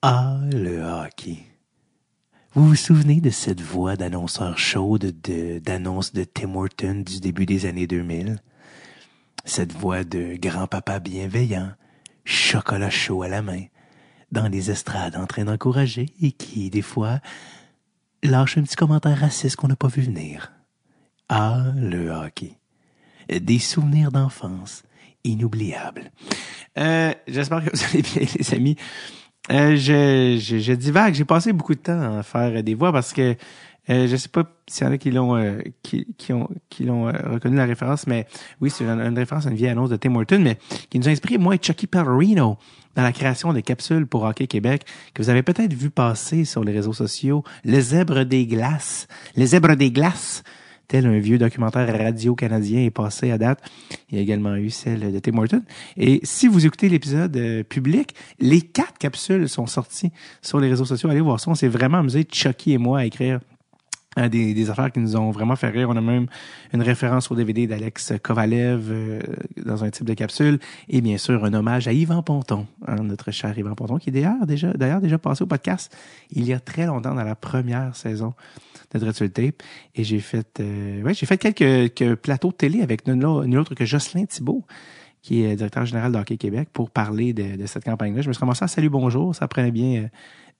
Ah, le hockey. Vous vous souvenez de cette voix d'annonceur chaude de, d'annonce de Tim Horton du début des années 2000? Cette voix de grand-papa bienveillant, chocolat chaud à la main, dans les estrades en train d'encourager et qui, des fois, lâche un petit commentaire raciste qu'on n'a pas vu venir. Ah, le hockey. Des souvenirs d'enfance inoubliables. Euh, j'espère que vous allez bien, les amis. Euh, je, je, je divague. J'ai passé beaucoup de temps à faire des voix parce que euh, je sais pas s'il y en a qui l'ont euh, qui, ont qui l'ont euh, reconnu la référence, mais oui, c'est une, référence à une vieille annonce de Tim Horton, mais qui nous a inspiré moi et Chucky Pellerino dans la création des capsules pour Hockey Québec que vous avez peut-être vu passer sur les réseaux sociaux, le zèbre des glaces, les zèbres des glaces tel un vieux documentaire radio canadien est passé à date. Il y a également eu celle de Tim Horton. Et si vous écoutez l'épisode euh, public, les quatre capsules sont sorties sur les réseaux sociaux. Allez voir ça. On s'est vraiment amusé, Chucky et moi, à écrire euh, des, des, affaires qui nous ont vraiment fait rire. On a même une référence au DVD d'Alex Kovalev euh, dans un type de capsule. Et bien sûr, un hommage à Yvan Ponton, hein, notre cher Yvan Ponton, qui est d'ailleurs déjà, d'ailleurs déjà passé au podcast il y a très longtemps dans la première saison de Dreadful Tape. Et j'ai fait, euh, ouais, j'ai fait quelques, quelques, plateaux de télé avec nul, autre que Jocelyn Thibault qui est directeur général d'Hockey Québec, pour parler de, de cette campagne-là. Je me suis commencé à Salut Bonjour, ça prenait bien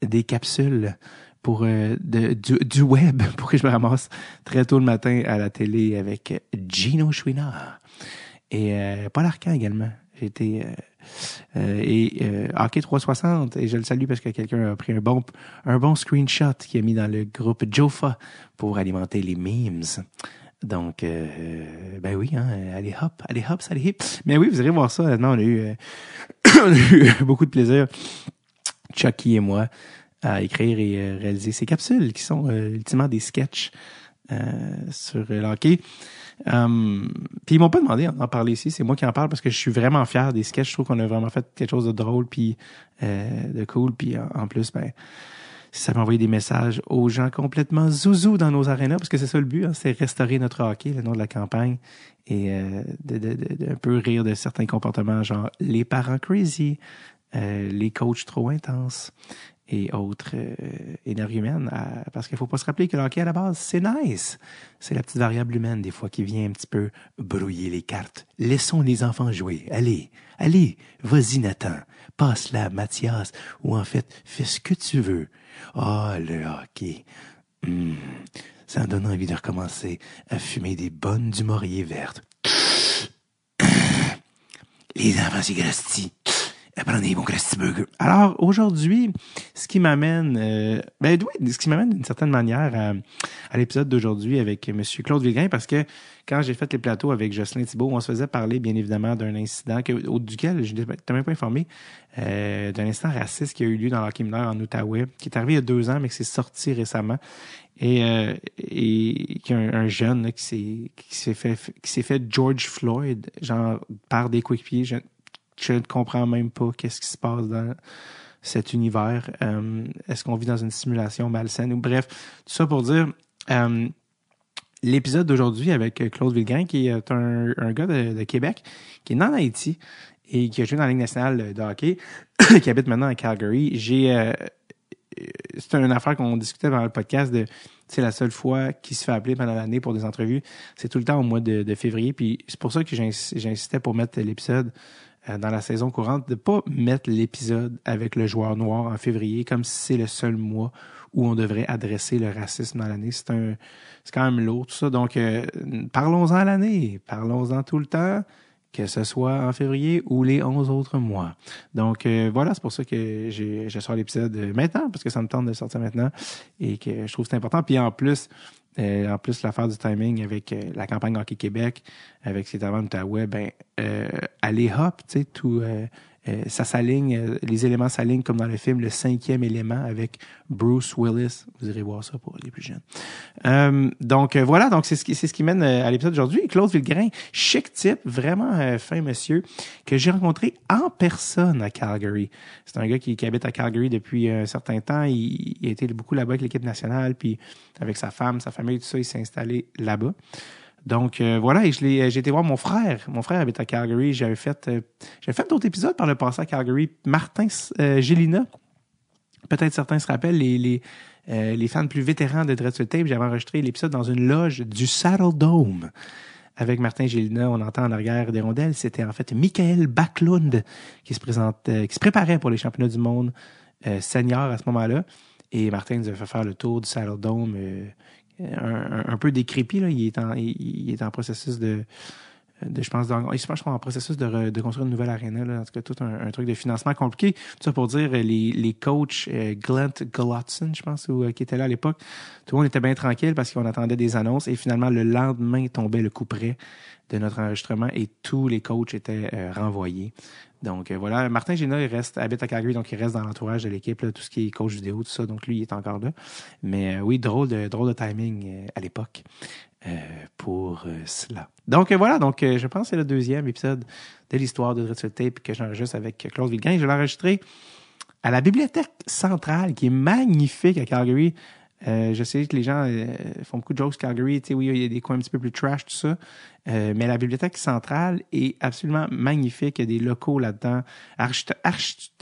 des capsules pour euh, du, du, web pour que je me ramasse très tôt le matin à la télé avec Gino Chouinard et euh, Paul Arcan également. J'étais euh, euh, et euh, Hockey 360 et je le salue parce que quelqu'un a pris un bon un bon screenshot qui a mis dans le groupe Jofa pour alimenter les memes. Donc, euh, ben oui, hein, allez hop, allez hop, allez hip. Mais oui, vous irez voir ça. Honnêtement, on a eu, on a eu beaucoup de plaisir, Chucky et moi, à écrire et euh, réaliser ces capsules qui sont euh, ultimement des sketchs euh, sur l'hockey. Um, puis ils m'ont pas demandé d'en parler ici, c'est moi qui en parle parce que je suis vraiment fier des sketchs. Je trouve qu'on a vraiment fait quelque chose de drôle puis de cool. Puis en, plus, ben ça m'a envoyé des messages aux gens complètement zouzou dans nos arénas, parce que c'est ça le but, hein, c'est restaurer notre hockey, le nom de la campagne, et euh, de, de, de, un peu rire de certains comportements, genre les parents crazy, euh, les coachs trop intenses, et autres euh, énergumènes. parce qu'il faut pas se rappeler que le hockey, à la base, c'est nice. C'est la petite variable humaine, des fois, qui vient un petit peu brouiller les cartes. Laissons les enfants jouer. Allez, allez, vas-y, Nathan. Passe-la, Mathias. Ou en fait, fais ce que tu veux. Ah, oh, le hockey. Mmh. Ça me donne envie de recommencer à fumer des bonnes du Maurier vertes. Les enfants, c'est Alors aujourd'hui, ce qui m'amène, euh, ben oui, ce qui m'amène d'une certaine manière à, à l'épisode d'aujourd'hui avec Monsieur Claude Villegrain, parce que quand j'ai fait les plateaux avec Jocelyn Thibault, on se faisait parler bien évidemment d'un incident que, au, duquel je n'étais même pas informé, euh, d'un incident raciste qui a eu lieu dans l'hockey mineur en Outaouais, qui est arrivé il y a deux ans, mais qui s'est sorti récemment. Et, euh, et qui a un, un jeune là, qui s'est fait qui s'est fait George Floyd, genre par des coéquipiers je ne comprends même pas qu'est-ce qui se passe dans cet univers. Euh, est-ce qu'on vit dans une simulation malsaine? Ou bref, tout ça pour dire euh, l'épisode d'aujourd'hui avec Claude Villegrain, qui est un, un gars de, Québec, qui est né en Haïti et qui a joué dans la Ligue nationale de hockey, qui habite maintenant à Calgary. J'ai euh, c'est une affaire qu'on discutait dans le podcast de c'est la seule fois qu'il se fait appeler pendant l'année pour des entrevues. C'est tout le temps au mois de, de février. Puis c'est pour ça que j'insistais pour mettre l'épisode dans la saison courante de pas mettre l'épisode avec le joueur noir en février comme si c'est le seul mois où on devrait adresser le racisme dans l'année. C'est un, c'est quand même lourd tout ça. Donc, euh, parlons-en à l'année, parlons-en tout le temps, que ce soit en février ou les 11 autres mois. Donc, euh, voilà, c'est pour ça que j'ai, je sors l'épisode maintenant, parce que ça me tente de sortir maintenant et que je trouve que c'est important. Puis en plus, euh, en plus, l'affaire du timing avec euh, la campagne Hockey Québec, avec cet avant Outaouais, ben, euh, allez hop, tu sais, tout, euh, euh, ça s'aligne, les éléments s'alignent comme dans le film Le cinquième élément avec Bruce Willis. Vous irez voir ça pour les plus jeunes. donc voilà, donc c'est ce qui c'est ce qui mène à l'épisode d'aujourd'hui. Claude Villegrain, chic type, vraiment fin monsieur, que j'ai rencontré en personne à Calgary. C'est un gars qui, qui, habite à Calgary depuis un certain temps. Il, il a été beaucoup là-bas avec l'équipe nationale, puis avec sa femme, sa famille, tout ça, il s'est installé là-bas. Donc euh, voilà, et euh, j'ai été voir mon frère. Mon frère habite à Calgary. J'avais fait, euh, j'avais fait d'autres épisodes par le passé à Calgary. Martin euh, Gélina, peut-être certains se rappellent, les, les, les fans plus vétérans de Dreadful Tape, j'avais enregistré l'épisode dans une loge du Saddle Dome avec Martin Gélina, on entend en arrière des rondelles, c'était en fait Michael Backlund qui se présente, qui se préparait pour les championnats du monde senior à ce moment-là. Et Martin nous fait faire le tour du Saddle Dome, un, peu décrépi. Là. Il, est en, il est en processus de, de, je pense, je pense en processus de, de, construire une nouvelle arena, là, en tout cas, tout un, truc de financement compliqué. Tout ça pour dire, les, les coachs, euh, Glent Golotson, je pense, ou, euh, qui était là à l'époque, tout le monde était bien tranquille parce qu'on attendait des annonces et finalement, le lendemain tombait le coup près de notre enregistrement et tous les coachs étaient euh, renvoyés. Donc euh, voilà, Martin Géna, il reste, habite à Calgary, donc il reste dans l'entourage de l'équipe, tout ce qui est coach vidéo, tout ça. Donc lui, il est encore là. Mais oui, drôle de, drôle de timing à l'époque. Euh, pour euh, cela. Donc euh, voilà, donc je pense que c'est le deuxième épisode de l'histoire de Dreadful Tape que j'enregistre avec Claude Vilgain. Je l'ai enregistré à la bibliothèque centrale qui est magnifique à Calgary. Je sais que les gens font beaucoup de jokes Calgary, tu sais, oui, il y a des coins un petit peu plus trash, tout ça. mais la bibliothèque centrale est absolument magnifique. Il y a des locaux là-dedans.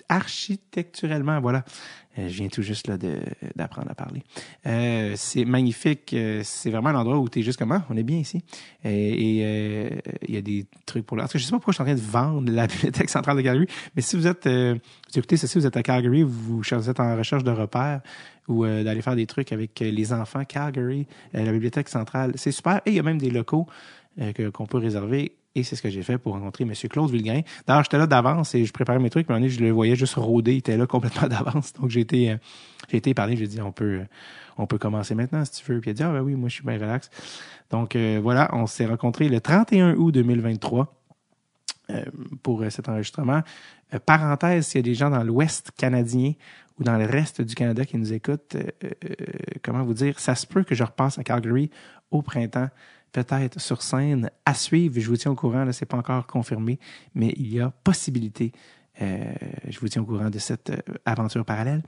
architecturellement, voilà. Euh, je viens tout juste là d'apprendre à parler. Euh, c'est magnifique. Euh, c'est vraiment l'endroit où tu es juste comme, ah, on est bien ici. Et il y a des trucs pour là. Je sais pas pourquoi je suis en train de vendre la bibliothèque centrale de Calgary, mais si vous êtes, vous écoutez ceci, vous êtes à Calgary, vous, vous êtes en recherche de repères ou d'aller faire des trucs avec les enfants, Calgary, la bibliothèque centrale, c'est super. Et il y a même des locaux qu'on peut réserver et c'est ce que j'ai fait pour rencontrer M. Claude Vilgrain. D'ailleurs, j'étais là d'avance et je préparais mes trucs. Mais je le voyais juste rôder. Il était là complètement d'avance. Donc, j'ai été, euh, j'ai été parler. J'ai dit, on peut, euh, on peut commencer maintenant si tu veux. Puis il a dit, ah ben oui, moi, je suis bien relax. Donc, euh, voilà, on s'est rencontrés le 31 août 2023 pour cet enregistrement. parenthèse, s'il y a des gens dans l'Ouest canadien ou dans le reste du Canada qui nous écoutent, comment vous dire, ça se peut que je repasse à Calgary au printemps peut-être sur scène à suivre. Je vous tiens au courant, là, c'est pas encore confirmé, mais il y a possibilité. Euh, je vous tiens au courant de cette euh, aventure parallèle.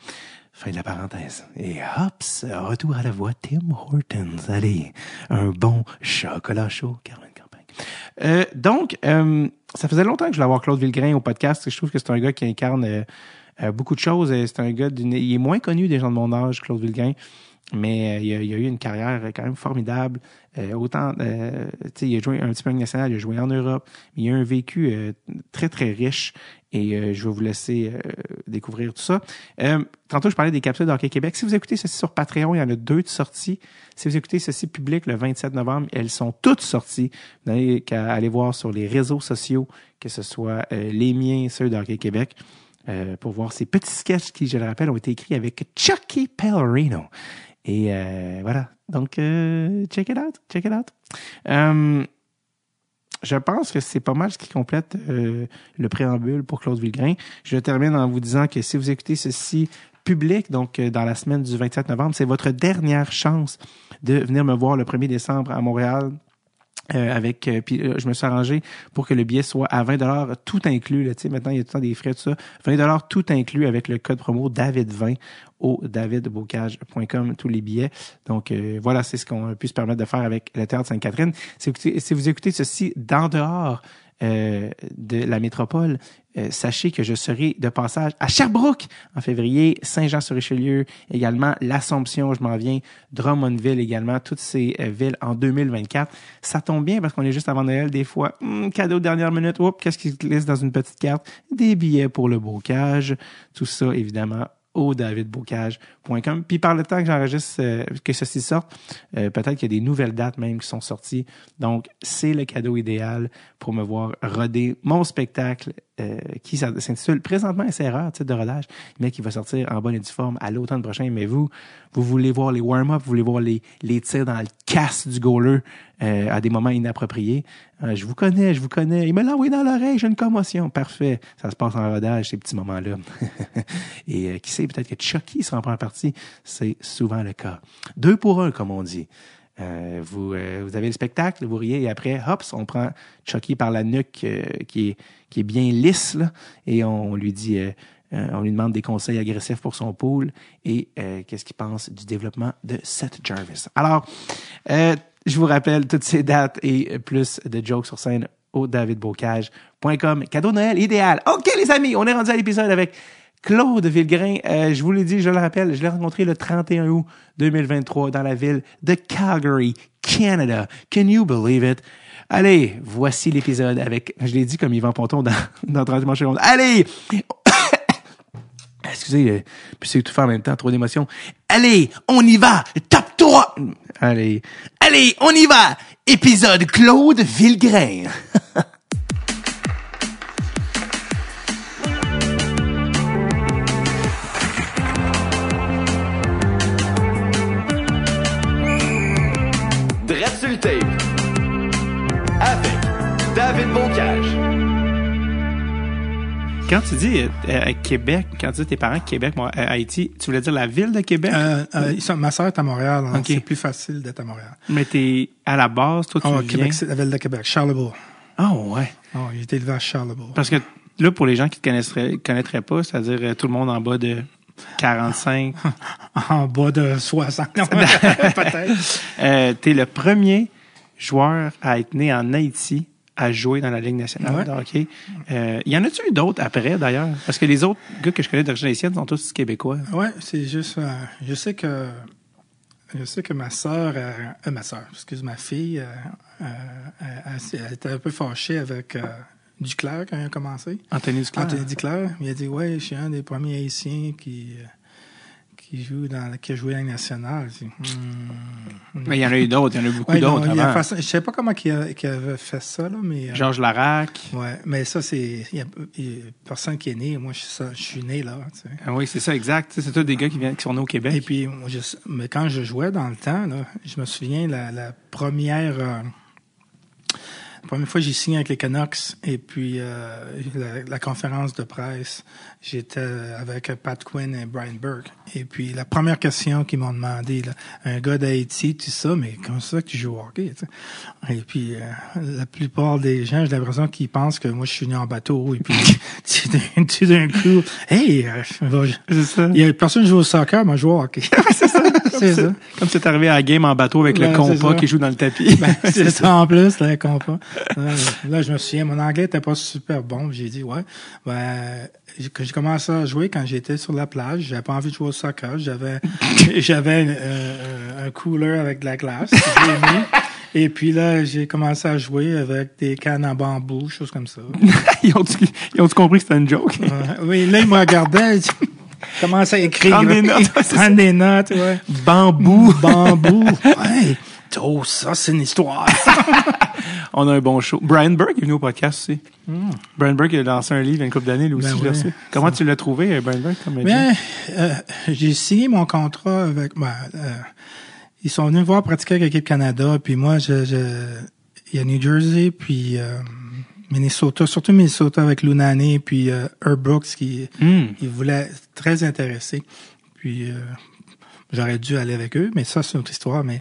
Fin de la parenthèse. Et hops, retour à la voix Tim Hortons. Allez, un bon chocolat chaud, Caroline Campagne. Euh, donc, euh, ça faisait longtemps que je voulais avoir Claude Villegrain au podcast. Je trouve que c'est un gars qui incarne euh, beaucoup de choses. C'est un gars d'une... Il est moins connu des gens de mon âge, Claude Villegrain. Mais euh, il, a, il, a, eu une carrière quand même formidable. Euh, autant, euh, il a joué un petit peu national, il a joué en Europe, mais il a un vécu euh, très, très riche. Et je vais vous laisser découvrir tout ça. tantôt, je parlais des capsules d'Hockey Québec. Si vous écoutez ceci sur Patreon, il y en a deux de sorties. Si vous écoutez ceci public le 27 novembre, elles sont toutes sorties. Vous n'avez qu'à aller voir sur les réseaux sociaux, que ce soit les miens, ceux d'Hockey Québec. Pour voir ces petits sketchs qui, je le rappelle, ont été écrits avec Chucky Pellerino. Et euh, voilà. Donc, euh, check it out. Check it out. Euh, je pense que c'est pas mal ce qui complète le préambule pour Claude Villegrain. Je termine en vous disant que si vous écoutez ceci public, donc dans la semaine du 27 novembre, c'est votre dernière chance de venir me voir le 1er décembre à Montréal euh, avec euh, puis euh, je me suis arrangé pour que le billet soit à 20 dollars tout inclus là, maintenant il y a tout le temps des frais tout ça. 20 dollars tout inclus avec le code promo David20 au davidbocage.com tous les billets. Donc voilà c'est ce qu'on a pu se permettre de faire avec le théâtre Sainte-Catherine. Si vous écoutez ceci d'en dehors euh, de la métropole, euh, sachez que je serai de passage à Sherbrooke en février, Saint-Jean-sur-Richelieu également, l'Assomption, je m'en viens, Drummondville également, toutes ces euh, villes en 2024. Ça tombe bien parce qu'on est juste avant Noël, des fois, hmm, cadeau de dernière minute, oups, qu'est-ce qui glisse dans une petite carte? Des billets pour le bocage, tout ça évidemment au davidbocage.com. Puis par le temps que j'enregistre, euh, que ceci sorte, euh, peut-être qu'il y a des nouvelles dates même qui sont sorties. Donc, c'est le cadeau idéal pour me voir roder mon spectacle euh, qui s'intitule présentement erreur, titre de rodage, mais qui va sortir en bonne et due forme à l'automne prochain. Mais vous, vous voulez voir les warm-up, vous voulez voir les, les tirs dans le casse du goaler euh, à des moments inappropriés. Euh, je vous connais, je vous connais. Il me l'a envoyé dans l'oreille, j'ai une commotion. Parfait. Ça se passe en rodage, ces petits moments-là. et qui sait, peut-être que Chucky sera en première partie. C'est souvent le cas. Deux pour un, comme on dit. Euh, vous, euh, vous avez le spectacle, vous riez, et après, hop, on prend Chucky par la nuque euh, qui, est, qui est bien lisse, là, et on lui dit, on lui demande des conseils agressifs pour son pool et qu'est-ce qu'il pense du développement de Seth Jarvis. Alors, je vous rappelle toutes ces dates et plus de jokes sur scène au davidbocage.com. Cadeau Noël idéal. OK, les amis, on est rendu à l'épisode avec Claude Villegrain, euh, je vous l'ai dit, je le rappelle, je l'ai rencontré le 31 août 2023 dans la ville de Calgary, Canada. Can you believe it? Allez, voici l'épisode avec, je l'ai dit comme Yvan Ponton dans, dans 30 secondes. Allez! Excusez, euh, puis c'est tout faire en même temps, trop d'émotions. Allez, on y va! Top 3! Allez, allez, on y va! Épisode Claude Villegrain. Tape. Avec David Bocage. Quand tu dis euh, Québec, quand tu dis tes parents Québec, moi, euh, Haïti, tu voulais dire la ville de Québec? Euh, euh, ils sont- ma sœur est à Montréal, donc c'est plus facile d'être à Montréal. Mais t'es à la base, toi, tu Oh, viens... Québec, c'est la ville de Québec, Charlebourg. Ah ouais. Oh, j'ai été élevé à Charlebourg. Parce que là, pour les gens qui te connaisseraient, connaîtraient pas, c'est-à-dire tout le monde en bas de 45, En bas de 60. Non, peut-être. euh, t'es le premier joueur à être né en Haïti à jouer dans la Ligue nationale Ouais. de hockey. Euh, y en a-tu eu d'autres après, d'ailleurs? Parce que les autres gars que je connais d'origine haïtienne sont tous québécois. Ouais, c'est juste. euh, je sais que. Je sais que ma sœur, euh, ma sœur, excuse ma fille, elle, elle- elle était un peu fâchée avec Duclair quand il a commencé. Anthony Duclair. Anthony Duclair, il a dit Ouais, je suis un des premiers haïtiens qui, euh, qui, joue dans, qui a joué à la nationale. Dit, Hmm. Mais il y en a eu d'autres, il y en a eu beaucoup Ouais, d'autres avant. je sais pas comment il, a- avait fait ça, là, mais. euh, Georges Larac. Ouais, mais ça, c'est. Il y a, personne qui est né. Moi, je, suis ça- je suis né là. Tu sais. Ah oui, c'est ça, exact. C'est tous des gars qui, viennent, qui sont nés au Québec. Et puis, moi, je- mais quand je jouais dans le temps, là, je me souviens la, la première. euh, la première fois j'ai signé avec les Canucks et puis euh, la, la conférence de presse, j'étais avec Pat Quinn et Brian Burke. Et puis la première question qu'ils m'ont demandé, là, un gars d'Haïti, tu sais ça, mais comment ça que tu joues au hockey? tu sais? Et puis euh, la plupart des gens, j'ai l'impression qu'ils pensent que moi je suis venu en bateau et puis tu d'un- coup, hey, euh, il y a personne qui joue au soccer, moi je joue au hockey. c'est ça. c'est ça. Comme c'est arrivé à la game en bateau avec le compas qui joue dans le tapis. Ben, c'est ça en plus, là, compas. Là, je me souviens, mon anglais était pas super bon. J'ai dit, ouais, ben, que j'ai commencé à jouer quand j'étais sur la plage. J'avais pas envie de jouer au soccer. J'avais, j'avais euh, un cooler avec de la glace. mis. Et puis là, j'ai commencé à jouer avec des cannes en bambou, choses comme ça. ils ont-tu ils ont-tu compris que c'était une joke? Ouais. Oui, là, il me regardait. Il commençait à écrire. Prendre des notes, Prendre des notes, ouais. Bambou. Bambou. Ouais. Oh, ça, c'est une histoire. On a un bon show. Brian Burke est venu au podcast aussi. Brian Burke il a lancé un livre il y a une couple d'années, lui aussi, Ben ouais. reçu. Comment tu l'as trouvé, euh, Brian Burke, comme? Bien, euh, j'ai signé mon contrat avec. Ben, euh, ils sont venus me voir pratiquer avec l'équipe Canada, puis moi, je, je, il y a New Jersey, puis euh, Minnesota, surtout Minnesota avec Lunane, puis euh, Herb Brooks qui Hmm. il voulait très intéressé. Puis j'aurais dû aller avec eux, mais ça c'est une autre histoire. Mais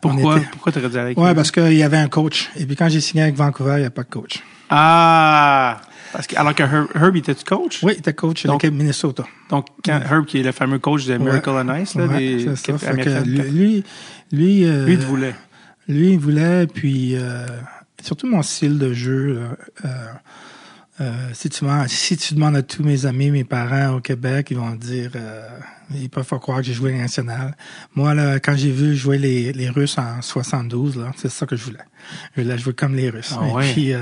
Pourquoi? Pourquoi t'aurais dû aller avec Ouais, lui? parce qu'il y avait un coach. Et puis quand j'ai signé avec Vancouver, il n'y a pas de coach. Ah! Parce que, alors que Herb, Herb était coach? Oui, il était coach de Donc- l'équipe Minnesota. Donc, quand Herb, qui est le fameux coach de Miracle Ouais. on Ice, là, Ouais, des ça. Fait que lui, lui, euh, Lui, il voulait. Lui, il voulait, puis euh, surtout mon style de jeu. euh, si, tu demandes, si tu demandes à tous mes amis, mes parents au Québec, ils vont te dire, ils peuvent pas croire que j'ai joué national. Moi, là, quand j'ai vu jouer les, les Russes en 72, là, c'est ça que je voulais. Je voulais jouer comme les Russes. Ah Et ouais? puis, euh,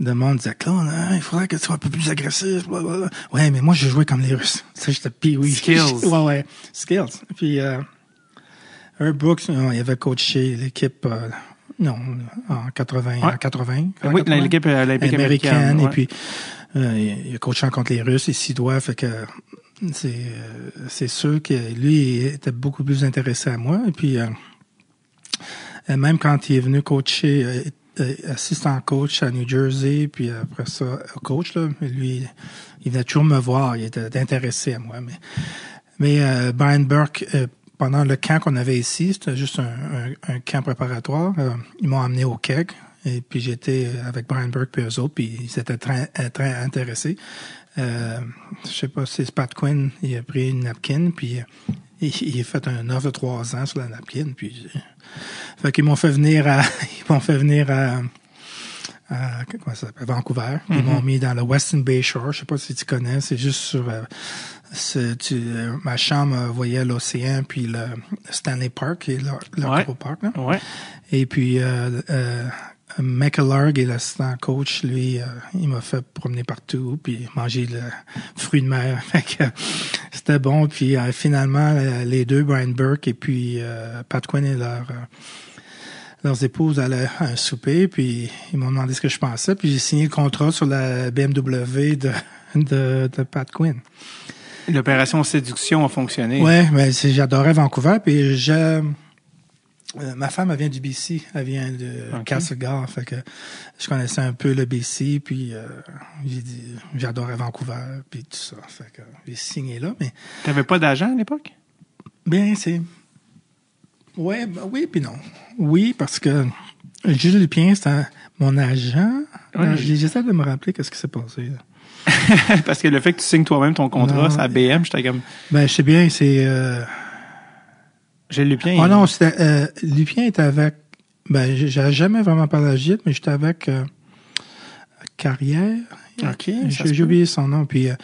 le monde disait, Claude, hein, il faudrait que tu sois un peu plus agressif. blablabla. Ouais, mais moi, je jouais comme les Russes. Ça, j'étais oui. Skills. ouais, ouais. Skills. Puis, euh, Herb Brooks, euh, il avait coaché l'équipe, euh, non, en 80, Ouais. en 80. Oui, 80, l'équipe olympique américaine. américaine. ouais. Et puis, euh, il a coaché contre les Russes et Sidois, fait que c'est euh, c'est sûr que lui était beaucoup plus intéressé à moi. Et puis, euh, euh, même quand il est venu coacher, euh, euh, assistant coach à New Jersey, puis après ça, euh, coach, là, lui, il venait toujours me voir, il était intéressé à moi. Mais, mais Brian Burke, pendant le camp qu'on avait ici, c'était juste un, un, camp préparatoire, ils m'ont amené au keg. Et puis j'étais avec Brian Burke puis eux autres, puis ils étaient très, très intéressés. Euh, je sais pas si c'est Pat Quinn, il a pris une napkin, puis euh, il, il a fait un offre de trois ans sur la napkin, puis euh, fait qu'ils m'ont fait venir à ils m'ont fait venir à à, comment ça s'appelle, Vancouver. Ils m'ont mis dans le Western Bay Shore. Je sais pas si tu connais. C'est juste sur euh, tu, euh, ma chambre voyait l'océan puis le Stanley Park qui est leur, leur Ouais. parc. Là. Ouais. Et puis euh, McAllarg et l'assistant coach, lui, euh, il m'a fait promener partout puis manger le fruit de mer. C'était bon. Puis euh, finalement, les deux, Brian Burke et puis euh, Pat Quinn et leur leurs épouses allaient à un souper, puis ils m'ont demandé ce que je pensais, puis j'ai signé le contrat sur la BMW de, de, de Pat Quinn. L'opération séduction a fonctionné. Ouais, mais c'est- j'adorais Vancouver, puis j'ai euh, ma femme, elle vient du BC, elle vient de Ok. Castlegar, fait que je connaissais un peu le BC, puis euh, j'ai dit, j'adorais Vancouver, puis tout ça, fait que j'ai signé là, mais T'avais pas d'agent à l'époque? Bien, c'est. Ouais, ben oui, puis non. Oui, parce que Jules Lupien, c'était mon agent. Ouais. Euh, J'essaie de me rappeler qu'est-ce qui s'est passé. Parce que le fait que tu signes toi-même ton contrat, c'est à BM, j'étais comme, Ben, je sais bien, c'est. Euh... j'ai le bien. Oh non, c'était. Euh, Lupien était avec. Ben, j'ai j'ai jamais vraiment parlé à Gilles, mais j'étais avec euh, Carrière. OK. J'ai oublié son nom. Puis euh,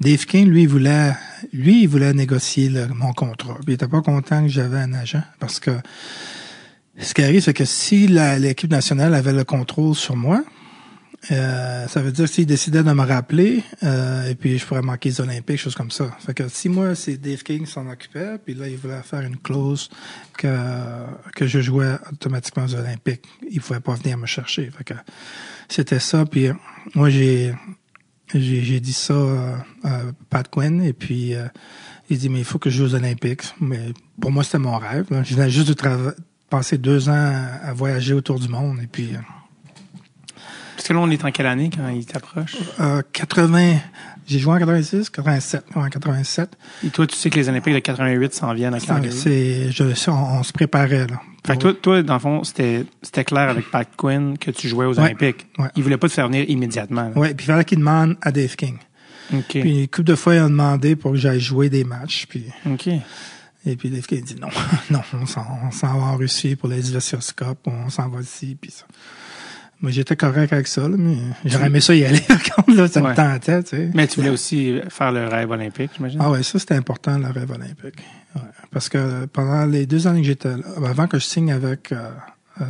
Dave King, lui, il voulait, lui, il voulait négocier le- mon contrat. Puis il était pas content que j'avais un agent parce que ce qui arrive, c'est que si l'équipe nationale avait le contrôle sur moi, euh, ça veut dire s'il décidait de me rappeler, euh, et puis je pourrais manquer les Olympiques, choses comme ça. Fait que si moi, c'est Dave King s'en occupait, puis là, il voulait faire une clause que, que je jouais automatiquement aux Olympiques. Il pouvait pas venir me chercher. Fait que c'était ça. Puis euh, moi, j'ai j'ai j'ai dit ça euh, à Pat Quinn, et puis euh, il dit, mais il faut que je joue aux Olympiques. Mais pour moi, c'était mon rêve. Je venais juste de passer deux ans à voyager autour du monde, et puis... euh, Parce que là, on est en quelle année quand il t'approche? Euh, 80, j'ai joué en 86, 87, ouais, en 87. Et toi, tu sais que les Olympiques de 88 s'en viennent à Calgary? C'est, je, ça, on, on se préparait, là. Fait que toi, toi, dans le fond, c'était, c'était clair avec Pat Quinn que tu jouais aux Ouais. Olympiques. Ouais. Il voulait pas te faire venir immédiatement. Ouais, puis il fallait qu'il demande à Dave King. OK. Puis une couple de fois, il a demandé pour que j'aille jouer des matchs, puis, OK. et puis Dave King dit non, non, on s'en, va en Russie pour les Vassiloscopes, on s'en va ici, puis ça. Moi, j'étais correct avec ça, là, mais j'aurais aimé ça y aller, quand là, ça Ouais. me tentait, tu sais. Mais tu voulais aussi faire le rêve olympique, j'imagine? Ah ouais, ça c'était important, le rêve olympique. Ouais. Parce que pendant les deux années que j'étais là, avant que je signe avec euh, euh,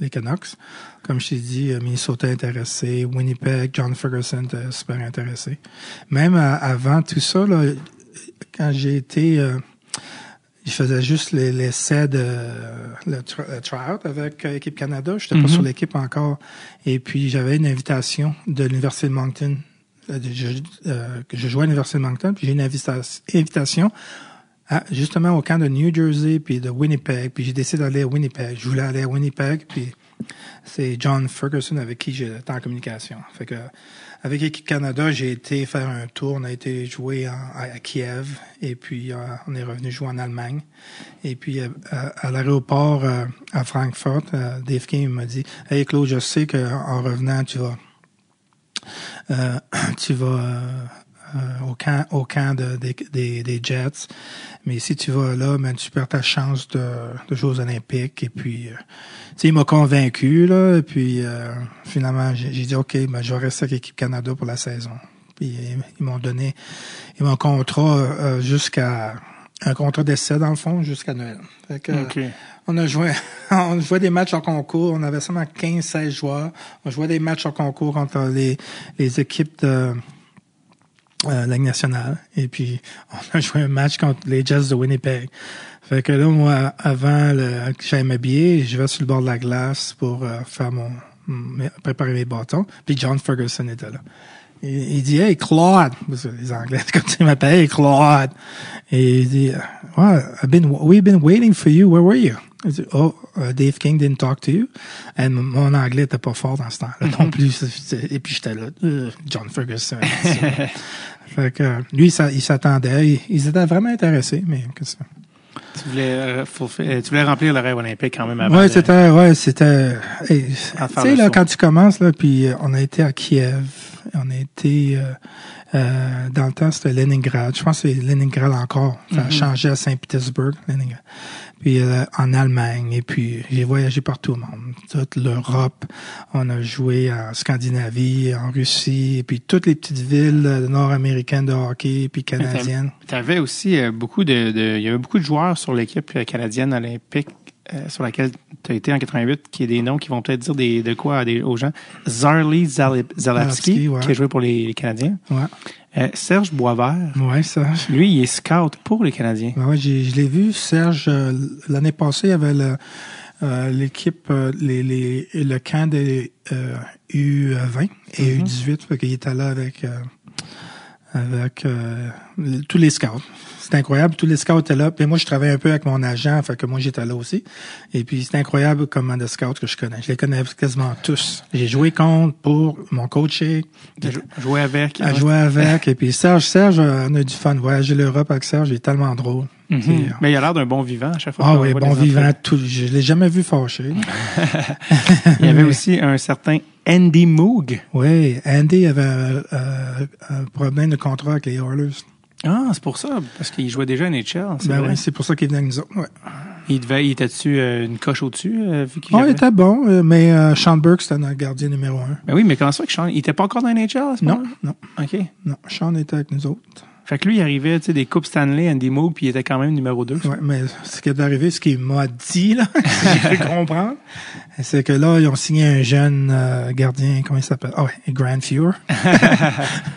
les Canucks, comme je t'ai dit, euh, Minnesota intéressé, Winnipeg, John Ferguson était super intéressé. Même euh, avant tout ça, là, quand j'ai été, euh, je faisais juste les- l'essai de le, tr- le tryout avec euh, l'équipe Canada. J'étais Mhm. pas sur l'équipe encore. Et puis j'avais une invitation de l'université de Moncton. euh, je- euh, je jouais à l'université de Moncton, puis j'ai une invita- invitation à, justement au camp de New Jersey puis de Winnipeg. Puis j'ai décidé d'aller à Winnipeg. Je voulais aller à Winnipeg, puis c'est John Ferguson avec qui j'étais en communication. Fait que avec l'équipe Canada, j'ai été faire un tour. On a été jouer à, Kiev et puis euh, on est revenu jouer en Allemagne. Et puis euh, à, l'aéroport euh, à Francfort, Dave King m'a dit Hey Claude, je sais qu'en revenant, tu vas tu vas au camp, au camp de- des, des, des Jets. Mais si tu vas là, ben, tu perds ta chance de, de jouer aux Olympiques. Et puis, euh, sais, il m'a convaincu, là. Et puis, euh, finalement, j'ai dit, OK, ben, je vais rester avec l'équipe Canada pour la saison. Puis, ils, m'ont donné, ils m'ont contrat euh, jusqu'à, un contrat d'essai, dans le fond, jusqu'à Noël. Fait que, on a joué, on jouait des matchs en concours. On avait seulement 15-16 joueurs. On jouait des matchs en concours contre les, les équipes de euh, Ligue nationale. Et puis, on a joué un match contre les Jets de Winnipeg. Fait que là, moi, avant le, que j'aille m'habiller, je vais sur le bord de la glace pour euh, faire mon, préparer mes bâtons. Puis John Ferguson était là. Il, il dit, hey, Claude. Parce que les Anglais, comme tu m'appelles, hey, Claude. Et il dit, well, I've been, we've been waiting for you. Where were you? Il dit, oh, uh, Dave King didn't talk to you. Et mon- anglais était pas fort dans ce temps-là non plus. Et puis j'étais là, euh, John Ferguson. fait que lui, ça, il s'attendait. Ils, étaient vraiment intéressés, mais qu'est-ce que Tu voulais, euh, euh, tu voulais remplir le rêve olympique quand même avant. Ouais, c'était, ouais, c'était. hey, tu sais là, quand tu commences là, puis euh, on a été à Kiev on a été euh, euh, dans le temps c'était Leningrad. Je pense que c'est Leningrad encore. Ça a changé à Saint-Pétersbourg, Leningrad. Puis euh, en Allemagne. Et puis j'ai voyagé partout au monde. Toute l'Europe. On a joué en Scandinavie, en Russie, et puis toutes les petites villes euh, nord-américaines de hockey, puis canadiennes. Tu avais aussi euh, beaucoup de, de- Il y avait beaucoup de joueurs sur l'équipe euh, canadienne olympique euh, sur laquelle tu as été en 88, qui est des noms qui vont peut-être dire des, de quoi à des, aux gens. Zarly ouais. qui a joué pour les, les Canadiens. Ouais, Euh, Serge Boisvert, ouais, lui, il est scout pour les Canadiens. Ouais, j'ai- je l'ai vu, Serge, euh, l'année passée, il y avait l'équipe, les, les, le camp des euh, U20 et U18, fait qu'il était là avec, tous les scouts. C'était incroyable, tous les scouts étaient là. Puis moi, je travaillais un peu avec mon agent, fait que moi, j'étais là aussi. Et puis, c'est incroyable comment de scouts que je connais. Je les connais quasiment tous. J'ai joué contre, pour, mon coaché, joué avec. à jouer avec. Et puis Serge, Serge, euh, on a eu du fun. Voyager l'Europe avec Serge, il est tellement drôle. Mhm. C'est, euh, Mais il a l'air d'un bon vivant à chaque fois. ah oui, bon vivant, tout. Je l'ai jamais vu fâché. Il y avait aussi un certain Andy Moog. Oui, Andy avait euh, un problème de contrat avec les Oilers. Ah, c'est pour ça, parce qu'il jouait déjà à NHL. Ben oui, c'est pour ça qu'il venait avec nous autres. Ouais. Il devait, il était-tu euh, une coche au-dessus, euh, vu qu'il Oh, il avait- était bon, euh, mais euh, Sean Burke, c'était notre gardien numéro un. Ben oui, mais comment ça que Sean, il était pas encore dans NHL à ce Non, non, OK. non. Sean était avec nous autres. Fait que lui, il arrivait, tu sais, des Coupes Stanley, Andy Moog, puis il était quand même numéro 2. Ouais, mais ce qui est arrivé, ce qu'il m'a dit, là, j'ai pu comprendre, c'est que là, ils ont signé un jeune euh, gardien, comment il s'appelle? Ah ouais, Grand Fuhr.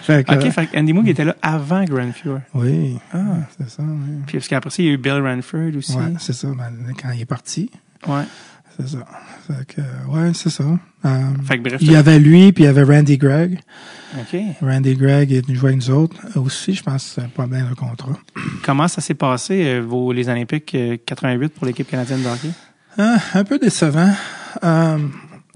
fait que, OK, fait que Andy Moog était là avant Grand Fuhr. Oui, ah, c'est ça. Oui. Puis parce qu'après ça, il y a eu Bill Ranford aussi. Ouais, c'est ça. Ben, quand il est parti, Ouais. c'est ça. Fait que, ouais, c'est ça. Euh, Fait que bref, il y avait lui, puis il y avait Randy Gregg. Randy Gregg est venu jouer avec nous autres. Aussi, je pense c'est un problème de contrat. Comment ça s'est passé, euh, vos, les Olympiques euh, 88 pour l'équipe canadienne de hockey? Un peu décevant. Euh,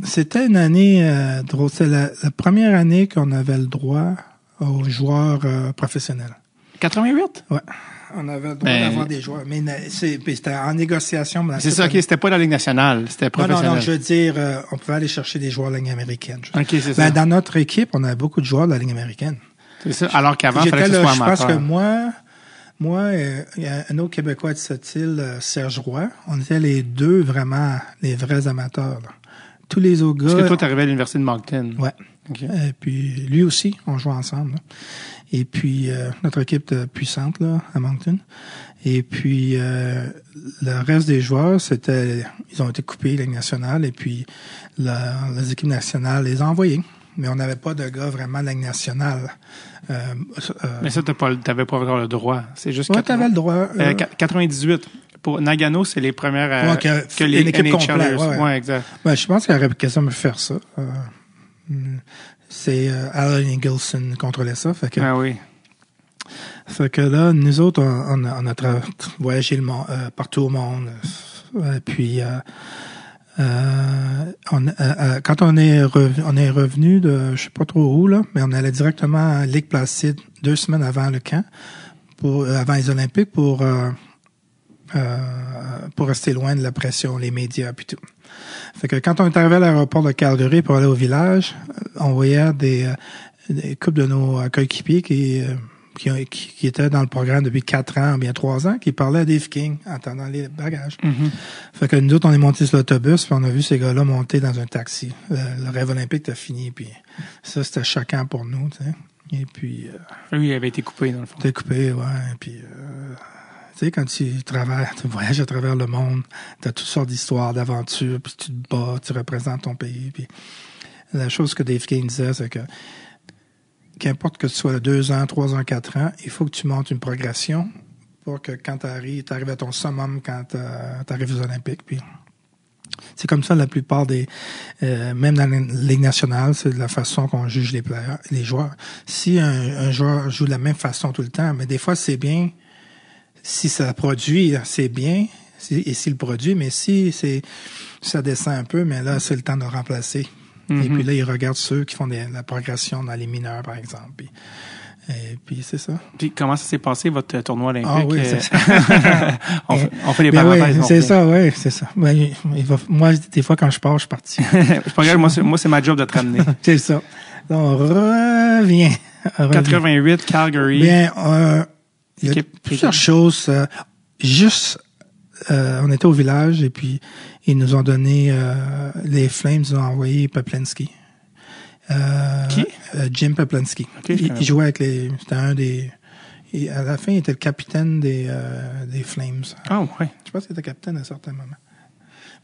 c'était une année euh, drôle. C'est la, la première année qu'on avait le droit aux joueurs euh, professionnels. 88? Ouais. On avait le droit Ben- d'avoir des joueurs. Mais c'était en négociation. C'est ça, OK, c'était pas dans la Ligue nationale, c'était Non, non, professionnel. non, je veux dire, euh, on pouvait aller chercher des joueurs de la Ligue américaine. OK, c'est Ben, ça. dans notre équipe, on avait beaucoup de joueurs de la Ligue américaine. C'est ça. Alors qu'avant, il fallait que ce soit je pense que moi, moi, euh, il y a un autre Québécois de cette île, euh, Serge Roy, on était les deux vraiment les vrais amateurs. là. Tous les autres Parce gars. que toi, t'arrivais à l'Université de Moncton. Ouais. OK. Et puis lui aussi, on jouait ensemble. là. Et puis euh, notre équipe était puissante là à Moncton. Et puis euh, le reste des joueurs, c'était ils ont été coupés Ligue nationale et puis la, les équipes nationales les ont envoyés. Mais on n'avait pas de gars vraiment de Ligue nationale. Euh, euh, Mais ça, t'as pas, t'avais pas encore le droit. C'est juste ouais, 80 t'avais le droit. Euh, euh, qu- 98. Pour Nagano, c'est les premières euh, Ouais, que- que les une équipe complète, ouais, ouais. exact. Ben, je pense qu'il aurait quasiment faire ça. Euh, c'est euh, Alan Eagleson contrôlait ça. Fait que, Ah oui. fait que là, nous autres, on, on a, on a voyagé le monde, euh, partout au monde. Euh, puis, euh, on, quand on est, revenu, on est revenu de, je sais pas trop où, là, mais on allait directement à Lake Placide deux semaines avant le camp, pour, avant les Olympiques, pour, pour rester loin de la pression, les médias puis tout. Fait que quand on est arrivé à l'aéroport de Calgary pour aller au village, euh, on voyait des, euh, des couples de nos euh, coéquipiers qui, qui, étaient dans le programme depuis quatre ans, bien trois ans, qui parlaient à Dave King en attendant les bagages. Fait que nous autres, on est montés sur l'autobus, puis on a vu ces gars-là monter dans un taxi. Le, le rêve olympique était fini, puis ça, c'était choquant pour nous, tu sais. Et puis, euh, Lui, il avait été coupé, dans le fond. T'es coupé, ouais. Puis, euh, tu quand tu travailles, tu voyages à travers le monde, t'as toutes sortes d'histoires, d'aventures, puis tu te bats, tu représentes ton pays. Puis, la chose que Dave King disait, c'est que qu'importe que tu sois deux ans, trois ans, quatre ans, il faut que tu montes une progression pour que quand tu arrives, tu arrives à ton summum quand tu arrives aux Olympiques. Puis, c'est comme ça la plupart des, euh, même dans la Ligue nationale, c'est la façon qu'on juge les les joueurs. Si un joueur joue de la même façon tout le temps, mais des fois c'est bien, si ça produit, c'est bien, si- et s'il produit, mais si c'est, ça descend un peu, mais là c'est le temps de remplacer. Et Mhm. puis là, ils regardent ceux qui font des- la progression dans les mineurs, par exemple. Puis, et puis c'est ça. Puis comment ça s'est passé, votre euh, tournoi olympique? Ah oui, euh, c'est ça. on, fait, on fait les parenthèses. oui, c'est fait. ça, oui, c'est ça. Ben, il va- moi, des fois, quand je pars, je suis parti. pas grave, moi, c'est, moi, c'est ma job de te ramener. c'est ça. Là, on revient. 88, Calgary. Bien, euh, il y a plusieurs choses. euh, juste, euh, on était au village et puis ils nous ont donné euh, les Flames, ils nous ont envoyé Peplinski. Euh, Qui? Jim je il, jouait avec les. C'était un des. il- à la fin, il était le capitaine des, des Flames. Ah, ouais. Je pense qu'il était capitaine à un certain moment.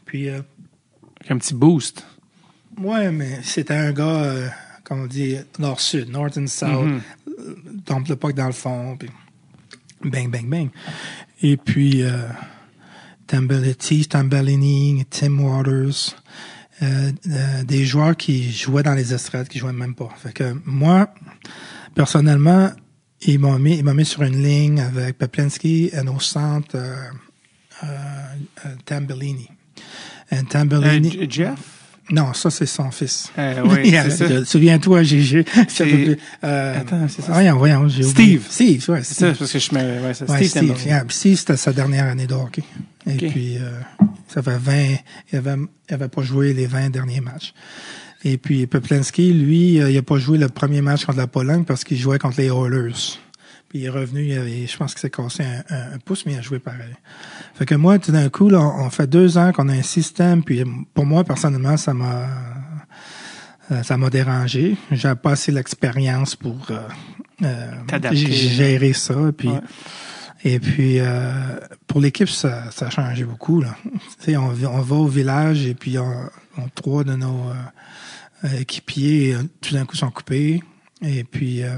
Puis, Avec un petit boost. ouais, mais c'était un gars, comme on dit, nord-sud, north and south. Tombe le puck dans le fond, puis bang, bang, bang. Et puis, euh, Tambellini, Tambellini, Tim Waters, euh, euh, des joueurs qui jouaient dans les estrades, qui jouaient même pas. Fait que moi, personnellement, ils m'ont mis, ils m'ont mis sur une ligne avec Peplinski et au centre euh, euh, euh, Tambellini. Et Euh, Tambellini, Jeff? Non, ça c'est son fils. Euh, oui, Souviens-toi, j'ai, euh, Attends, c'est ça. Voyons, voyons, j'ai Steve. Steve, ouais, C'est ça, Steve. parce que je me. Ouais, c'est Ouais, Steve Steve, yeah, Steve, c'était sa dernière année de hockey. Et puis, euh, ça fait 20, il avait, il avait pas joué les 20 derniers matchs. Et puis, Peplinski, lui, euh, il a pas joué le premier match contre la Pologne parce qu'il jouait contre les Oilers. Puis il est revenu, il avait, je pense qu'il s'est cassé un, un- un pouce, mais il a joué pareil. Fait que moi, tout d'un coup, là, on fait deux ans qu'on a un système, puis pour moi, personnellement, ça m'a euh, ça m'a dérangé. J'avais pas assez l'expérience pour euh, euh, gérer ça. Puis, Ouais. Et puis, euh, pour l'équipe, ça, ça a changé beaucoup. Là. Tu sais, on, on va au village et puis on, on- trois de nos euh, équipiers, tout d'un coup, sont coupés. Et puis, euh,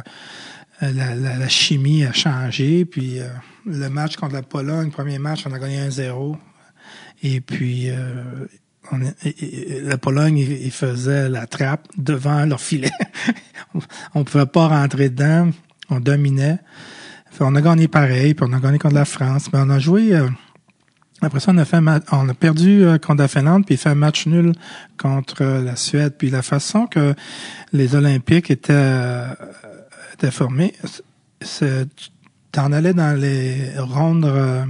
la, la, la chimie a changé. Puis, euh, le match contre la Pologne, premier match, on a gagné 1-0. Et puis, euh, la Pologne, ils faisaient la trappe devant leur filet. on pouvait pas rentrer dedans. On dominait. On a gagné pareil, puis on a gagné contre la France. Mais on a joué. euh, après ça, on a fait on a perdu euh, contre la Finlande, puis fait un match nul contre euh, la Suède. Puis la façon que les Olympiques étaient, c'est tu t'en allais dans les rondes euh,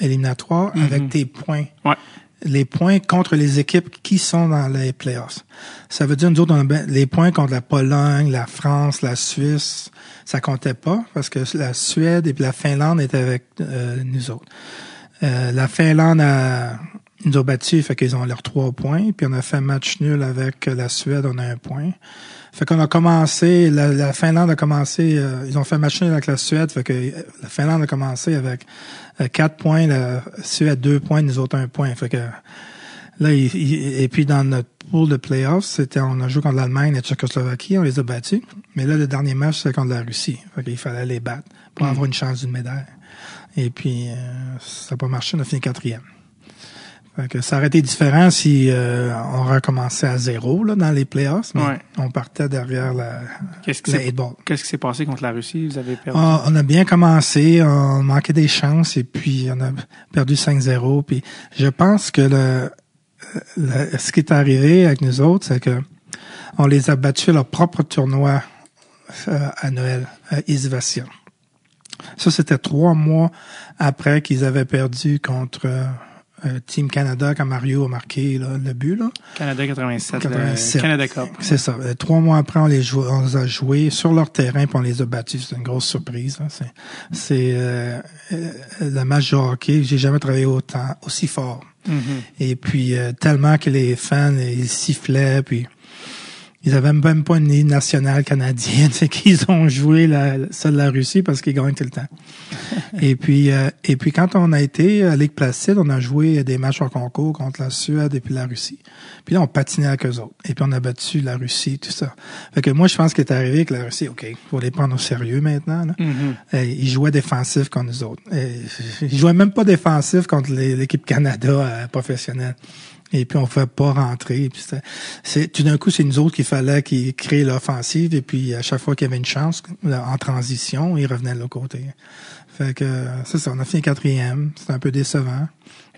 éliminatoires avec tes points Ouais. les points contre les équipes qui sont dans les playoffs. Ça veut dire, nous autres, on a ben- les points contre la Pologne, la France, la Suisse, ça comptait pas parce que la Suède et puis la Finlande étaient avec euh, nous autres. Euh, la Finlande a, nous ont battus, fait qu'ils ont leurs trois points. Puis on a fait un match nul avec la Suède, on a un point. Fait qu'on a commencé, la, la Finlande a commencé, euh, ils ont fait nul avec la Suède, fait que euh, la Finlande a commencé avec euh, quatre points, la Suède deux points, nous autres un point. Fait que là, il- il- et puis dans notre pool de playoffs, c'était, on a joué contre l'Allemagne et la Tchécoslovaquie, on les a battus. Mais là, le dernier match, c'était contre la Russie. Fait qu'il fallait les battre pour avoir une chance d'une médaille. Et puis, euh, ça n'a pas marché, on a fini quatrième. Fait que ça aurait été différent si euh, on recommençait à zéro là, dans les playoffs, mais Ouais. on partait derrière la, Qu'est-ce qui s'est eight ball. qu'est-ce qui s'est passé contre la Russie? Vous avez perdu? Ah, on a bien commencé, on manquait des chances et puis on a perdu 5-0. Puis je pense que le, le- ce qui est arrivé avec nous autres, c'est que on les a battus à leur propre tournoi euh, à Noël, à Isvasia. Ça, c'était trois mois après qu'ils avaient perdu contre euh, Team Canada quand Mario a marqué là, le but. Là. Canada 87, 87. le Canada Cup. C'est ça. Euh, Trois mois après, on les, jou- on les a joués sur leur terrain puis on les a battus. C'est une grosse surprise. hein. C'est, euh, euh, le match de hockey. J'ai jamais travaillé autant, aussi fort. Mhm. Et puis euh, tellement que les fans ils sifflaient puis ils avaient même pas une ligne nationale canadienne, c'est qu'ils ont joué la, celle de la Russie parce qu'ils gagnent tout le temps. et puis euh, et puis quand on a été à Ligue Placide, on a joué des matchs en concours contre la Suède et puis la Russie. Puis là on patinait avec eux autres. Et puis on a battu la Russie, tout ça. Fait que moi je pense qu'il est arrivé que la Russie, ok, faut les prendre au sérieux maintenant. Là. Mhm. Euh, ils jouaient défensif contre nous autres. Ils jouaient même pas défensif contre l'équipe Canada euh, professionnelle. Et puis on pouvait pas rentrer. C'est tout d'un coup c'est nous autres qu'il fallait qu'ils créent l'offensive. Et puis à chaque fois qu'il y avait une chance en transition, ils revenaient de l'autre côté. Fait que c'est ça. On a fini quatrième. C'était un peu décevant.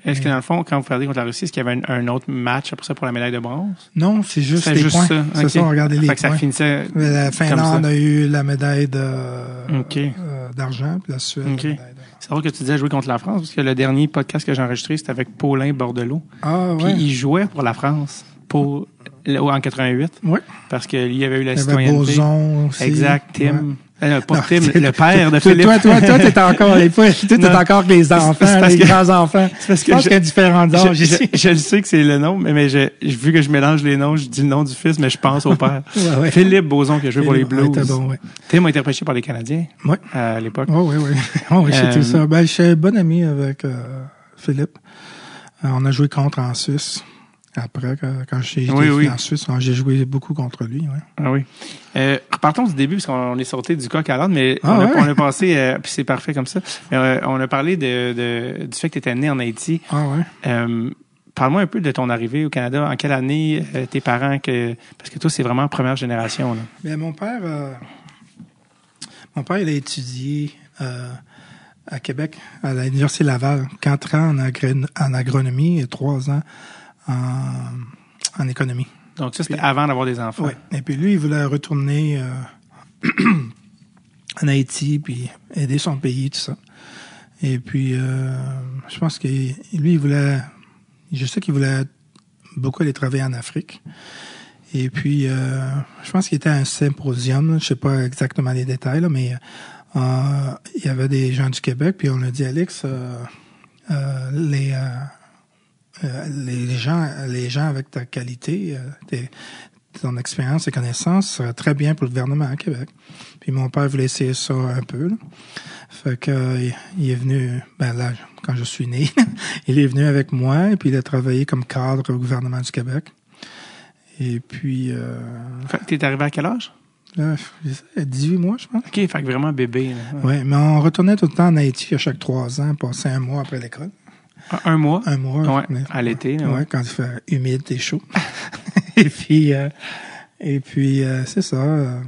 Est-ce que dans le fond, quand vous perdez contre la Russie, est-ce qu'il y avait un, un autre match après ça pour la médaille de bronze? Non, c'est juste C'est les juste points. ça. C'est ça. On regardait les Fait que ça finissait. La Finlande a eu la médaille de euh, d'argent, puis la Suède. La C'est drôle que tu disais jouer contre la France, parce que le dernier podcast que j'ai enregistré, c'était avec Paulin Bordelot. Ah Puis ouais. il jouait pour la France. Pour en 88, Oui. parce qu'il y avait eu la Il y avait citoyenneté. Boson aussi. Exact, Tim. Ouais. Euh, pas Non, Tim, le père de Philippe. toi, toi, toi, t'es encore, les fois, toi, t'es encore avec les enfants, parce les que- grands-enfants. C'est parce Je que pense je- qu'il y a différents âges je, ici. je- je le sais que c'est le nom, mais, mais je, je- vu que je mélange les noms, je dis le nom du fils, mais je pense au père. Ouais, ouais. Philippe Boson qui a joué pour les Blues. bon. Tim a été repêché par les Canadiens à l'époque. Oui, oui, oui. Oh, oui, Euh, ça. Ben, je suis bon ami avec euh, Philippe. Euh, on a joué contre en Suisse. Après, quand, j'ai Oui, oui. en Suisse, j'ai joué beaucoup contre lui. Ouais. Ah oui. Euh, repartons du début, parce qu'on est sorti du coq à l'âne, mais Ah on, a, ouais? on a passé, euh, puis c'est parfait comme ça. Euh, on a parlé de, de- du fait que tu étais né en Haïti. Ah ouais. Parle-moi un peu de ton arrivée au Canada. En quelle année tes parents que parce que toi c'est vraiment première génération là. Bien, mon père, mon père, il a étudié à Québec, à l'Université Laval, quatre ans en, en agronomie et trois ans en, en économie. Donc ça c'était avant d'avoir des enfants. Oui. Et puis lui, il voulait retourner euh, en Haïti, puis aider son pays, tout ça. Et puis, euh, je pense que lui, il voulait, je sais qu'il voulait beaucoup aller travailler en Afrique. Et puis, euh, je pense qu'il était à un symposium, là, je sais pas exactement les détails, là, mais euh, il y avait des gens du Québec, puis on a dit, Alex, euh, euh, les, euh, les gens, les gens avec ta qualité, euh, tes- ton expérience et connaissances très bien pour le gouvernement à Québec. Puis mon père voulait essayer ça un peu. là. Fait que euh, il est venu, ben là, quand je suis né, il est venu avec moi et puis il a travaillé comme cadre au gouvernement du Québec. Et puis, euh, Fait que T'es arrivé à quel âge? sais, 18 mois, je pense. OK, fait que vraiment bébé. Oui, mais on retournait tout le temps en Haïti à chaque trois ans, passer un mois après l'école. Un, mois. Un mois. Ouais, mais- à l'été, Ouais, ouais. quand il fait humide et chaud. et puis, euh, et puis euh, c'est ça. euh,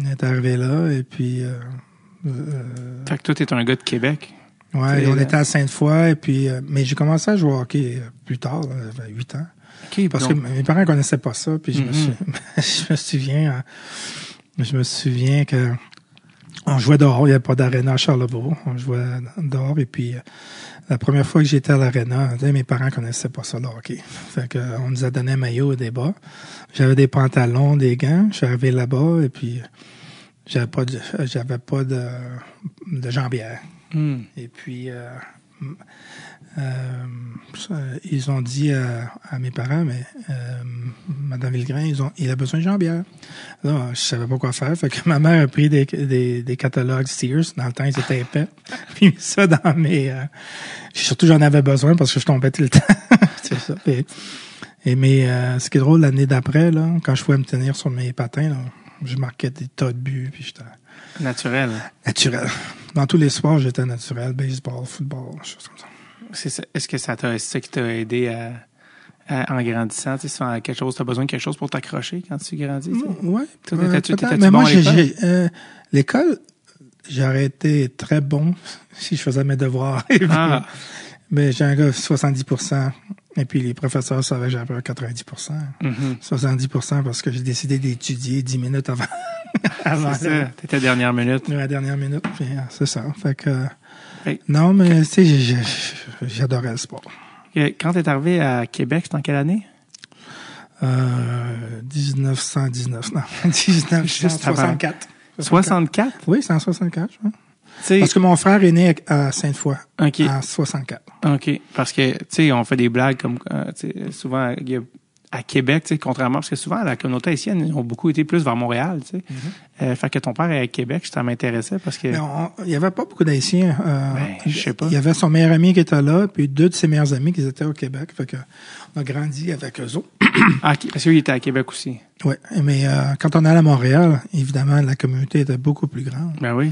on est arrivé là et puis, euh, euh, Fait que toi t'es un gars de Québec. ouais, on était à Sainte-Foy et puis, mais j'ai commencé à jouer au hockey plus tard, là, j'avais 8 ans. Parce donc- que mes parents connaissaient pas ça, puis je, me, Mhm. suis- je me souviens, euh, je me souviens que on jouait dehors, il n'y avait pas d'aréna à Charlebourg, on jouait dehors, et puis la première fois que j'étais à sais, mes parents connaissaient pas ça, le hockey. Fait que, euh, on nous a donné un maillot des bas. J'avais des pantalons, des gants, je suis arrivé là-bas, et puis j'avais pas de, j'avais pas de, de jambière. Hmm. Et puis, euh, ils ont dit à, à mes parents, mais euh, Madame Villegrain, ils ont, il a besoin de jambière. Là, je savais pas quoi faire. Fait que ma mère a pris des, des, des catalogues Sears. Dans le temps, ils étaient épais. Puis ça dans mes... Euh, surtout, j'en avais besoin parce que je tombais tout le temps. C'est ça. Et, et mais euh, ce qui est drôle, l'année d'après, là, quand je pouvais me tenir sur mes patins, là, je marquais des tas de buts. Puis j'étais Naturel. naturel. Dans tous les sports, j'étais naturel. Baseball, football, choses comme ça. Est-ce que ça t'a qui aidé à, à- en grandissant? Tu sais, quelque chose, t'as besoin de quelque chose pour t'accrocher quand tu grandis? t'étais-tu- Mais bon moi, à l'école? euh, l'école, j'aurais été très bon si je faisais mes devoirs. Ah, Mais j'ai un gars 70%. Et puis les professeurs savaient que j'avais un 90%. mhm. 70% parce que j'ai décidé d'étudier 10 minutes avant, avant la, ça. T'étais dernière minute. la dernière minute. Euh, c'est ça. Fait que, Hey. non, mais tu sais, j'adorais le sport. Quand t'es arrivé à Québec, c'était en quelle année? Euh, 1919, non, Juste 1964. 64? Oui, c'est en 64, je crois. Tu Parce que mon frère est né à Sainte-Foy en 64. OK. Parce que, tu sais, on fait des blagues comme, euh, tu souvent, il y a- à Québec, tu sais, contrairement, parce que souvent, la communauté haïtienne, ils ont beaucoup été plus vers Montréal, tu sais. Euh, fait que ton père est à Québec, ça m'intéressait parce que... Il n'y avait pas beaucoup d'Haïtiens. euh, Ben, je sais pas. Il y avait son meilleur ami qui était là, puis deux de ses meilleurs amis qui étaient au Québec. Fait que on a grandi avec eux autres. Ah, parce qu'il était à Québec aussi. Ouais, mais euh, quand on allait à Montréal, évidemment, la communauté était beaucoup plus grande. Ben oui.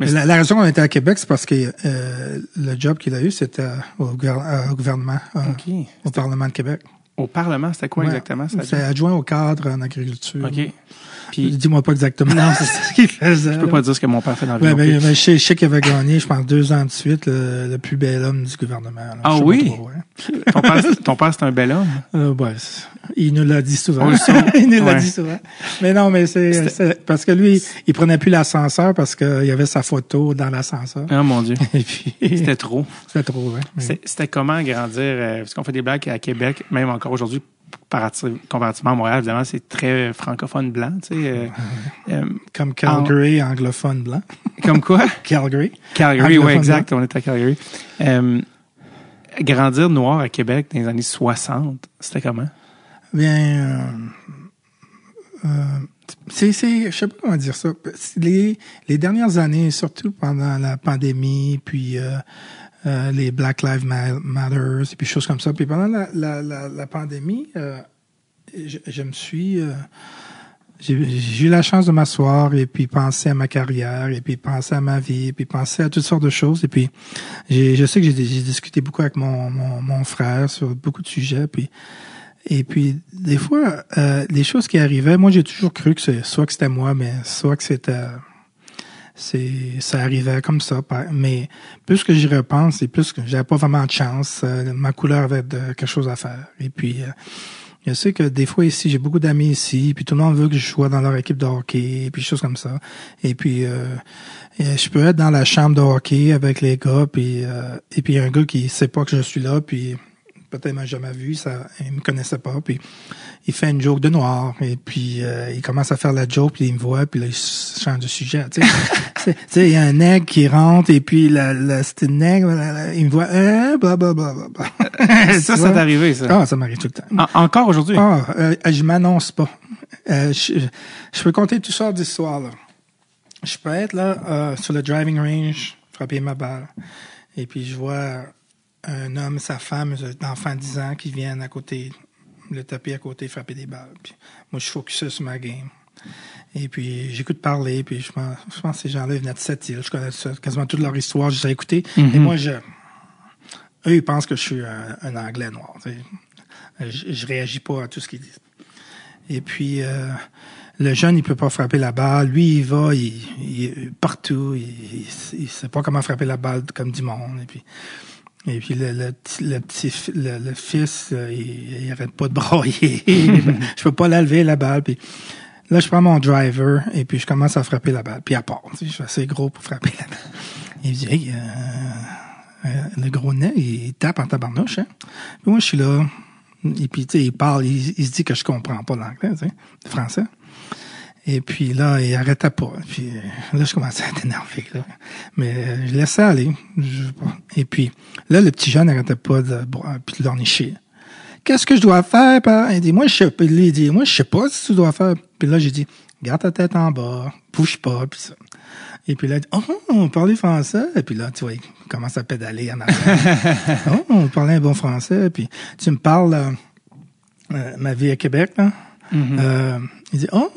Mais la, la raison qu'on était à Québec, c'est parce que euh, le job qu'il a eu, c'était au, gouver- euh, au gouvernement, euh, OK. au Parlement de Québec. Au Parlement, c'était quoi Ouais. exactement? Ça C'est adjoint au cadre en agriculture. OK. Puis, Dis-moi pas exactement Non, c'est ce qu'il faisait. je peux pas dire ce que mon père fait dans la vie. Ouais, plus. mais je, sais, qu'il avait gagné, je pense, deux ans de suite, le, le plus bel homme du gouvernement. là. Ah oui? trop, ton père, ton père, c'est un bel homme? Euh, c'est- il nous l'a dit souvent. Le il nous l'a dit souvent. Mais non, mais c'est parce que lui, il prenait plus l'ascenseur parce qu'il y avait sa photo dans l'ascenseur. Oh mon Dieu. C'était trop. c'était trop, ouais. C'était comment grandir, euh, parce qu'on fait des blagues à Québec, même encore aujourd'hui, comparativement à Montréal, évidemment, c'est très francophone blanc, tu sais. euh, euh, Comme Calgary, anglophone blanc. comme quoi? Calgary. Calgary, oui, exact. On est à Calgary. Euh, grandir noir à Québec dans les années 60, c'était comment? Bien, euh, c'est, c'est, je sais pas comment dire ça. Les, les dernières années, surtout pendant la pandémie, puis euh, les Black Lives Ma- Matter, et puis choses comme ça. Puis pendant la, la, la, la pandémie, euh, je, je me suis, euh, j'ai, eu la chance de m'asseoir et puis penser à ma carrière et puis penser à ma vie et puis penser à toutes sortes de choses. Et puis, je sais que j'ai, discuté beaucoup avec mon, mon, mon frère sur beaucoup de sujets. Puis, et puis, des fois, euh, les choses qui arrivaient, moi, j'ai toujours cru que soit que c'était moi, mais soit que c'était, c'est, ça arrivait comme ça. Mais plus que j'y repense, et plus que j'avais pas vraiment de chance, euh, ma couleur avait de, quelque chose à faire. Et puis, euh, je sais que des fois ici, j'ai beaucoup d'amis ici, puis tout le monde veut que je sois dans leur équipe de hockey, et puis choses comme ça. Et puis, euh, je peux être dans la chambre de hockey avec les gars, puis euh, et puis y a un gars qui sait pas que je suis là, puis peut-être m'a jamais vu, ça, il me connaissait pas, puis il fait une joke de noir, et puis euh, il commence à faire la joke, puis il me voit, puis là il change de sujet, tu sais. Il y a un nègre qui rentre, et puis la, la, c'est une nègre, il me voit, euh, bla bla bla bla. bla. ça, ça t'est arrivé, ça. Ah, ça m'arrive tout le temps. En- encore aujourd'hui? Ah, euh, je m'annonce pas. Euh, je, je peux compter tout sortes d'histoires, là. Je peux être là, euh, sur le driving range, frapper ma balle. Et puis, je vois un homme, sa femme, d'enfant de 10 ans, qui viennent à côté, le tapis à côté, frapper des balles. Puis, moi, je suis focusé sur ma game. Et puis, j'écoute parler, puis je pense, je pense que ces gens-là ils venaient de cette île. Je connais ça, quasiment toute leur histoire, je les ai écoutés. Et moi, je, eux, ils pensent que je suis un, un Anglais noir. tu sais. Je, je réagis pas à tout ce qu'ils disent. Et puis, euh, le jeune, il peut pas frapper la balle. Lui, il va, il, il est partout. Il, il, il sait pas comment frapper la balle comme du monde. Et puis, et puis le, le, le petit, le, le fils, euh, il, il arrête pas de brailler. je peux pas la la balle. Puis là, je prends mon driver et puis je commence à frapper la balle. Puis à part, je suis assez gros pour frapper la balle. Il me dit, hey, euh, euh, le gros nez, il tape en tabarnouche. Hein? Puis moi, je suis là. Et puis, tu sais, il parle, il, il se dit que je comprends pas l'anglais, le français. Et puis là, il arrêtait pas. Puis là, je commençais à être énervé. Là. Mais euh, je laissais aller. Je- et puis là, le petit jeune n'arrêtait pas de puis de l'ornicher. Qu'est-ce que je dois faire? Il dit, moi, je sais pas. Lui, il dit, moi, je sais pas ce que tu dois faire. Puis là, j'ai dit, garde ta tête en bas, bouge pas, puis ça. Et puis là, il dit, oh, on parlait français. Et puis là, tu vois, il commence à pédaler en arrière. oh, on parlait un bon français. Puis tu me parles, euh, euh, ma vie à Québec, là. Euh, il dit, oh,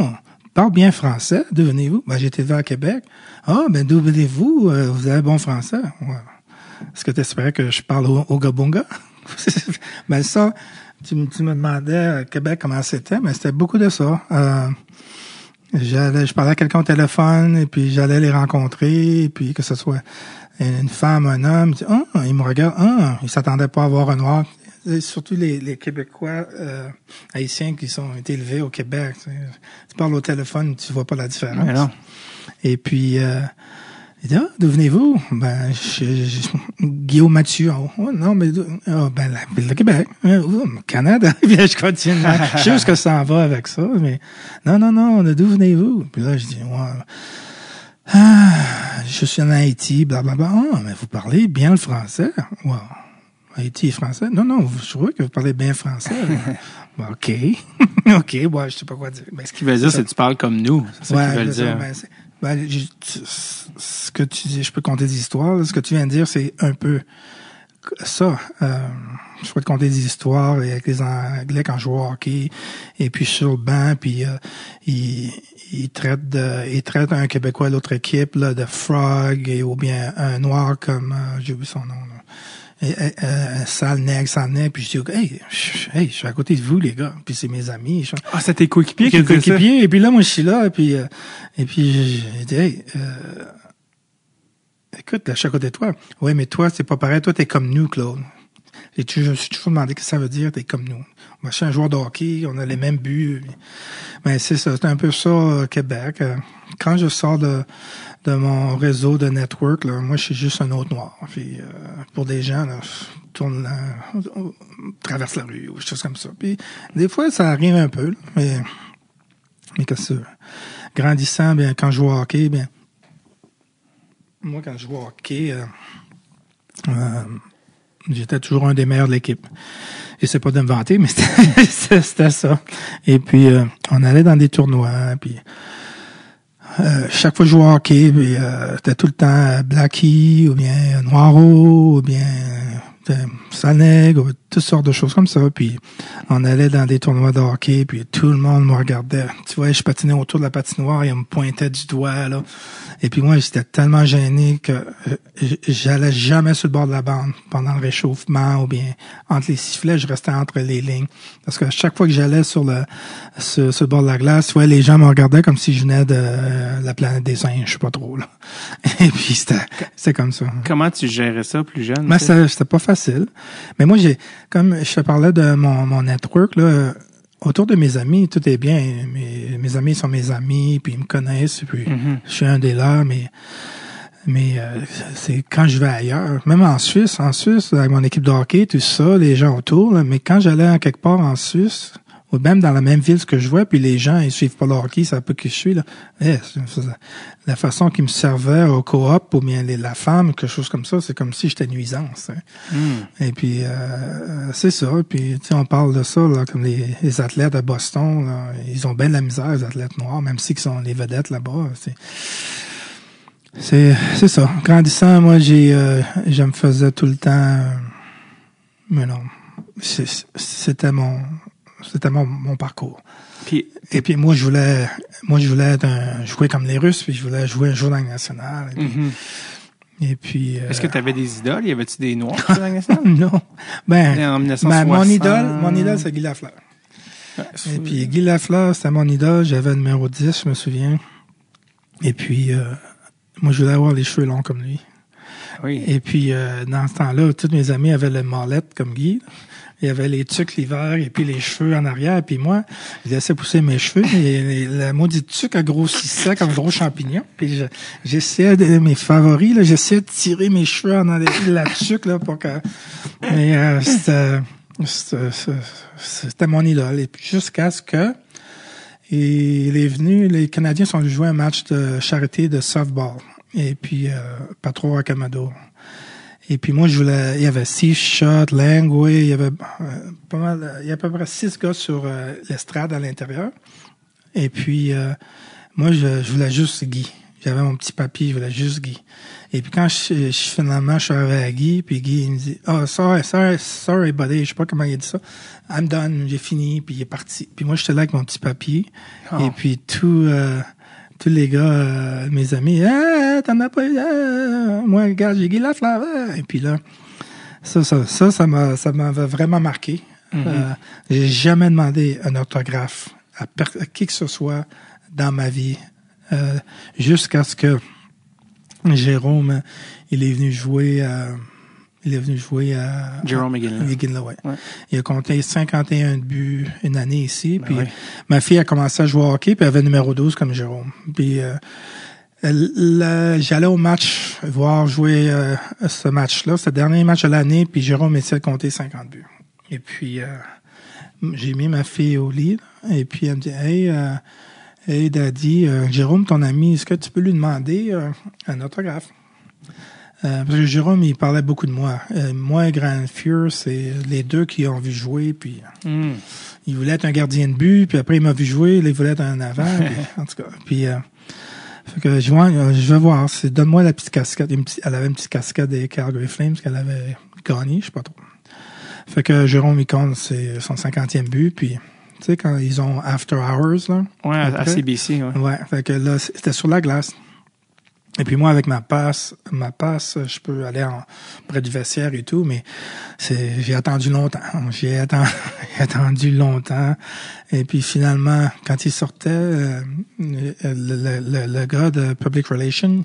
parle bien français, d'où venez-vous? Ben, élevé à Québec. Ah, ben, d'où venez-vous? Euh, vous avez bon français. Ouais. Est-ce que tu espérais que je parle au, Gabunga? ben, ça, tu, me- tu me demandais à Québec comment c'était, mais c'était beaucoup de ça. Euh, j'allais, je parlais à quelqu'un au téléphone, et puis j'allais les rencontrer, et puis que ce soit une femme, un homme, ah, il me regarde, ah, il s'attendait pas à voir un noir. Et Surtout les, les Québécois euh, haïtiens qui sont été élevés au Québec. Tu, sais. Tu parles au téléphone, tu vois pas la différence. Et puis, euh, ah, d'où venez-vous? Ben, je, je- Guillaume Mathieu. Oh, non, mais, ah, ben, la ville de Québec. Oh, Canada. Puis là, je continue. Je sais où est-ce que ça en va avec ça, mais, non, non, non, d'où venez-vous? Puis là, je dis, ouais, ah, je suis en Haïti, blablabla. Ah, mais vous parlez bien le français? Wow. Haïti est français? Non, non, je trouvais que vous parlez bien français. Ben, OK. OK, ouais, je sais pas quoi dire. Ben, Ce qu'il veut dire, c'est que tu parles comme nous. C'est ça qu'il veut ça. dire. Ben, ben, tu- ce que tu dis, je peux compter des histoires. là. Ce que tu viens de dire, c'est un peu ça. Euh, je peux te compter des histoires avec les Anglais quand je joue au hockey. Et puis je suis sur le banc, puis euh, ils, ils traitent de, ils traitent un Québécois à l'autre équipe là, de frog et ou bien un noir comme euh, j'ai oublié son nom. Là. Sale nègre, sale nègre, puis je dis, hey, je, hey, je suis à côté de vous, les gars. Puis c'est mes amis. Ah, c'est tes coéquipiers qui. Et puis là, moi, je suis là, et puis, euh, et puis j'ai dit, hey, euh, écoute, là, je suis à côté de toi. Ouais, mais toi, c'est pas pareil. Toi, t'es comme nous, Claude. j'ai toujours, je me suis toujours demandé ce que ça veut dire, t'es comme nous. Moi, je suis un joueur de hockey, on a les mêmes buts. C'est c'est un peu ça, euh, Québec. Euh, Quand je sors de, de mon réseau de network, moi, je suis juste un autre noir. Puis, euh, pour des gens, là, je tourne traverse la rue ou choses comme ça. Puis, des fois, ça arrive un peu, mais, mais que ça. Grandissant, bien, quand je joue au hockey, bien, moi, quand je joue au hockey, euh, j'étais toujours un des meilleurs de l'équipe. Et c'est pas vanter, mais c'était ça. Et puis, euh, on allait dans des tournois, puis euh, chaque fois que je jouais au hockey, euh, c'était tout le temps euh, Blackie, ou bien Noiro, ou bien ou toutes sortes de choses comme ça. Puis, on allait dans des tournois de hockey, puis tout le monde me regardait. Tu vois, je patinais autour de la patinoire, et on me pointait du doigt, là. Et puis moi, j'étais tellement gêné que euh, j'allais jamais sur le bord de la bande pendant le réchauffement ou bien entre les sifflets, je restais entre les lignes. Parce que chaque fois que j'allais sur le sur, sur le bord de la glace, ouais, les gens me regardaient comme si je venais de euh, la planète des singes, je sais pas trop là. Et puis c'était comme ça. Comment tu gérais ça plus jeune? Mais c'était c'était pas facile. Mais moi, j'ai, comme je te parlais de mon, mon network, là, autour de mes amis, tout est bien. Mes, mes amis sont mes amis, puis ils me connaissent, puis Mhm. je suis un des leurs, mais, mais euh, c'est quand je vais ailleurs, même en Suisse, en Suisse, avec mon équipe de hockey, tout ça, les gens autour, là, mais quand j'allais en quelque part en Suisse, ou même dans la même ville que je vois, puis les gens, ils suivent pas le hockey, ça peu qui je suis, là. Eh, la façon qu'ils me servaient au coop, ou bien les- la femme, quelque chose comme ça, c'est comme si j'étais nuisance. hein. Hmm. Et puis, euh, c'est ça. Puis, tu sais, on parle de ça, là, comme les, les athlètes à Boston, là, ils ont bien de la misère, les athlètes noirs, même s'ils sont les vedettes là-bas. C'est, c'est, c'est ça. Grandissant, moi, j'ai, euh, je me faisais tout le temps, euh, mais non, c'est- c'était mon, c'était mon, mon parcours. Puis, Et puis, moi, je voulais, moi, je voulais être un- jouer comme les Russes, puis je voulais jouer un jour dans le national. Et puis, mhm. et puis, euh, est-ce que tu avais des idoles? Y avait-tu des noirs sur la nationale? non. Ben, En ben, 1960. mon idole, mon idole, c'est Guy Lafleur. Et puis Guy Lafleur, c'était mon idole. J'avais le numéro 10, je me souviens. Et puis, euh, moi, je voulais avoir les cheveux longs comme lui. Oui. Et puis, euh, dans ce temps-là, tous mes amis avaient le mallette comme Guy. Il y avait les tucs l'hiver et puis les cheveux en arrière. Puis moi, je laissais pousser mes cheveux. Et la maudite tuque a grossissait comme un gros champignon. Puis je- j'essayais mes favoris, j'essayais de tirer mes cheveux en arrière de la tuque là, pour que. Mais euh, c'était, mon idole. Et puis jusqu'à ce que il est venu, les Canadiens sont venus jouer un match de charité de softball. Et puis, euh, pas trop à Camado. Et puis moi, je voulais, il y avait six shots, Langway, il y avait euh, pas mal, euh, il y a à peu près six gars sur euh, l'estrade à l'intérieur. Et puis, euh, moi, je, je voulais juste Guy. J'avais mon petit papier, je voulais juste Guy. Et puis quand je, je- finalement, je suis arrivé à Guy, puis Guy, il me dit, oh, sorry, sorry, sorry, buddy, je sais pas comment il a dit ça. I'm done, j'ai fini, puis il est parti. Puis moi, j'étais là avec mon petit papier. Oh. Et puis tout, euh, tous les gars, euh, mes amis, ah, t'en as pas eu, ah, moi, regarde, j'ai Guy Lafleur. ah. Et puis là, ça, ça, ça, ça m'a, ça m'avait vraiment marqué. Euh, j'ai jamais demandé un autographe à qui que ce soit dans ma vie, euh, jusqu'à ce que Jérôme, il est venu jouer, à, il est venu jouer à Jérôme McGinley. McGinley, ouais. Ouais. Il a compté 51 buts une année ici. puis oui. ma fille a commencé à jouer au hockey, puis elle avait numéro 12 comme Jérôme. Puis euh, j'allais au match voir jouer euh, ce match-là, ce dernier match de l'année, puis Jérôme essayait de compter 50 buts. Et puis euh, j'ai mis ma fille au lit, là, et puis elle me dit Hey, hey Daddy, Jérôme, ton ami, est-ce que tu peux lui demander un autographe? Euh, parce que Jérôme, il parlait beaucoup de moi. Euh, moi et Grand Fure, c'est les deux qui ont vu jouer, puis Hmm. il voulait être un gardien de but, puis après il m'a vu jouer, là, il voulait être un avant, puis, en tout cas. Puis, euh, fait que je, vois, je vais voir, c'est donne-moi la petite petite- elle avait une petite casquette des Calgary Flames qu'elle avait gagné, je sais pas trop. Fait que Jérôme, il compte c'est son 50e but, puis tu sais, quand ils ont After Hours, là, Ouais, à? CBC, ouais. Ouais, fait que là, c'était sur la glace. Et puis moi, avec ma passe, ma passe, je peux aller en, près du vestiaire et tout, mais c'est, j'ai attendu longtemps. J'ai attendu, attendu longtemps. Et puis finalement, quand il sortait, euh, le, le, le, gars de Public Relations,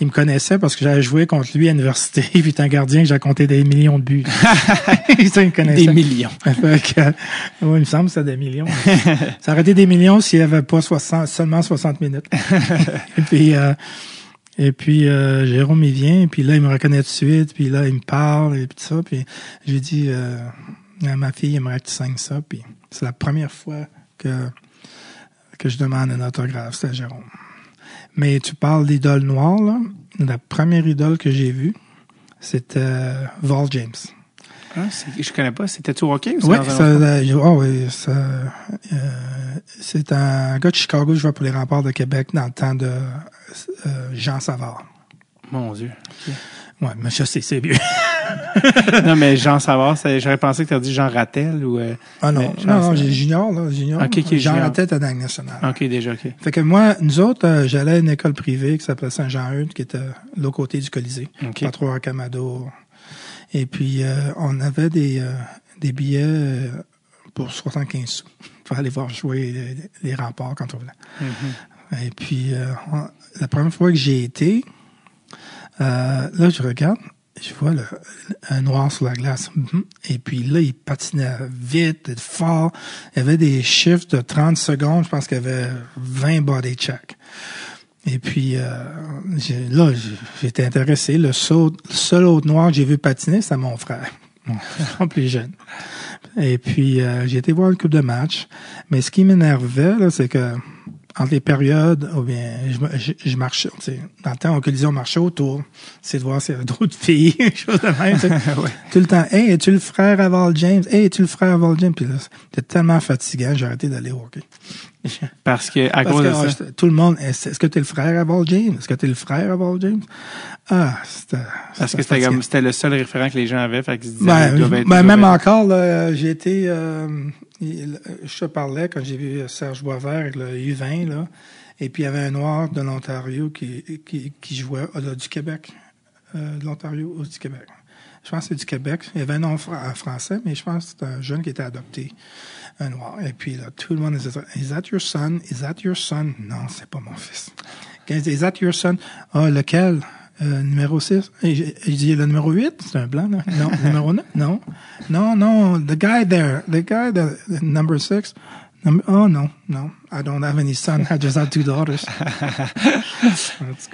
il me connaissait parce que j'avais joué contre lui à l'université. Puis un gardien que j'ai compté des millions de buts. Ça, il me connaissait. Des millions. que, il me semble que c'était des millions. Ça aurait été des millions s'il n'y avait pas 60, seulement 60 minutes. et puis, euh, et puis euh, Jérôme il vient, puis là il me reconnaît tout de suite, puis là il me parle et puis tout ça, puis j'ai dit euh, à ma fille aimerait que tu signes ça, puis c'est la première fois que que je demande un autographe, c'est Jérôme. Mais tu parles d'idole noire là, la première idole que j'ai vue, c'était euh, Val James. Ah, je connais pas. C'était-tu hockey ou Oui, ça, euh, oh, oui ça, euh, c'est un gars de Chicago, je vois pour les remparts de Québec dans le temps de Jean Savard. Mon Dieu. Ouais, mais je sais, c'est mieux. non, mais Jean Savard, j'aurais pensé que tu as dit Jean Rattel ou. Euh, ah non, non, non, j'ai Junior, là, Junior. Okay, okay, Jean Rattel était dans la nationale. OK, déjà, OK. Fait que moi, nous autres, euh, j'allais à une école privée qui s'appelait Saint-Jean-Eudes, qui était l'autre côté du Colisée. Okay. Pas trop à Camado. Et puis, euh, on avait des, euh, des billets euh, pour 75 sous pour aller voir jouer les, remparts quand on voulait. Mm-hmm. Et puis, la première fois que j'ai été, là, je regarde, je vois le, un noir sur la glace. Mm-hmm. Et puis là, il patinait vite, fort. Il y avait des chiffres de 30 secondes. Je pense qu'il y avait 20 body check. Et puis euh, là, j'étais intéressé. Le seul, autre noir que j'ai vu patiner, c'est mon frère, mon plus jeune. Et puis euh, j'ai été voir une coupe de match. Mais ce qui m'énervait, c'est que entre les périodes, ou bien je, je, marchais, dans le temps, en collision, on marchait autour, c'est de voir s'il y avait d'autres filles, chose de même. Tout le temps, hey, es-tu le frère à Val James? Hey, es-tu le frère à Val James? Puis là, c'était tellement fatigant, j'ai arrêté d'aller au hockey. Parce que, à cause de ça. Tout le monde, est-ce que tu es le frère à Val James? Est-ce que tu es le frère à Val James? Ah, c'était. Parce que c'était comme, c'était le seul référent que les gens avaient, fait qu'ils se disaient, ben, ben même encore, j'ai été, euh, je te parlais quand j'ai vu Serge Boisvert avec le U20, là, et puis il y avait un noir de l'Ontario qui, qui, qui jouait, là, du Québec, euh, de l'Ontario ou du Québec. Je pense que c'est du Québec. Il y avait un nom français, mais je pense que c'était un jeune qui était adopté un noir. Et puis là, tout le monde disait, Is that your son? Is that your son? Non, c'est pas mon fils. Is that your son? Ah, oh, lequel? Euh, numéro 6. Et je, dis le numéro 8, c'est un blanc, là. Non, numéro 9, non. Non, non, the guy there, the guy, the, the number 6. Number, oh, no, no. I don't have any son. I just have two daughters.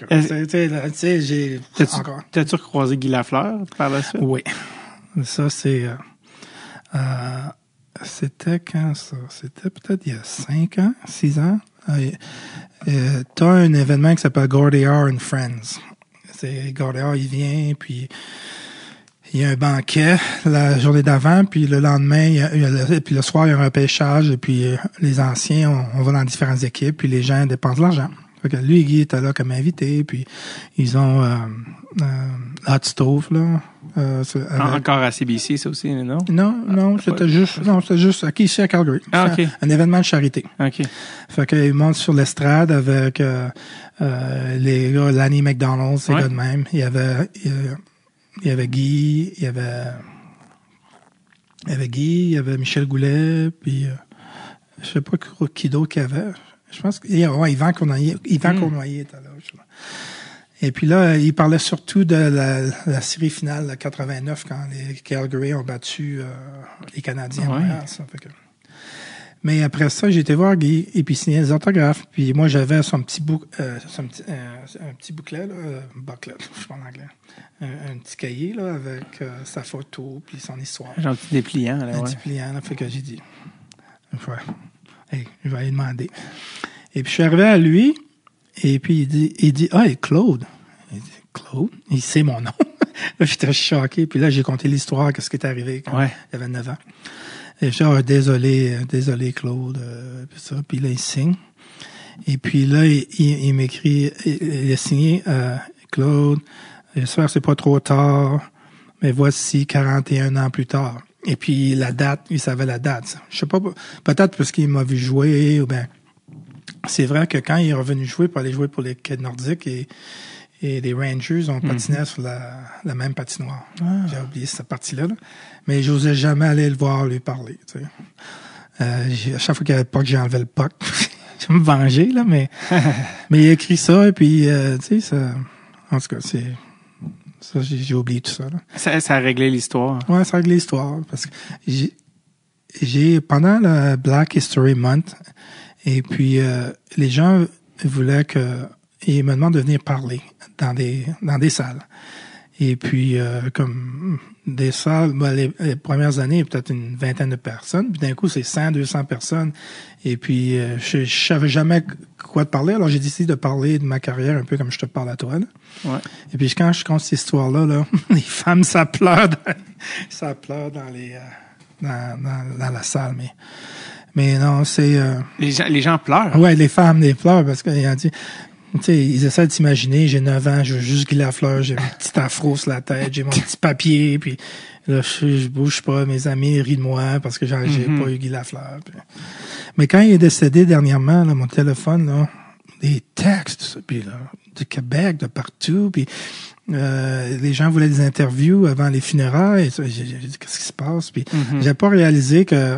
tu sais, j'ai encore. T'as-tu croisé Guy Lafleur par la suite? Oui. Ça, c'est, euh, euh, c'était quand ça? C'était peut-être il y a cinq ans, six ans? Euh, euh, T'as un événement qui s'appelle Gordiar and Friends. Gordiar, il vient, puis il y a un banquet la journée d'avant, puis le lendemain, puis le soir, il y a un repêchage, et puis euh, les anciens, on, on va dans différentes équipes, puis les gens dépensent de l'argent. lui, Guy était là comme invité, puis ils ont euh, euh, Hot Stove, là. Euh, Encore à CBC, ça aussi, non? Non, non, c'était juste, non, c'était juste aquí, ici à Calgary. Ah, okay. un, événement de charité. OK. Fait qu'ils montent sur l'estrade avec euh, euh, les gars, Lanny McDonald, ces gars de même. Il y avait, il y avait Guy, il y avait, il y avait Guy, il y avait Michel Goulet, puis euh, je sais pas qui d'autre qu'il y avait. Je pense a ouais, Yvan Cournoyer, Yvan mm. Cournoyer était là. Et puis là, il parlait surtout de la, la série finale de 89 quand les Calgary ont battu euh, les Canadiens. Ouais. ça fait que... Mais après ça, j'ai été voir Guy et puis signer des autographes. Puis moi, j'avais son petit bouc, euh, son petit, euh, un petit bouclet, là, euh, je parle anglais, un, un, petit cahier là avec sa photo puis son histoire. Un petit dépliant là. Un ouais. dépliant là, fait que j'ai dit, ouais, hey, je vais aller demander. Et puis je suis arrivé à lui et puis il dit, il dit, ah, et Claude. Il dit, Claude, il sait mon nom. J'étais choqué. Puis là, j'ai compté l'histoire, qu'est-ce qui est arrivé quand ouais. il avait 9 ans. Et genre, désolé, désolé, Claude, euh, puis ça. Puis là, il signe. Et puis là, il, il, il m'écrit, il, il, a signé, euh, Claude, j'espère que c'est pas trop tard, mais voici 41 ans plus tard. Et puis la date, il savait la date. Je sais pas, peut-être parce qu'il m'a vu jouer, ou bien c'est vrai que quand il est revenu jouer pour aller jouer pour les quais nordiques, et, et les Rangers, on patinait sur la, la même patinoire. J'ai oublié cette partie-là. là. Mais j'osais jamais aller le voir, lui parler. tu sais. Euh, j'ai- à chaque fois qu'il y avait que j'ai enlevé le puck, je me venger, là, mais, mais il a écrit ça, et puis, euh, tu sais, ça, en tout cas, c'est, ça, j'ai oublié tout ça, là. Ça, ça a réglé l'histoire. Ouais, ça règle l'histoire. Parce que j'ai, j'ai, pendant le Black History Month, et puis, euh, les gens voulaient que, ils me demandent de venir parler dans des, dans des salles. Et puis, euh, comme des salles, ben, les, les premières années, peut-être une vingtaine de personnes. Puis d'un coup, c'est 100, 200 personnes. Et puis, euh, je, je savais jamais quoi te parler. Alors, j'ai décidé de parler de ma carrière un peu comme je te parle à toi. Là. Ouais. Et puis, quand je compte cette histoire-là, là, les femmes, ça pleure dans, ça pleure dans les, euh, dans, dans, dans la salle. Mais, mais non, c'est, euh, Les gens, les gens pleurent. Ouais, les femmes, les fleurs, parce qu'ils ont dit, tu sais, ils essaient de s'imaginer, j'ai 9 ans, je veux juste Guy Lafleur, j'ai mon petit afro sur la tête, j'ai mon petit papier, puis là, je, je bouge pas, mes amis rient de moi parce que j'ai j'ai pas eu Guy Lafleur. puis- Mais quand il est décédé dernièrement, là, mon téléphone, là, des textes, puis là, du Québec, de partout, puis euh, les gens voulaient des interviews avant les funérailles. et ça, J'ai dit, qu'est-ce qui se passe? Puis j'ai pas réalisé que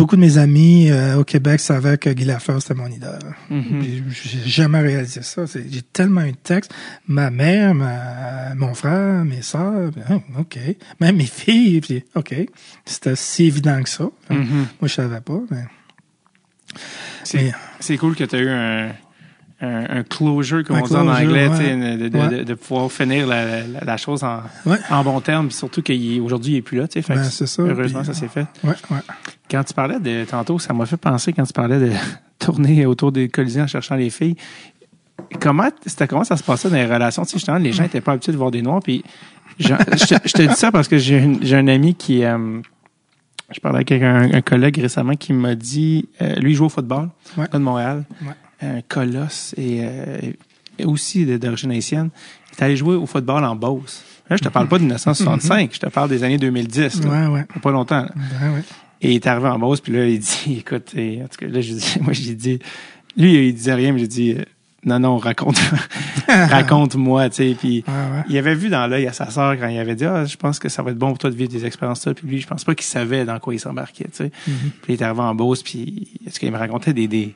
beaucoup de mes amis euh, au Québec savaient que Guy Lafleur, c'était mon idole. Puis J'ai jamais réalisé ça. J'ai tellement eu de textes. Ma mère, ma, mon frère, mes soeurs, OK. Même mes filles, puis OK. C'était si évident que ça. Moi, je savais pas, mais... C'est cool que tu as eu un, un, un closure, comme Un on dit en anglais, ouais. de, de, Ouais. de, de pouvoir finir la, la, la chose en, Ouais. en bon terme. Surtout qu'aujourd'hui, il n'est plus là. tu sais, fait Ben, c'est ça, Heureusement, puis- ça s'est fait. Ouais, ouais. Quand tu parlais de tantôt, ça m'a fait penser quand tu parlais de tourner autour des colisées en cherchant les filles. Comment c'était comment ça se passait dans les relations? Tu sais, justement, les gens n'étaient pas habitués de voir des noirs. Puis je, je te, je te dis ça parce que j'ai une- j'ai un ami qui euh, je parlais avec un, un collègue récemment qui m'a dit euh, lui il joue au football de Montréal, Ouais. Un colosse et, euh, et aussi d'origine haïtienne. Il est allé jouer au football en Beauce. Là, je te parle pas de 1965, je te parle des années 2010. là. Ouais, ouais. Pas longtemps. Ben, ouais. Et il est arrivé en Beauce, puis là, il dit, écoute, et, en tout cas, là, je dis, moi, j'ai dit, lui, il disait rien, mais j'ai dit, non, non, raconte, raconte-moi, tu sais, puis Ouais, ouais. il avait vu dans l'œil à sa sœur quand il avait dit, ah, je pense que ça va être bon pour toi de vivre des expériences là, puis lui, je pense pas qu'il savait dans quoi il s'embarquait, tu sais. Mm-hmm. Puis il est arrivé en Beauce, puis est-ce qu'il me racontait des, des,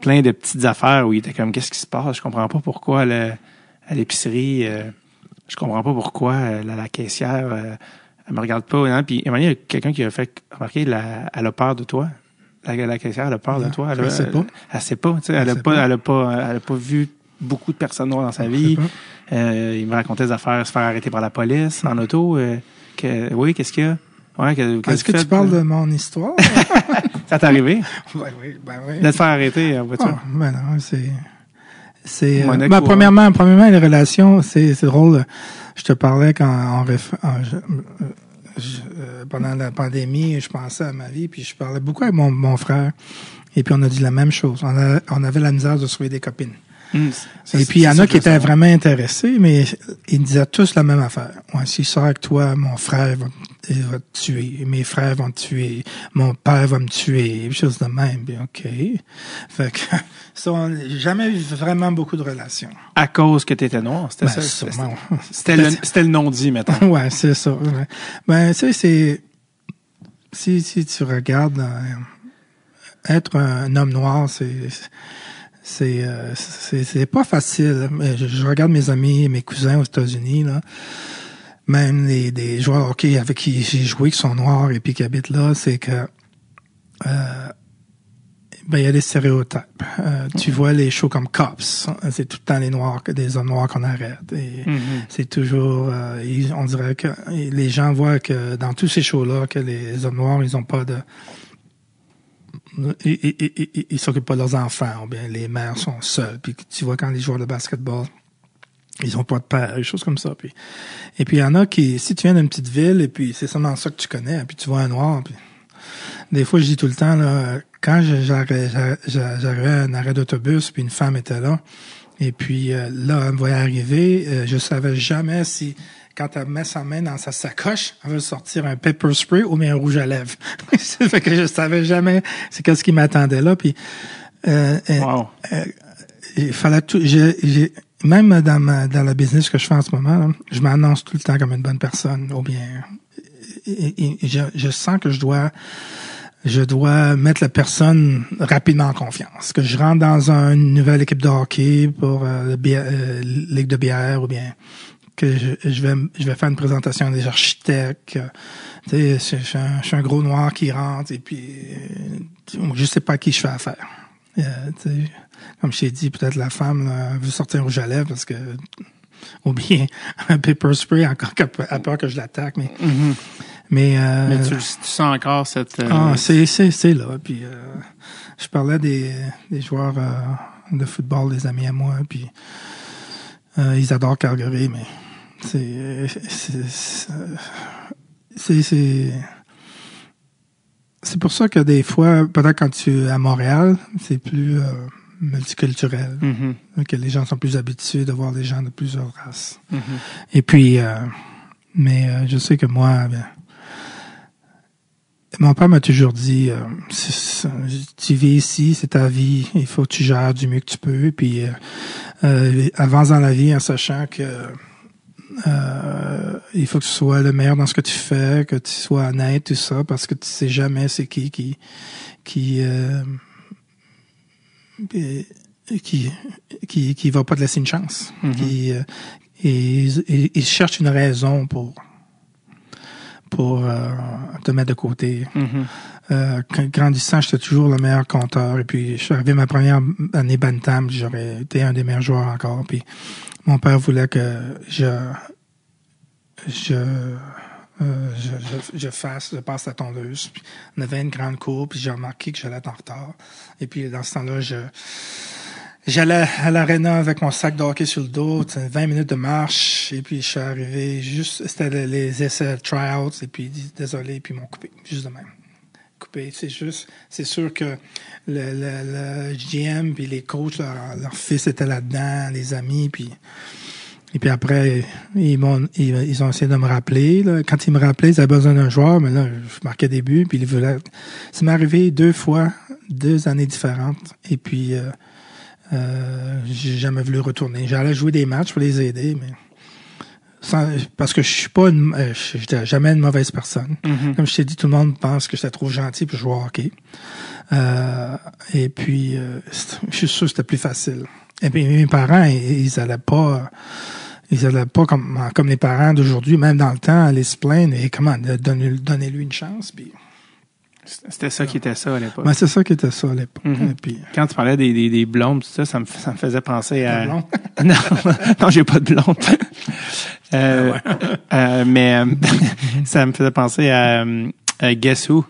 plein de petites affaires où il était comme, qu'est-ce qui se passe? Je comprends pas pourquoi, à l'épicerie, euh, je comprends pas pourquoi euh, la, la caissière, euh, elle me regarde pas. Hein? Puis, il y a quelqu'un qui a fait remarquer, la, elle a peur de toi. La, la caissière, elle a peur de toi. Elle, a- sait pas. Elle, sait pas. tu sais, Elle, Elle a pas, pas. elle a pas, elle a pas vu beaucoup de personnes noires dans sa vie. Euh, il me racontait des affaires, se faire arrêter par la police en auto. que, oui, qu'est-ce qu'il y a? Ouais, que, que Est-ce que tu parles de mon histoire? Ça t'est arrivé? ben oui, ben oui. De te faire arrêter en voiture? Ah, ben non, c'est. C'est. euh, ben, hein. premièrement, premièrement, les relations, c'est c'est drôle. Je te parlais quand en, réf- en- je- euh, je- euh, pendant la pandémie, je pensais à ma vie, puis je parlais beaucoup avec mon, mon frère. Et puis on a dit la même chose. On, a- on avait la misère de trouver des copines. Ça, Et puis il y en a qui je étaient vraiment intéressés, mais ils disaient tous la même affaire. Ouais, s'il sort avec toi, mon frère va, il va te tuer, mes frères vont te tuer, mon père va me tuer, choses de même. Puis, OK. Fait que ça, on n'a jamais eu vraiment beaucoup de relations. À cause que t'étais noir, c'était Ben, ça? C'était- le, non-dit, mettons. ouais, c'est ça. ouais. Ben, tu sais, c'est. Si, si tu regardes, euh, être un homme noir, c'est. C'est, euh, c'est, pas facile. Je, je regarde mes amis, mes cousins aux États-Unis, là. Même les, des joueurs de hockey avec qui j'ai joué qui sont noirs et puis qui habitent là, c'est que euh, ben il y a des stéréotypes. Euh, Tu vois les shows comme Cops, c'est tout le temps les noirs, des hommes noirs qu'on arrête. Et Mhm. c'est toujours, euh, ils- on dirait que les gens voient que dans tous ces shows-là, que les hommes noirs, ils ont pas de, ils, ils, ils- ils- ils s'occupent pas de leurs enfants, ou bien les mères sont seules. Puis tu vois quand les joueurs de basketball, ils ont pas de père, des choses comme ça. Puis, et puis il y en a qui, si tu viens d'une petite ville et puis c'est seulement ça que tu connais, puis tu vois un noir, puis des fois je dis tout le temps là, quand j'arrivais à un arrêt d'autobus, puis une femme était là, et puis euh, là elle me voyait arriver, euh, je savais jamais si quand elle met sa main dans sa sacoche, elle veut sortir un pepper spray ou bien un rouge à lèvres. ça fait que je savais jamais c'est qu'est-ce qui m'attendait là, puis euh, euh, Wow. il fallait tout. j'ai- même dans ma, dans le business que je fais en ce moment, là, je m'annonce tout le temps comme une bonne personne, ou bien, je, je sens que je dois, je dois mettre la personne rapidement en confiance. Que je rentre dans une nouvelle équipe de hockey pour euh, euh, ligue de bière, ou bien que je, je vais, je vais faire une présentation des architectes. euh, tu sais, je, un, je suis un gros noir qui rentre et puis euh, je sais pas à qui je fais affaire. Euh, comme je t'ai dit, peut-être la femme là, veut sortir rouge à lèvres parce que ou bien un paper spray encore a peur que je l'attaque, mais mais, euh, Mais tu, tu sens encore cette. euh, ah, c'est c'est c'est là. Puis euh, je parlais des des joueurs euh, de football, des amis à moi, puis euh, ils adorent Calgary, mais c'est c'est c'est c'est c'est pour ça que des fois, peut-être quand tu es à Montréal, c'est plus multiculturel, mhm, que les gens sont plus habitués de voir des gens de plusieurs races. mhm. Et puis, euh, mais euh, je sais que moi, ben, mon père m'a toujours dit, euh, tu vis ici, c'est ta vie, il faut que tu gères du mieux que tu peux. Puis, euh, euh, avance dans la vie en sachant que euh, il faut que tu sois le meilleur dans ce que tu fais, que tu sois honnête, tout ça, parce que tu sais jamais c'est qui qui qui euh, qui qui qui va pas te laisser une chance. Qui, euh, et, cherchent une raison pour pour euh, te mettre de côté. Mhm. Euh, grandissant, j'étais toujours le meilleur compteur. Et puis, je suis arrivé ma première année Bantam, j'aurais été un des meilleurs joueurs encore. Puis, mon père voulait que je je euh, je, je, fasse, je passe la tondeuse. Puis, on avait une grande cour, puis j'ai remarqué que j'allais en retard. Et puis, dans ce temps-là, je J'allais à l'aréna avec mon sac de hockey sur le dos, tu sais, 20 minutes de marche, et puis je suis arrivé juste, c'était les, essais tryouts, et puis désolé, puis ils m'ont coupé, juste de même. Coupé, c'est juste, c'est sûr que le, GM puis les coachs, leur, fils était là-dedans, les amis, puis et puis après, ils m'ont, ils, ils ont essayé de me rappeler. Là. Quand ils me rappelaient, ils avaient besoin d'un joueur, mais là, je marquais des buts, puis ils voulaient. Ça m'est arrivé deux fois, deux années différentes, et puis. Euh, euh, j'ai jamais voulu retourner. J'allais jouer des matchs pour les aider, mais sans, parce que je suis pas une, euh, j'étais jamais une mauvaise personne. Mhm. Comme je t'ai dit, tout le monde pense que j'étais trop gentil pour jouer au hockey. Euh, et puis, euh, je suis sûr que c'était plus facile. Et puis mes parents, ils, ils allaient pas, ils allaient pas comme comme les parents d'aujourd'hui, même dans le temps, aller se plaindre et comment donner donnez-lui une chance. Puis, C'était ça qui était ça à l'époque. ben, c'est ça qui était ça à l'époque. Mhm. Et puis, Quand tu parlais des, des, des blondes, tout ça, ça me, ça me faisait penser à. non, non, j'ai pas de blonde. Euh, euh, mais euh, ça me faisait penser à, à Guess Who.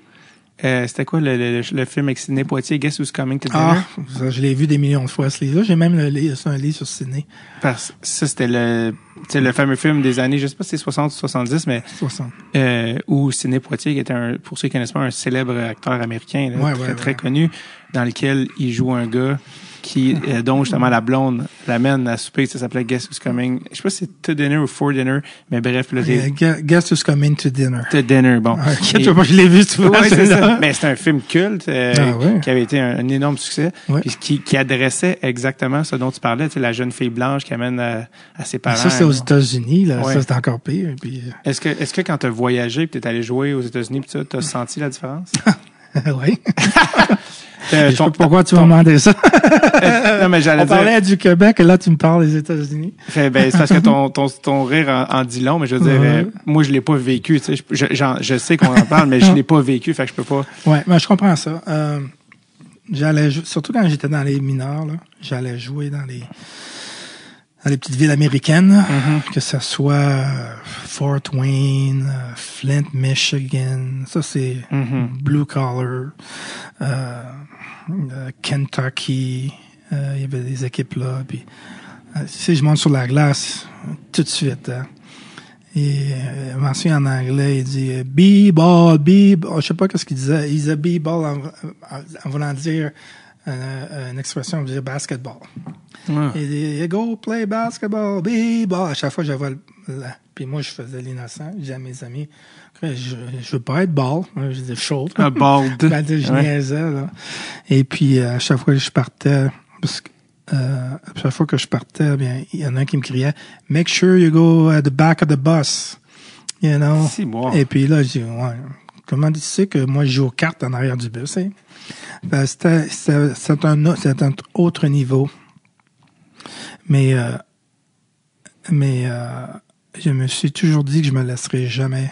Euh, C'était quoi le, le, le film avec Sidney Poitier, Guess Who's Coming to Dinner? Ah, ça, je l'ai vu des millions de fois, ce livre-là. J'ai même le un livre sur ciné. Parce ça, c'était le, le fameux film des années, je sais pas si c'est 60 ou 70, mais 60. euh, où Sidney Poitier, qui était un, pour ceux qui connaissent pas, un célèbre acteur américain, là, Ouais, très, ouais, très ouais. connu, dans lequel il joue un gars qui, euh, dont justement la blonde l'amène à souper, ça s'appelait Guess Who's Coming. Je sais pas si c'est To Dinner ou For Dinner, mais bref, là, Euh, Gu- Guess who's coming to dinner. To Dinner, bon. Ah, Et- tu vois pas, je l'ai vu souvent. Ouais, c'est ça. Mais c'est un film culte euh, Ah ouais. qui avait été un, un énorme succès, Ouais. puis qui, qui adressait exactement ce dont tu parlais, tu sais, la jeune fille blanche qui amène à, à ses parents. Ça, c'est aux États-Unis, là. Ça, c'est encore pire. Et Puis, Est-ce que, est-ce que quand tu as voyagé puis tu es allé jouer aux États-Unis tu as senti la différence? oui. Euh, Je sais ton- pas pourquoi tu ton- m'as demandé ça. non, mais j'allais On dire, parlait du Québec et là, tu me parles des États-Unis. fait, ben, c'est parce que ton, ton, ton rire en, en dit long, mais je veux dire, Ouais. euh, moi, je l'ai pas vécu, tu sais, je, je, j'en- je sais qu'on en parle, mais je l'ai pas vécu, fait que je peux pas. Ouais, mais je comprends ça. Euh, j'allais, surtout quand j'étais dans les mineurs, là, j'allais jouer dans les, dans les petites villes américaines, que ce soit euh, Fort Wayne, euh, Flint, Michigan, ça c'est Mhm. blue collar, euh, Kentucky, euh, il y avait des équipes là, puis si je monte sur la glace, tout de suite, hein. Et euh, je m'en souviens en anglais, il dit B-ball, B-ball. Je sais pas qu'est-ce qu'il disait. Il disait B-ball en, en, en voulant dire une expression, on veut dire basketball. Ouais. Il dit Go play basketball, B-ball. À chaque fois, j'avais le. le- Puis moi, je faisais l'innocent. Je disais à mes amis je, je veux pas être ball. Je disais chaud. Un bald. Ben, je Ouais. niaisais, là. Et puis, euh, à chaque fois que je partais, parce que euh, chaque fois que je partais, bien, il y en a un qui me criait Make sure you go at the back of the bus. You know? Et puis là, je dis Ouais, comment tu sais que moi je joue aux cartes en arrière du bus, hein? Ben, c'était, c'était, c'est un, au- c'est un autre niveau. Mais, euh, mais euh, je me suis toujours dit que je me laisserais jamais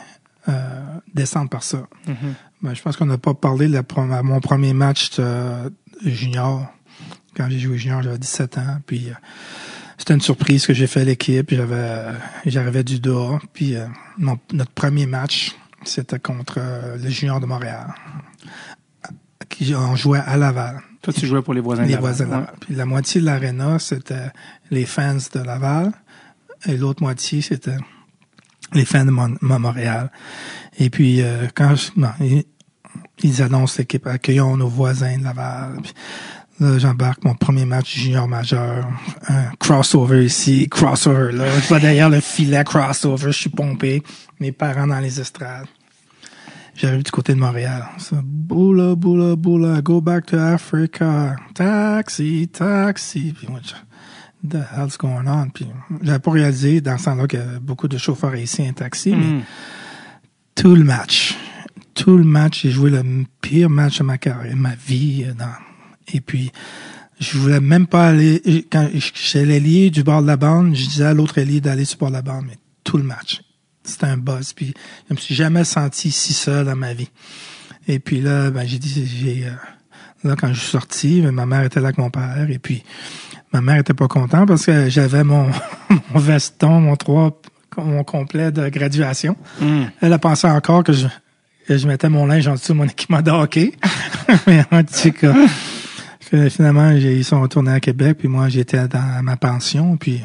euh, descendre par ça. Mhm. Ben, je pense qu'on n'a pas parlé de la prom- à mon premier match de junior. Quand j'ai joué junior, j'avais 17 ans. Puis euh, c'était une surprise que j'ai fait à l'équipe. J'avais, euh, j'arrivais du dos. Puis euh, mon- notre premier match, c'était contre euh, le junior de Montréal. On jouait à Laval. Toi, tu jouais pour les voisins de Les Laval. voisins de Laval. Puis la moitié de l'aréna, c'était les fans de Laval. Et l'autre moitié, c'était les fans de Mon- Mon- Montréal. Et puis, euh, quand je- non, ils, ils annoncent l'équipe, accueillons nos voisins de Laval. Puis, là, j'embarque mon premier match junior majeur. Un crossover ici, crossover là. Je vais derrière le filet, crossover, je suis pompé. Mes parents dans les estrades. J'arrive du côté de Montréal. Boula, boula, boula, go back to Africa. Taxi, taxi. Puis moi, je, the hell's going on? Puis j'avais pas réalisé dans ce temps-là que beaucoup de chauffeurs ici un taxi, mais Mhm. tout le match, tout le match, j'ai joué le pire match de ma carrière, ma vie. euh, Dans, et puis, je voulais même pas aller, quand j'étais l'ailier du bord de la bande, je disais à l'autre ailier d'aller sur le bord de la bande, mais tout le match. C'était un buzz. Puis, je me suis jamais senti si seul dans ma vie. Et puis là, ben, j'ai dit, j'ai, euh, là, quand je suis sorti, ben, ma mère était là avec mon père, et puis, ma mère était pas contente parce que j'avais mon, mon veston, mon trois, mon complet de graduation. Mhm. Elle a pensé encore que je, que je mettais mon linge en dessous de mon équipement de hockey. Mais en tout cas, fi- finalement, ils sont retournés à Québec, puis moi, j'étais dans ma pension, puis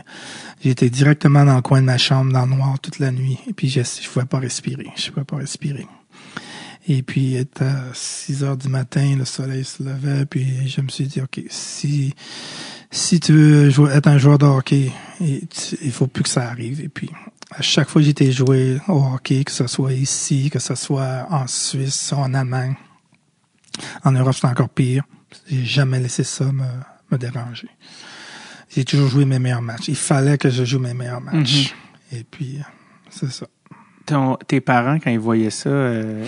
j'étais directement dans le coin de ma chambre, dans le noir, toute la nuit. Et puis, je ne pouvais pas respirer. Je pouvais pas respirer. Et puis, il était à 6 heures du matin, le soleil se levait, puis je me suis dit, OK, si, si tu veux être un joueur de hockey, et tu- il faut plus que ça arrive. Et puis, à chaque fois que j'étais joué au hockey, que ce soit ici, que ce soit en Suisse, en Allemagne, en Europe, c'est encore pire. J'ai jamais laissé ça me, me déranger. J'ai toujours joué mes meilleurs matchs. Il fallait que je joue mes meilleurs matchs. Et puis, euh, c'est ça. Ton- tes parents, quand ils voyaient ça, euh,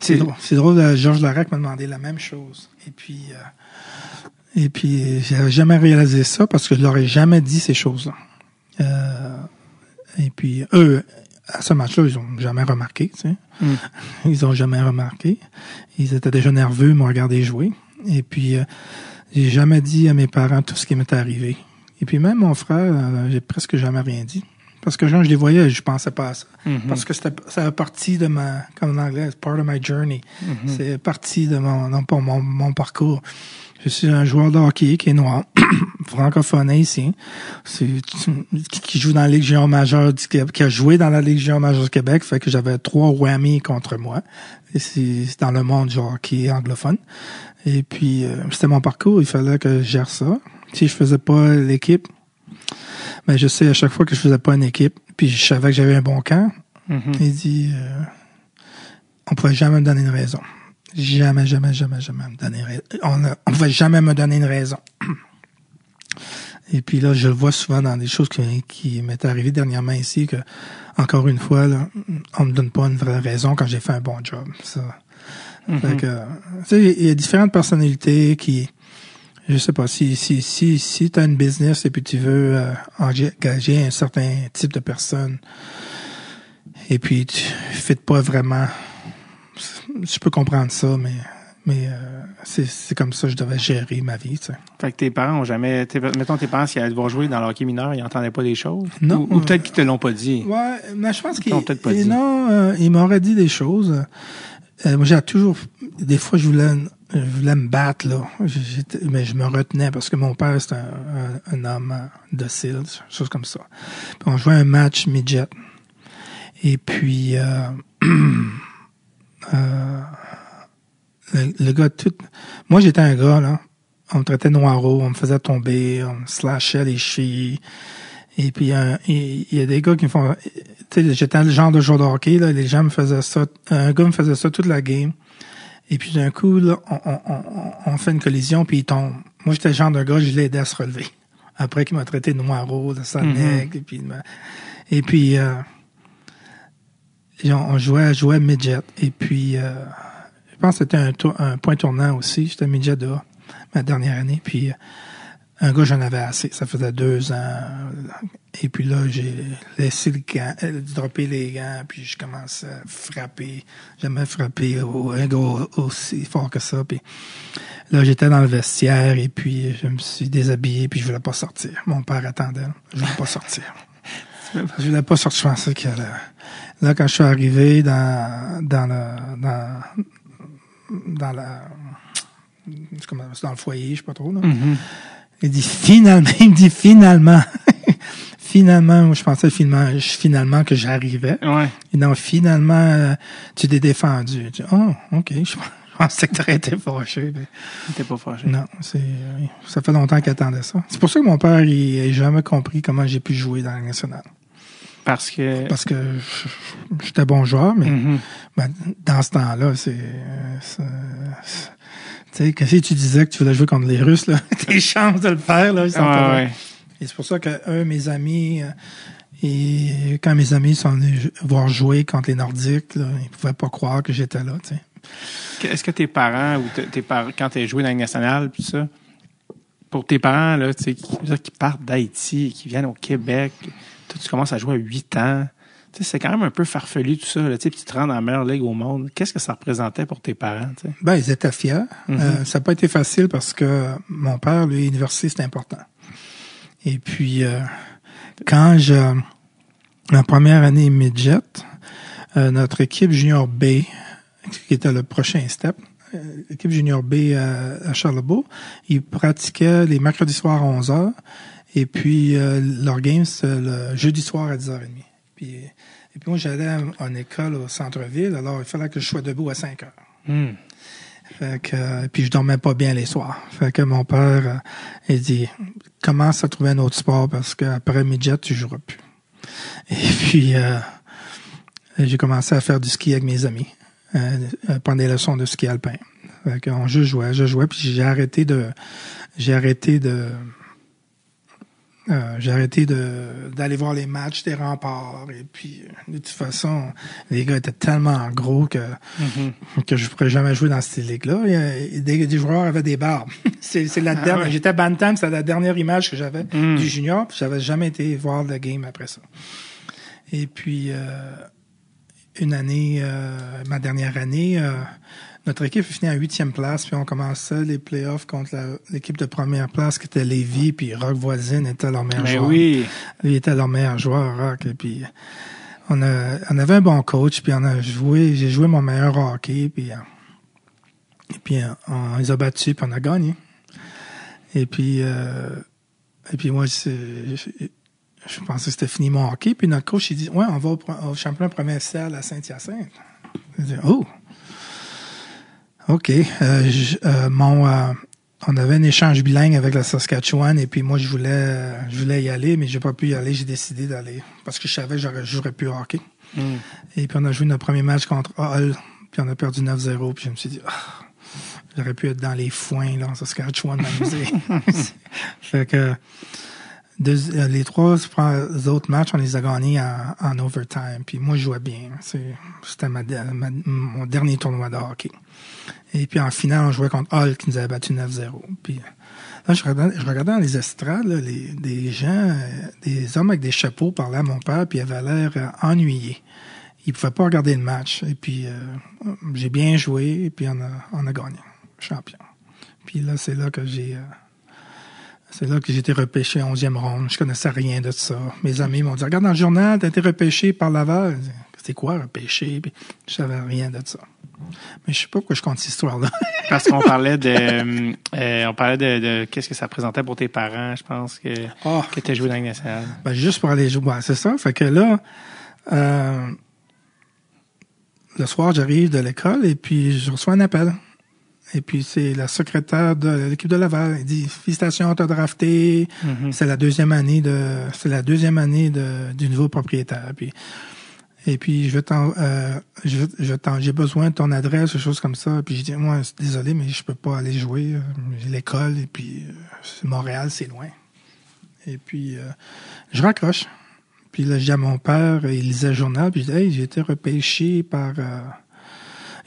C'est drôle. C'est drôle, euh, Georges Larac m'a demandé la même chose. Et puis, euh, et puis, j'avais jamais réalisé ça parce que je leur ai jamais dit ces choses-là. Et puis, eux, à ce match-là, ils ont jamais remarqué, tu sais. Mm. Ils ont jamais remarqué. Ils étaient déjà nerveux, ils m'ont regardé jouer. Et puis, j'ai jamais dit à mes parents tout ce qui m'était arrivé. Et puis, même mon frère, euh, j'ai presque jamais rien dit. Parce que quand je les voyais, je pensais pas à ça. Mhm. Parce que c'était, ça partie de ma, comme en anglais, part of my journey. Mhm. C'est partie de mon, non pas mon, mon parcours. Je suis un joueur de hockey qui est noir, francophone ici, qui, joue dans la Ligue junior majeure du Québec, qui a joué dans la Ligue junior majeure du Québec, fait que j'avais trois whammies contre moi. C'est dans le monde du hockey anglophone. Et puis, euh, c'était mon parcours, il fallait que je gère ça. Si je faisais pas l'équipe, mais je sais à chaque fois que je faisais pas une équipe, puis je savais que j'avais un bon camp, Mhm. il dit euh, on pouvait jamais me donner une raison. Jamais, jamais, jamais, jamais me donner une raison. On ne pouvait jamais me donner une raison. Et puis là, je le vois souvent dans des choses qui, qui m'est arrivé dernièrement ici, que encore une fois, là, on me donne pas une vraie raison quand j'ai fait un bon job. Ça. Tu sais, il y a différentes personnalités qui, je sais pas, si si si si t'as une business et puis tu veux euh, engager un certain type de personne et puis tu fais pas vraiment, je peux comprendre ça, mais mais euh, c'est comme ça que je devais gérer ma vie, tu sais. Fait que tes parents ont jamais. mettons, tes parents, s'ils allaient devoir jouer dans le hockey mineur, ils n'entendaient pas des choses? Non. Ou, ou peut-être qu'ils te l'ont pas dit? Ouais, mais je pense Ils qu'il t'ont peut-être pas dit. non, euh, il m'aurait dit des choses. Euh, moi, j'ai toujours, des fois, je voulais, je voulais me battre là, mais je me retenais parce que mon père c'était un, un, un homme docile, chose comme ça. Puis on jouait un match midget. Et puis, euh, euh, le, le gars tout, moi j'étais un gars là, on me traitait noiro, on me faisait tomber, on me slashait les chevilles. Et puis, il il y a des gars qui me font... J'étais le genre de joueur de hockey, là, les gens me faisaient ça... Un gars me faisait ça toute la game. Et puis d'un coup, là, on, on, on, on fait une collision, puis il tombe. Moi, j'étais le genre de gars, je l'ai aidé à se relever. Après qu'il m'a traité de noiro, de Sonic, et puis, il m'a- et puis euh, et on, on jouait, jouait midget. Et puis, euh, je pense que c'était un, un point tournant aussi. J'étais midget de ma dernière année. Puis, euh, un gars, j'en avais assez. Ça faisait deux ans. Et puis là, j'ai laissé le gant, euh, dropper les gants, puis je commence à frapper. Jamais frappé au, un gars aussi fort que ça. Puis là, j'étais dans le vestiaire, et puis je me suis déshabillé, puis je voulais pas sortir. Mon père attendait. Je voulais pas sortir. Je voulais pas sortir. Je pensais que là, là, quand je suis arrivé dans, dans le, dans, dans la, dans le foyer, je sais pas trop, là. Mhm. Il dit finalement, il me dit finalement, finalement, je pensais finalement, finalement que j'arrivais. Ouais. Et non, finalement, euh, tu t'es défendu. Je dis, oh, ok, je, je pensais que t'aurais été fâché. mais T'es pas fâché. non, c'est, euh, ça fait longtemps qu'il attendait ça. C'est pour ça que mon père, il n'a jamais compris comment j'ai pu jouer dans la nationale. Parce que. Parce que j'étais bon joueur, mais Mhm. ben, dans ce temps-là, c'est, euh, c'est- c'est- tu sais, que si tu disais que tu voulais jouer contre les Russes, là, tes chances de le faire, là, ils sont Ouais, pas ouais. Et c'est pour ça que eux, mes amis, euh, et quand mes amis sont venus voir jouer contre les Nordiques, là, ils pouvaient pas croire que j'étais là, tu sais. Est-ce que tes parents ou tes parents, quand tu as joué dans la nationale, puis ça, pour tes parents, là, tu sais, qui, partent d'Haïti, qui viennent au Québec, toi, tu commences à jouer à 8 ans, c'est quand même un peu farfelu tout ça, là, tu sais, puis tu te rends dans la meilleure ligue au monde. Qu'est-ce que ça représentait pour tes parents, tu sais? Ben, ils étaient fiers. Mhm. Euh, ça n'a pas été facile parce que mon père, lui, l'université, c'est important. Et puis, euh, quand je, ma première année midget, euh, notre équipe junior B, qui était le prochain step, l'équipe junior B à Charlebourg, ils pratiquaient les mercredis soirs à 11 h et puis euh, leur game, c'est le jeudi soir à 10h30. Puis, et puis moi, j'allais à une école au centre-ville, alors il fallait que je sois debout à 5 heures. Hmm. Fait que, euh, puis je dormais pas bien les soirs. Fait que mon père, euh, il dit, commence à trouver un autre sport parce qu'après midget, tu joueras plus. Et puis, euh, j'ai commencé à faire du ski avec mes amis, euh, pendant des leçons de ski alpin. Fait qu'on je jouais, je jouais, puis j'ai arrêté de, j'ai arrêté de, euh, j'ai arrêté de d'aller voir les matchs des remparts et puis de toute façon les gars étaient tellement gros que Mhm. que je pourrais jamais jouer dans cette ligue-là. Des, des joueurs avaient des barbes. c'est c'est la dernière. ouais. J'étais bantam, c'était la dernière image que j'avais Mm. du junior. J'avais jamais été voir le game après ça. Et puis euh, une année, euh, ma dernière année, euh, notre équipe est finie en huitième place, puis on commençait les playoffs contre l'équipe de première place qui était Lévis, puis Rock Voisine était leur meilleur Mais joueur. oui. Lui était leur meilleur joueur, Rock. Et puis, on, a, on avait un bon coach, puis on a joué, j'ai joué mon meilleur hockey, puis, euh, et puis euh, on, les a battus, puis on a gagné. Et puis, euh, et puis moi, je pensais que c'était fini mon hockey, puis notre coach, il dit, ouais, on va au, au championnat provincial à Saint-Hyacinthe. Je dis, oh! OK. Euh, je- euh, mon, euh, on avait un échange bilingue avec la Saskatchewan et puis moi je voulais euh, je voulais y aller mais j'ai pas pu y aller j'ai décidé d'aller parce que je savais que j'aurais j'aurais pu hockey Hmm. et puis on a joué notre premier match contre Hull puis on a perdu 9-0 puis je me suis dit Ah, j'aurais pu être dans les foins là en Saskatchewan m'amuser fait que deux- euh, les trois autres matchs, on les a gagnés en, en overtime. Puis moi, je jouais bien. C'est- C'était ma- mon dernier tournoi de hockey. Et puis en finale, on jouait contre Hull qui nous avait battu 9-0. Puis là, je regardais, dans les estrades, les, des gens, euh, des hommes avec des chapeaux parlaient à mon père, puis ils avaient l'air euh, ennuyés. Ils pouvaient pas regarder le match. Et puis euh, j'ai bien joué, et puis on a, gagné. Champion. Puis là, c'est là que j'ai... euh, c'est là que j'ai été repêché en 11e ronde. Je connaissais rien de ça. Mes amis m'ont dit, regarde dans le journal, t'as été repêché par Laval. C'est quoi repêché? Puis, je savais rien de ça. Mais je sais pas pourquoi je compte cette histoire-là. Parce qu'on parlait de, euh, on parlait de, de qu'est-ce que ça présentait pour tes parents, je pense, que, Ah. que tu joué dans la nationale. Ben, juste pour aller jouer. Ouais, c'est ça. Fait que là, euh, le soir, j'arrive de l'école et puis je reçois un appel. Et puis c'est la secrétaire de l'équipe de Laval. Elle dit Félicitations, t'as drafté. Mhm. C'est la deuxième année de c'est la deuxième année de, du nouveau propriétaire. Puis Et puis, je t'en, euh, je je j'ai besoin de ton adresse, des choses comme ça. Puis, j'ai dit, moi, désolé, mais je peux pas aller jouer. euh, J'ai l'école, et puis, euh, Montréal, c'est loin. Et puis, euh, je raccroche. Puis là, je dis à mon père, il lisait le journal, puis je dis, hey, j'ai été repêché par, euh,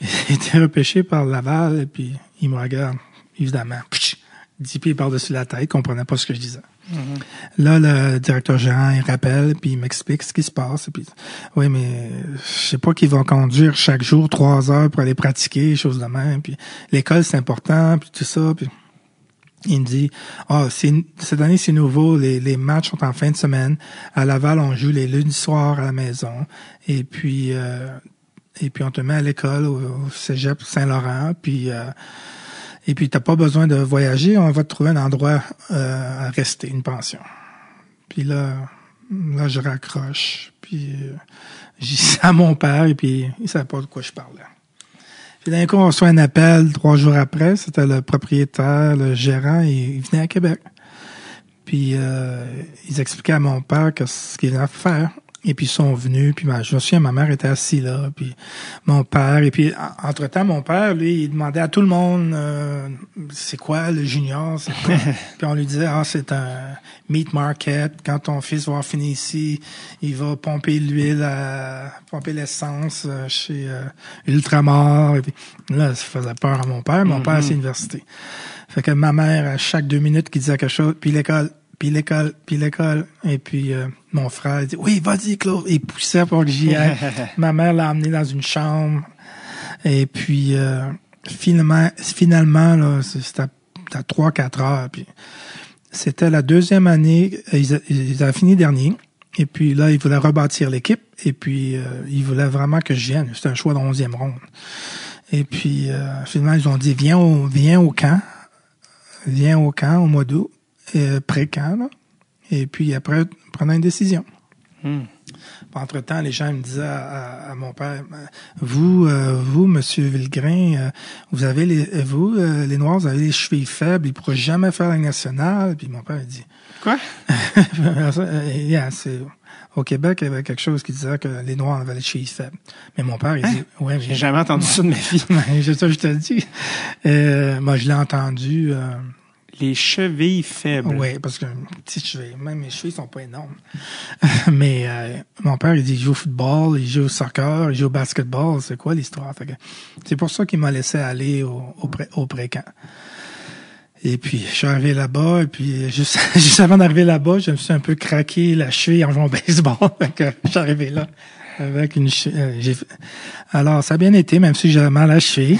j'ai été repêché par Laval, et puis, il me regarde, évidemment, dix pieds par-dessus la tête, comprenait pas ce que je disais. Là, le directeur gérant, il rappelle, puis il m'explique ce qui se passe. Puis, oui, mais je sais pas qu'ils vont conduire chaque jour trois heures pour aller pratiquer, choses de même. Puis l'école, c'est important, puis tout ça. Puis il me dit, ah, c'est cette année, c'est nouveau. Les, matchs sont en fin de semaine. À Laval, on joue les lundis soirs à la maison. Et puis, euh, et puis on te met à l'école au, au Cégep Saint-Laurent. Puis euh, et puis, t'as pas besoin de voyager, on va te trouver un endroit euh, à rester, une pension. Puis là, là, je raccroche. Puis euh, j'y à mon père, et puis il savait pas de quoi je parlais. Puis d'un coup, on reçoit un appel trois jours après. C'était le propriétaire, le gérant, il venait à Québec. Puis euh, ils expliquaient à mon père que ce qu'il venait faire. Et puis ils sont venus, puis ma, je me souviens, ma mère était assise là, puis mon père, et puis en- entre-temps, mon père, lui, il demandait à tout le monde, euh, c'est quoi le junior, c'est quoi? puis on lui disait, ah, c'est un meat market, quand ton fils va finir ici, il va pomper l'huile, à, pomper l'essence euh, chez euh, Ultramar, et puis là, ça faisait peur à mon père, mon père, c'est l'université. Fait que ma mère, à chaque deux minutes, qui disait quelque chose, puis l'école, puis l'école, puis l'école. Et puis euh, mon frère il dit Oui, vas-y, Claude. Il poussait pour que j'y aille. Ma mère l'a emmené dans une chambre. Et puis euh, finalement, finalement, là, c'était à 3-4 heures. Puis c'était la deuxième année. Ils, ils avaient fini dernier. Et puis là, ils voulaient rebâtir l'équipe. Et puis, euh, ils voulaient vraiment que je vienne. C'était un choix de 11e ronde. Et puis, euh, finalement, ils ont dit, viens au, viens au camp. Viens au camp au mois d'août, euh, pré-camp, là. Et puis après, prenons une décision. Hmm. Entre-temps, les gens me disaient à, à- à mon père, vous, euh, vous, Monsieur Villegrain, euh, vous avez les, euh, vous, euh, les Noirs, vous avez les chevilles faibles, ils ne pourraient jamais faire la nationale. Puis mon père il dit, Quoi? Euh, yeah, c'est- au Québec, il y avait quelque chose qui disait que les Noirs avaient les chevilles faibles. Mais mon père, il dit, ouais, J'ai jamais entendu ça de c'est ça que je te dis. Euh, moi, je l'ai entendu. Euh, Les chevilles faibles. oui, parce que petite cheville, même mes chevilles sont pas énormes. Mais euh, mon père, il dit, il joue au football, il joue au soccer, il joue au basketball. C'est quoi l'histoire? C'est pour ça qu'il m'a laissé aller au, au, pré, au pré-camp. Et puis, je suis arrivé là-bas, et puis juste, juste avant d'arriver là-bas, je me suis un peu craqué la cheville en jouant au baseball. Que je suis arrivé là avec une che- euh, Alors, ça a bien été, même si j'avais mal à la cheville.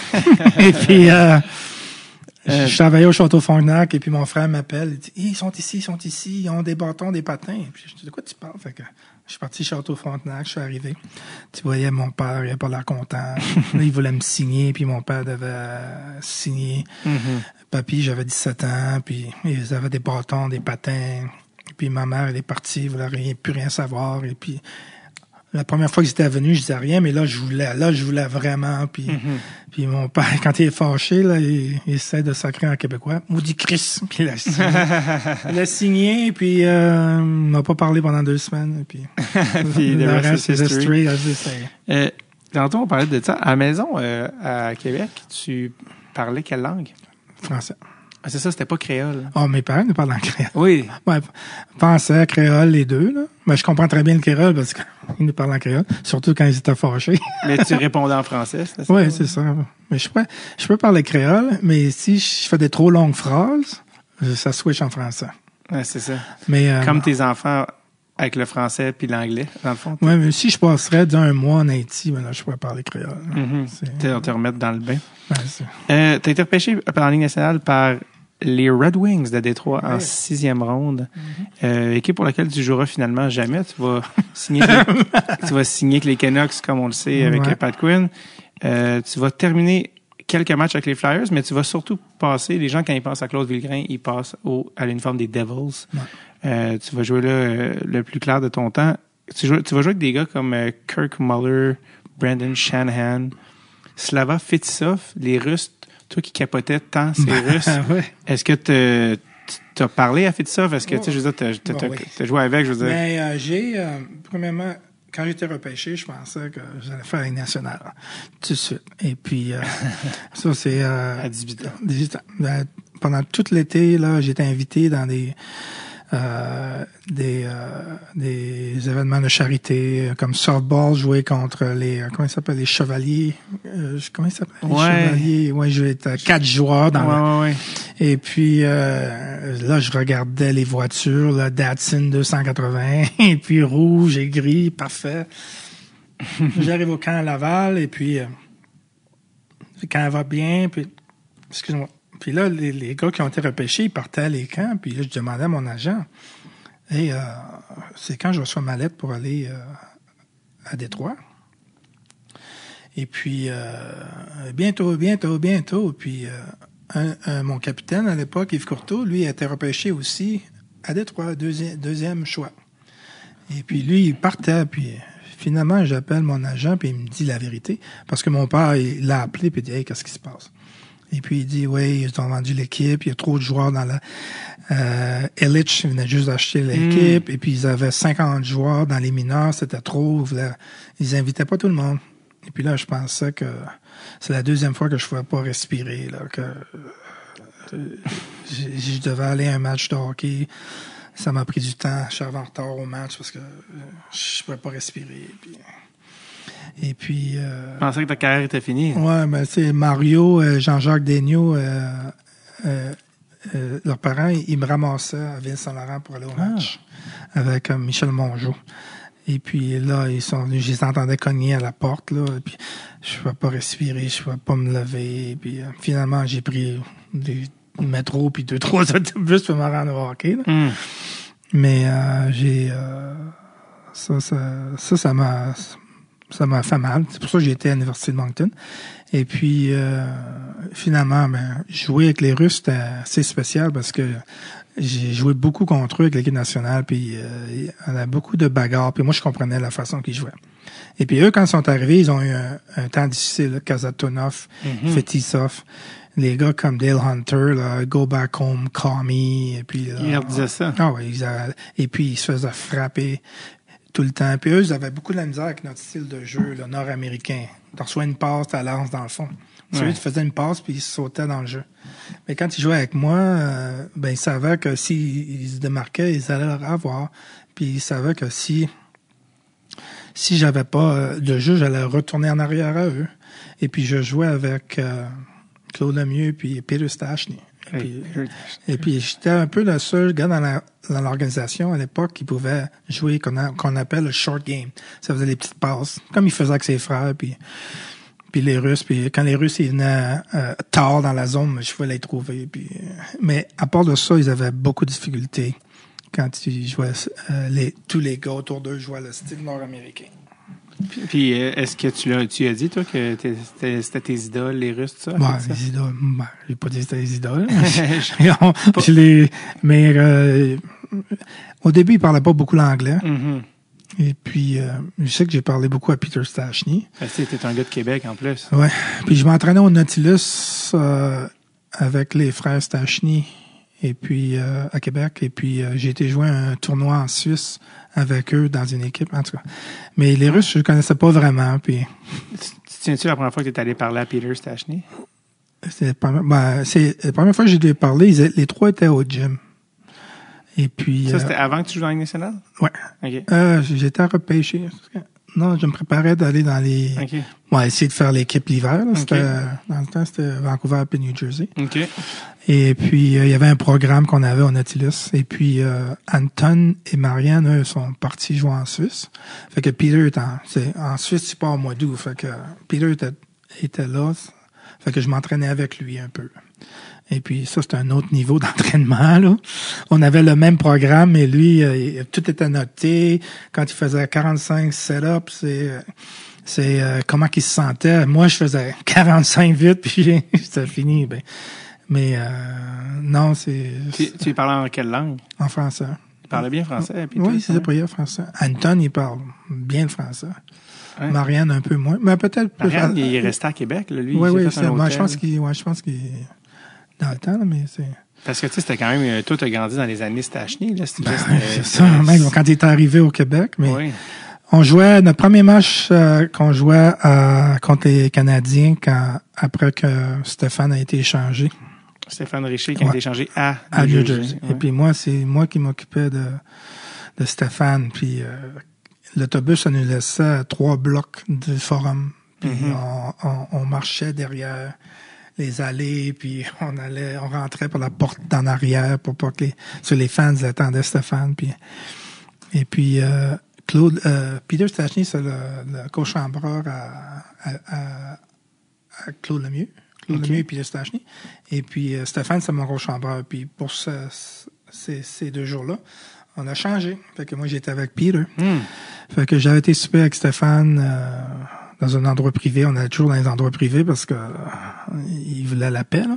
et puis, euh, Euh, je travaillais au Château Frontenac et puis mon frère m'appelle. Il dit Ils sont ici, ils sont ici, ils ont des bâtons, des patins. Puis je dis De quoi tu parles? Fait que Je suis parti au Château Frontenac, je suis arrivé. Tu voyais mon père, il avait pas l'air content. Là, il voulait me signer, puis mon père devait euh, signer. Mhm. Papy, j'avais 17 ans, puis ils avaient des bâtons, des patins. Puis ma mère, elle est partie, elle voulait rien, plus rien savoir. Et puis la première fois que j'étais venu, je disais rien, mais là, je voulais, là, je voulais vraiment. Puis, puis mon père, quand il est fâché, là, il, il essaie de sacrer en québécois. Maudit Chris. Puis il a signé. il a signé, puis euh, il m'a pas parlé pendant deux semaines. Puis, Puis le rest reste, is c'est history. Euh, tantôt, on parlait de ça. À la maison, euh, à Québec, tu parlais quelle langue? Français. Ah, c'est ça, c'était pas créole. Oh, mes parents nous parlent en créole. Oui. Ouais, français, créole, les deux, là. Mais je comprends très bien le créole parce qu'ils nous parlent en créole, surtout quand ils étaient fâchés. Mais tu répondais en français, c'est ça? oui, c'est ça. Mais je peux, je peux parler créole, mais si je fais des trop longues phrases, ça switch en français. Ouais, c'est ça. Mais, euh, Comme tes enfants avec le français puis l'anglais, dans le fond. ouais, mais si je passerais d'un mois en Haïti, ben là, je pourrais parler créole. Mhm. C'est- Te, te remettre dans le bain. c'est- Euh, T'as été repêché en Ligue nationale par les Red Wings de Détroit en sixième ronde. Mm-hmm. Euh, équipe pour laquelle tu joueras finalement jamais. Tu vas signer, tu vas signer avec les Canucks, comme on le sait, avec Ouais. Pat Quinn. Euh, tu vas terminer quelques matchs avec les Flyers, mais tu vas surtout passer, les gens, quand ils pensent à Claude Villegrain, ils passent au, à l'uniforme des Devils. Ouais. Euh, tu vas jouer là le plus clair de ton temps. Tu, joues- tu vas jouer avec des gars comme Kirk Muller, Brandon Shanahan, Slava Fetisov, les Russes, toi qui capotais tant ces Russes. Ah ouais. Est-ce que tu as parlé à Fetisov? Est-ce que, tu sais, je veux dire, Bon, oui. t'as joué avec, je veux dire. Mais euh, j'ai, euh, premièrement, quand j'étais repêché, je pensais que j'allais faire une nationale tout de suite. Et puis, euh, ça, c'est... Euh, À 18 ans. 18 ans. Ben, pendant tout l'été, là, j'étais invité dans des... euh, des, euh, des événements de charité euh, comme softball jouer contre les comment ils s'appellent les chevaliers euh, comment ils s'appellent les chevaliers ouais je vais être quatre joueurs dans le- Ouais, et puis là, je regardais les voitures, là, Datsun 280, et puis rouge et gris, parfait. J'arrive au camp à Laval, et puis le camp va bien, puis excuse-moi. Puis là, les, gars qui ont été repêchés, ils partaient à les camps, puis là, je demandais à mon agent, et euh, c'est quand je reçois ma lettre pour aller euh, à Détroit. Et puis, euh, bientôt, bientôt, bientôt. Puis, mon capitaine à l'époque, Yves Courteau, lui, a été repêché aussi à Détroit, deuxième, deuxième choix. Et puis, lui, il partait. Puis, finalement, j'appelle mon agent, puis il me dit la vérité. Parce que mon père, il l'a appelé, puis il dit, hey, qu'est-ce qui se passe? Et puis, il dit, oui, ils ont vendu l'équipe, il y a trop de joueurs dans la... Euh, Illich venait juste d'acheter l'équipe, et puis ils avaient 50 joueurs dans les mineurs, c'était trop. Ils, ils invitaient pas tout le monde. Et puis là, je pensais que c'est la deuxième fois que je ne pouvais pas respirer, là, que euh, je, je devais aller à un match de hockey. Ça m'a pris du temps. Je suis en retard au match parce que euh, je ne pouvais pas respirer. Puis, et puis, euh, Je pensais que ta carrière était finie. Ouais, ben c'est Mario, euh, Jean-Jacques Daigneault, euh, leurs parents, ils, me ramassaient à Ville-Saint-Laurent pour aller au match avec euh, Michel Mongeau. Et puis là, ils sont venus, je les entendais cogner à la porte, là, et puis je ne pouvais pas respirer, je ne pouvais pas me lever. Et puis finalement, j'ai pris des métros puis deux, trois autobus pour me rendre au hockey. là. Hum. Mais j'ai ça, ça, ça, ça m'a ça m'a fait mal. C'est pour ça que j'ai été à l'université de Moncton. Et puis euh, finalement, ben, jouer avec les Russes, c'était assez spécial parce que j'ai joué beaucoup contre eux avec l'équipe nationale, puis euh, on a beaucoup de bagarres, puis moi je comprenais la façon qu'ils jouaient. Et puis eux, quand ils sont arrivés, ils ont eu un, un temps difficile, Kazatonov, Fetisov, les gars comme Dale Hunter, là, Go Back Home, Call Me, et puis... là, Ils leur disaient ça. ah oui, et puis ils se faisaient frapper tout le temps. Puis eux, ils avaient beaucoup de la misère avec notre style de jeu, le nord-américain. Tu reçois une passe, tu dans le fond. Ouais. qui faisait une passe, puis ils sautaient dans le jeu. Mais quand ils jouaient avec moi, euh, ben ils savaient que s'ils ils se démarquaient, ils allaient le avoir. Puis ils savaient que si si j'avais pas euh, de jeu, j'allais retourner en arrière à eux. Et puis je jouais avec euh, Claude Lemieux puis Peter Stachny. Et puis, et puis, j'étais un peu le seul gars dans l'organisation à l'époque qui pouvait jouer qu'on appelle le short game. Ça faisait les petites passes, comme il faisait avec ses frères, puis, puis les Russes. Puis quand les Russes ils venaient euh, tard dans la zone, je pouvais les trouver. Puis, euh, mais à part de ça, ils avaient beaucoup de difficultés quand ils jouaient. euh, les, tous les gars autour d'eux jouaient le style nord-américain. Puis, euh, est-ce que tu l'as, tu as dit, toi, que c'était c'était tes idoles, les Russes, tout ça? Ça? les idoles. Ben, j'ai pas dit que c'était les idoles. je les, mais euh, au début, ils parlaient pas beaucoup l'anglais. Mhm. Et puis, euh, je sais que j'ai parlé beaucoup à Peter Stachny. Que t'es un gars de Québec, en plus. Ouais. Puis je m'entraînais au Nautilus euh, avec les frères Stachny et puis euh, à Québec. Et puis euh, j'ai été jouer un tournoi en Suisse avec eux dans une équipe, en tout cas. Mais les Russes, je ne connaissais pas vraiment. Puis Tu tu te souviens-tu la première fois que tu es allé parler à Peter Stachny? c'est la première, ben, la première fois que j'ai dû parler, ils- les trois étaient au gym. Et puis, Ça, euh, c'était avant que tu joues dans la nationale? ouais. OK. Euh, j'étais repêché. Non, je me préparais d'aller dans les. OK. Ouais, essayer de faire l'équipe l'hiver. là. C'était, Dans le temps, c'était Vancouver puis New Jersey. OK. Et puis, euh, il y avait un programme qu'on avait au Nautilus. Et puis, euh, Anton et Marianne, eux, sont partis jouer en Suisse. Fait que Peter est en, c'est, en Suisse, c'est pas au mois d'août. Fait que Peter était, était là. Fait que je m'entraînais avec lui un peu. Et puis, ça, c'était un autre niveau d'entraînement, là. On avait le même programme, mais lui, euh, tout était noté. Quand il faisait 45 setups, c'est, euh, c'est euh, comment qu'il se sentait. Moi, je faisais 45 vite, puis c'était fini. Ben, mais euh, non, c'est Tu, tu parlais en quelle langue? en français. Tu parlais bien français? Peter, Oui, c'est hein? ça, pour français. Anton, il parle bien le français. Marianne, un peu moins. Mais peut-être plus. Marianne, il est resté à Québec, là, lui. Oui, il oui, fait c'est- un moi, je hôtel. pense qu'il, ouais, je pense qu'il, dans le temps, là, mais c'est. Parce que, tu sais, c'était quand même... euh, Toi, t'as grandi dans les années Stachny, là. Ben, c'est ça, même quand il est arrivé au Québec, mais Oui. On jouait, notre premier match euh, qu'on jouait euh, contre les Canadiens quand, après que Stéphane a été échangé Stéphane Richer qui a été échangé à, à New Jersey. Ouais. Et puis moi, c'est moi qui m'occupais de, de Stéphane. Puis euh, l'autobus, ça nous laissait trois blocs du forum. Puis Mhm. on, on, on marchait derrière les allées, puis on allait, on rentrait par la porte d'en arrière pour pas que les, sur les fans attendaient Stéphane. Puis, et puis euh, Claude, euh, Peter Stachny, c'est le, le co-chambreur à, à, à, à Claude Lemieux. Claude. Lemieux et Peter Stachny. Et puis euh, Stéphane, c'est mon co-chambreur. Puis pour ce- ces, ces deux jours-là, on a changé. Fait que moi, j'étais avec Peter. Hmm. Fait que j'avais été super avec Stéphane euh, dans un endroit privé. On allait toujours dans les endroits privés parce que euh, il voulait la paix. là.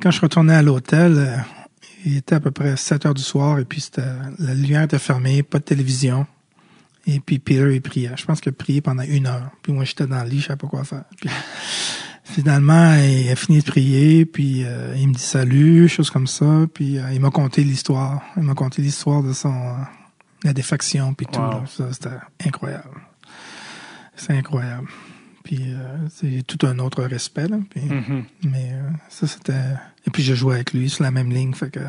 Quand je retournais à l'hôtel, euh, il était à peu près 7 heures du soir et puis la lumière était fermée, pas de télévision. Et puis Peter, il priait. Je pense qu'il a prié pendant une heure. Puis moi, j'étais dans le lit, je savais pas quoi faire. Puis, finalement, il a fini de prier, puis euh, il me dit salut, choses comme ça. Puis euh, il m'a conté l'histoire. Il m'a conté l'histoire de son... euh, la défaction, puis tout. Wow. là. Ça, c'était incroyable. C'est incroyable. Puis euh, c'est tout un autre respect, là. Puis, Mhm. Mais euh, ça, c'était... Et puis je jouais avec lui sur la même ligne, fait que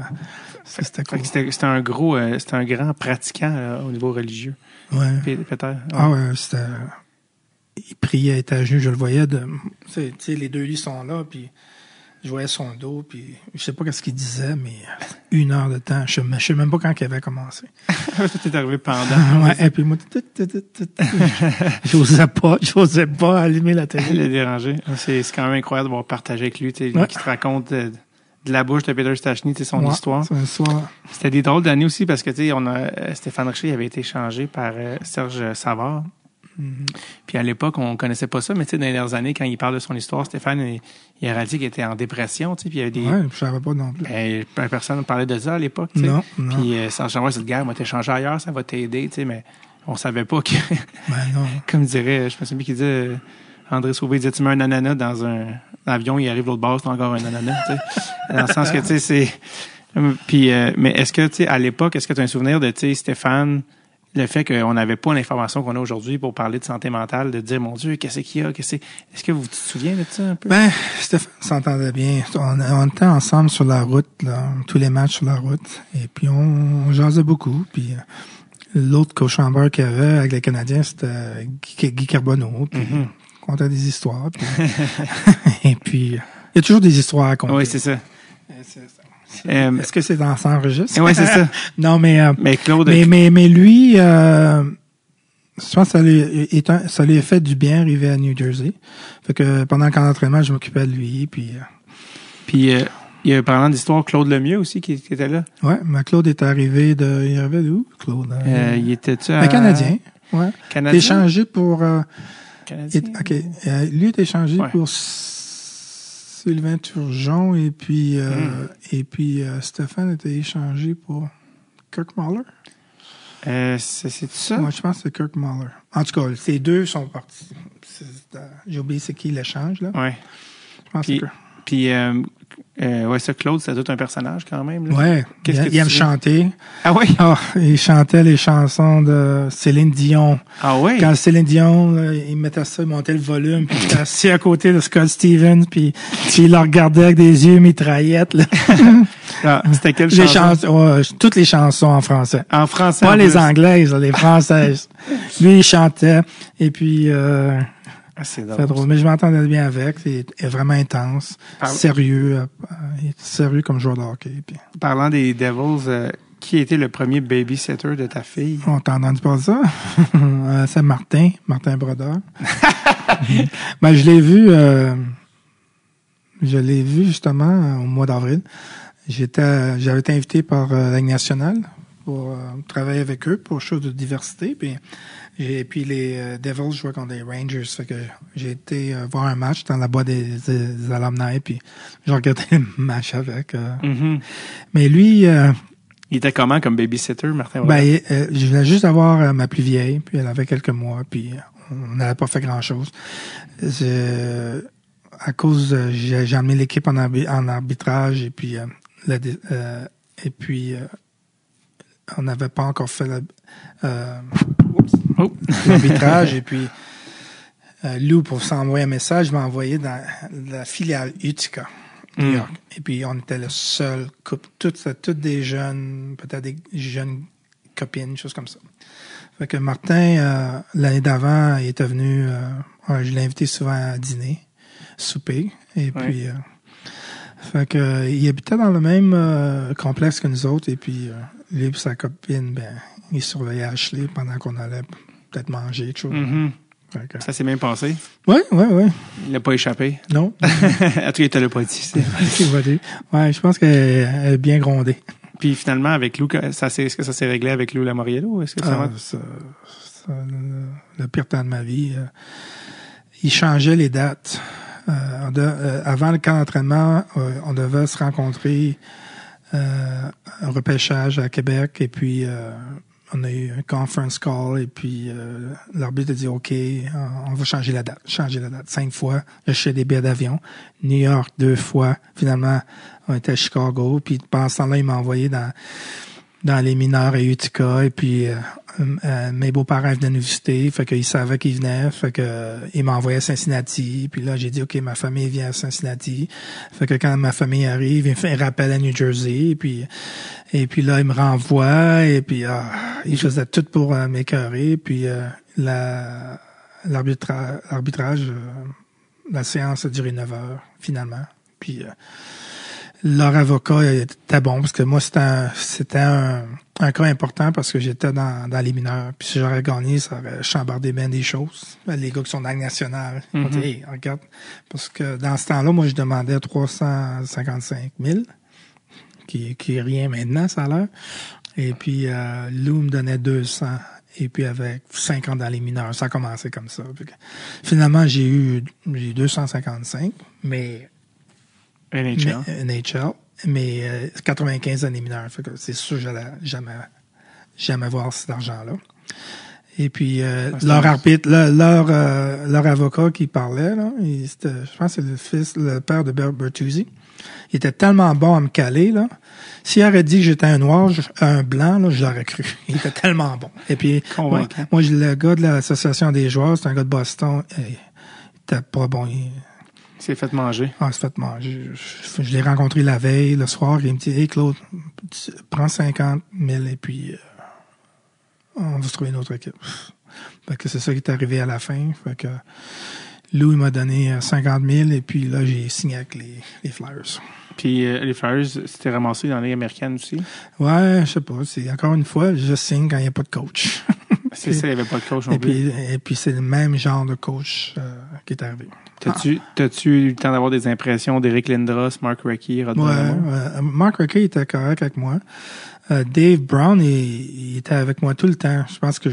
c'était cool. C'était un gros, euh, c'était un grand pratiquant au niveau religieux. Ouais. P- Peter? Ouais. Ah ouais, c'était... Il priait, était à je le voyais. De... Tu sais, les deux lits sont là, puis je voyais son dos, puis je sais pas qu'est-ce qu'il disait, mais une heure de temps, je ne sais même pas quand il avait commencé. Est arrivé pendant. ouais, et puis moi, j'osais pas, j'osais pas allumer la télé. le déranger. C'est c'est quand même incroyable d'avoir partagé avec lui, tu qui te raconte de, de la bouche de Peter Stachny, sais, son Ouais, histoire. C'est. C'était des drôles d'années aussi parce que tu sais, on a euh, Stéphane Richer avait été changé par euh, Serge Savard. Mhm. Puis à l'époque, on connaissait pas ça, mais tu sais, dans les dernières années, quand il parle de son histoire, Stéphane, il, il a réalisé qu'il était en dépression, tu sais, puis il y avait des. Ouais, je savais pas non plus. Ben, plein de personnes parlaient de ça à l'époque, tu sais. Non, non. Puis euh, Serge Savard, cette guerre, moi, t'es changé ailleurs, ça va t'aider, tu sais, mais on savait pas que, Ben non. comme dirait, je me souviens qu'il disait, euh, André Sauvé disait, tu mets un ananas dans un avion, il arrive l'autre bord, c'est encore un ananas, tu sais. Dans le sens que, tu sais, c'est, puis, euh, mais est-ce que, tu sais, à l'époque, est-ce que tu as un souvenir de, tu sais, Stéphane, le fait qu'on n'avait pas l'information qu'on a aujourd'hui pour parler de santé mentale, de dire, mon Dieu, qu'est-ce qu'il y a, qu'est-ce c'est- est-ce que vous te souvenez de ça un peu? Ben, Stéphane s'entendait bien. On, on était ensemble sur la route, là, tous les matchs sur la route. Et puis, on, on jasait beaucoup. Puis, euh, l'autre co-chambreur qu'il y avait avec les Canadiens, c'était Guy, Guy Carbonneau. Puis, on contait des histoires. Puis, et puis, il y a toujours des histoires à raconter. oui, c'est ça. C'est ça. Euh, Est-ce que c'est dans ça enregistre? oui, c'est ça. non, mais... euh, Mais Claude, Mais, mais, mais lui, euh, je pense que ça lui, est un- ça lui a fait du bien arriver à New Jersey. Fait que pendant le camp d'entraînement, je m'occupais de lui. Puis, euh, puis il y a, parlant d'histoire, Claude Lemieux aussi qui, qui était là. ouais, mais Claude est arrivé de. Il arrivait d'où, Claude? il était-tu à... un Canadien. Ouais. Il Canadien? échangé pour. Canadien? OK. Lui est échangé Ouais. pour Sylvain Turgeon et puis, euh, Hmm. et puis euh, Stéphane était échangé pour Kirk Mahler. Euh, c'est ça? Moi, je pense que c'est Kirk Mahler. En tout cas, ces deux sont partis. Euh, J'ai oublié c'est qui l'échange, là. Ouais. Je pense que Puis, Kirk. puis euh, ouais, ça, Claude, c'était tout un personnage quand même. Là. Ouais, Qu'est-ce il, que il aime chanter. Ah oui? Ah, il chantait les chansons de Céline Dion. Ah oui? Quand Céline Dion, là, il mettait ça, il montait le volume, puis il était assis à côté de Scott Stevens, puis, puis il le regardait avec des yeux mitraillettes. Là. Ah, c'était quelle Les chanson? chansons, ouais, toutes les chansons en français. En français. Pas en les anglaises, les françaises. Lui, il chantait, et puis euh, c'est c'est drôle. drôle. Mais je m'entendais bien avec, c'est est vraiment intense, Parle- sérieux, euh, il est sérieux comme joueur de hockey. Puis, Parlant des Devils, euh, qui était le premier babysitter de ta fille? On t'a entendu parler de ça? Euh, c'est Martin, Martin Brodeur. ben, je l'ai vu, euh, je l'ai vu justement euh, au mois d'avril. J'étais, j'avais été invité par euh, la Ligue nationale pour euh, travailler avec eux pour chose de diversité. Puis, et puis les euh, Devils jouaient contre les Rangers. Fait que j'ai été euh, voir un match dans la boîte des, des alumni. Puis j'ai regardé le match avec. Mhm. Mais lui, euh, Il était comment comme babysitter, Martin? ben, je venais juste d'avoir euh, ma plus vieille, puis elle avait quelques mois, puis on n'avait pas fait grand-chose. À cause, j'ai emmené l'équipe en, arbi- en arbitrage, et puis, euh, la euh, et puis euh, on n'avait pas encore fait la... euh, oups. Oh, l'arbitrage. et puis, euh, Lou, pour s'envoyer un message, m'a envoyé dans la filiale Utica, New Mm. York. Et puis, on était le seul couple, toutes, toutes des jeunes, peut-être des jeunes copines, choses comme ça. Fait que Martin, euh, l'année d'avant, il était venu, euh, je l'ai invité souvent à dîner, souper. Et Ouais. puis, fait que, euh, il habitait dans le même euh, complexe que nous autres. Et puis, euh, lui et sa copine, ben, il surveillait Ashley pendant qu'on allait peut-être quelque chose. Mhm. Que- Ça s'est bien passé. Ouais, ouais, ouais. Il n'a pas échappé. Non. en tout cas, il te l'a pas dit. ouais, je pense qu'elle elle est bien grondée. Puis finalement, avec Lou, est-ce que ça s'est réglé avec Lou Lamoriello? Est-ce que ça Ah, va? ça- ça, le, le pire temps de ma vie. euh, il changeait les dates. Euh, on de- euh, avant le camp d'entraînement, on devait se rencontrer un repêchage à Québec et puis on a eu un conference call et puis euh, l'arbitre a dit OK, on va changer la date. Changer la date. Cinq fois, j'ai acheté des billets d'avion. New York deux fois. Finalement, on était à Chicago. Puis pendant ce temps-là, il m'a envoyé dans dans les mineurs à Utica et puis euh, euh, mes beaux-parents venaient nous visiter, fait qu'ils savaient qu'ils venaient, fait que euh, ils m'envoyaient à Cincinnati, puis là j'ai dit ok ma famille vient à Cincinnati, fait que quand ma famille arrive, ils un rappel à New Jersey, et puis et puis là ils me renvoient et puis ah, ils faisaient tout pour euh, m'écœurer, puis euh, la l'arbitra- l'arbitrage, la séance a duré 9 heures finalement, puis leur avocat était bon parce que moi c'était un, c'était un, un cas important parce que j'étais dans, dans les mineurs. Puis si j'aurais gagné, ça aurait chambardé bien des choses. Les gars qui sont dans ils m'ont dit, Mhm. Hey, regarde. Parce que dans ce temps-là, moi, je demandais 355 000, qui, qui est rien maintenant, ça a l'air. Et puis, euh, Lou me donnait 200. Et puis, avec 50 dans les mineurs, ça a commencé comme ça. Puis finalement, j'ai eu, j'ai eu 255, mais NHL. mais- NHL, mais euh, 95 années mineures. C'est sûr que j'allais jamais, jamais voir cet argent-là. Et puis, euh, Ah, c'est leur nice. arbitre, leur, leur, euh, leur avocat qui parlait, là, il- c'était- je pense que c'est le fils, le père de Ber- Bertuzzi. Il était tellement bon à me caler, là. S'il aurait dit que j'étais un noir, un blanc, là, je l'aurais cru. Il était tellement bon. Et puis, moi, le gars de l'association des joueurs, c'est un gars de Boston. et il était pas bon. Il s'est fait manger. ah, c'est fait manger. Je, je l'ai rencontré la veille, le soir, il me dit Hey Claude, prends 50 000 et puis euh, on va se trouver une autre équipe. Fait que c'est ça qui est arrivé à la fin. Fait que Lou, il m'a donné euh, 50 000 et puis là, j'ai signé avec les, les Flyers. Puis euh, les Flyers, c'était ramassé dans la Ligue américaine aussi? Ouais, je sais pas. C'est encore une fois, je signe quand il n'y a pas de coach. C'est ça, il n'y avait pas de coach non et plus. puis, et puis c'est le même genre de coach euh, qui est arrivé. T'as-tu t'as-tu eu le temps d'avoir des impressions d'Eric Lindros, Mark Recchi, Rod Ouais, ouais. Mark Rickey était correct avec moi. Euh, Dave Brown, il, il était avec moi tout le temps. Je pense que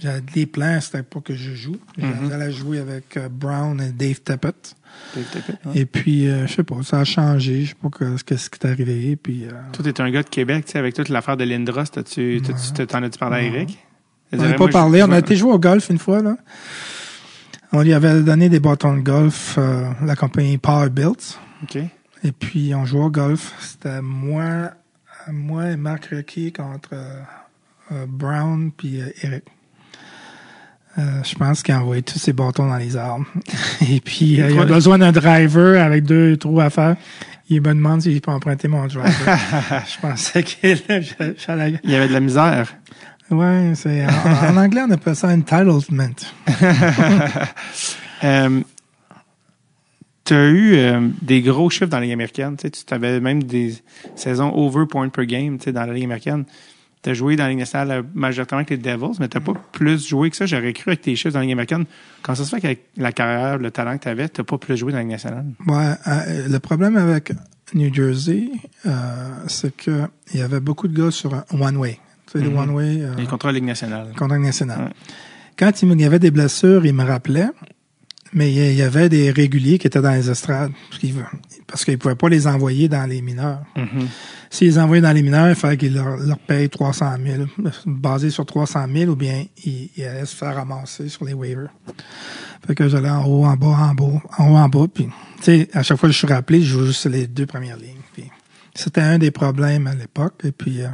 j'avais des plans, c'était pas que je joue. Mhm. J'allais jouer avec euh, Brown et Dave Tappett. Dave Tippett, hein? Et puis, euh, je sais pas, ça a changé. Je sais pas que- qu'est-ce qui est arrivé. Puis, euh, Toi, t'es un gars de Québec, tu sais, avec toute l'affaire de Lindros, t'as-tu, t'as-tu- t'as- t'en as-tu parlé à Eric? On n'a pas moi, parlé. je On a été jouer au golf une fois, là. On lui avait donné des bâtons de golf, euh, la compagnie Power Built. OK. Et puis, on jouait au golf. C'était moi, moi et Marc Requet contre euh, euh, Brown puis euh, Eric. Euh, je pense qu'il a envoyé tous ses bâtons dans les arbres. et puis, euh, il a besoin d'un driver avec deux trous à faire. Il me demande si je peux emprunter mon driver. je pensais j'allais... Il y avait de la misère. Ouais, c'est... En, en anglais, on appelle ça entitlement. Euh, tu as eu euh, des gros chiffres dans la Ligue américaine. Tu avais même des saisons over point per game tu sais, dans la Ligue américaine. Tu as joué dans la Ligue nationale euh, majoritairement avec les Devils, mais tu pas plus joué que ça. J'aurais cru avec tes chiffres dans la Ligue américaine. Quand ça se fait qu'avec la carrière, le talent que tu avais, tu pas plus joué dans la Ligue nationale? Ouais, euh, le problème avec New Jersey, euh, c'est que il y avait beaucoup de gars sur un one-way. Tu sais, le Mhm. one-way, euh, Les contrats de Ligue nationale. contact national. Ouais. Quand il y avait des blessures, il me rappelait, mais il y- avait des réguliers qui étaient dans les estrades, parce qu'ils qu'ils pouvaient pas les envoyer dans les mineurs. Mhm. S'ils les envoyaient dans les mineurs, il fallait qu'ils leur, leur payent 300 000, basé sur 300 000, ou bien ils, ils allaient se faire ramasser sur les waivers. Fait que j'allais en haut, en bas, en bas, en haut, en bas, puis tu sais, à chaque fois que je suis rappelé, je joue juste les deux premières lignes. Puis c'était un des problèmes à l'époque. Et puis euh,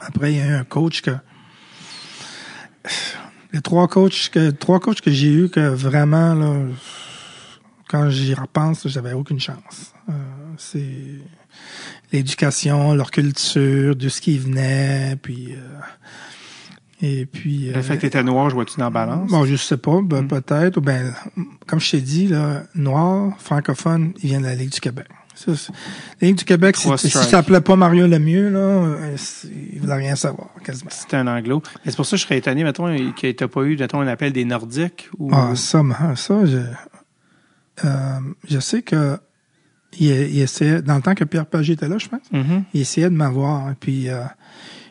après, il y a eu un coach que Les trois coachs que, trois coachs que j'ai eu que vraiment, là, quand j'y repense, j'avais aucune chance. Euh, c'est l'éducation, leur culture, de ce qui venait, puis euh, et puis. Le fait que t'étais noir, je vois-tu dans la balance? Bon, je sais pas, ben, peut-être. Ou ben, comme je t'ai dit, là, noir, francophone, il vient de la Ligue du Québec. Ça, la Ligue du Québec, si, ça s'appelait pas Mario Lemieux, là, euh, il voulait rien savoir, quasiment. C'était un anglo. C'est pour ça que je serais étonné, mettons, qu'il t'as pas eu, mettons, un appel des Nordiques ou. Ah, ça, man, ça, je, euh, je sais que il, il essayait, dans le temps que Pierre Pagé était là, je pense, Mhm. il essayait de m'avoir. Puis euh,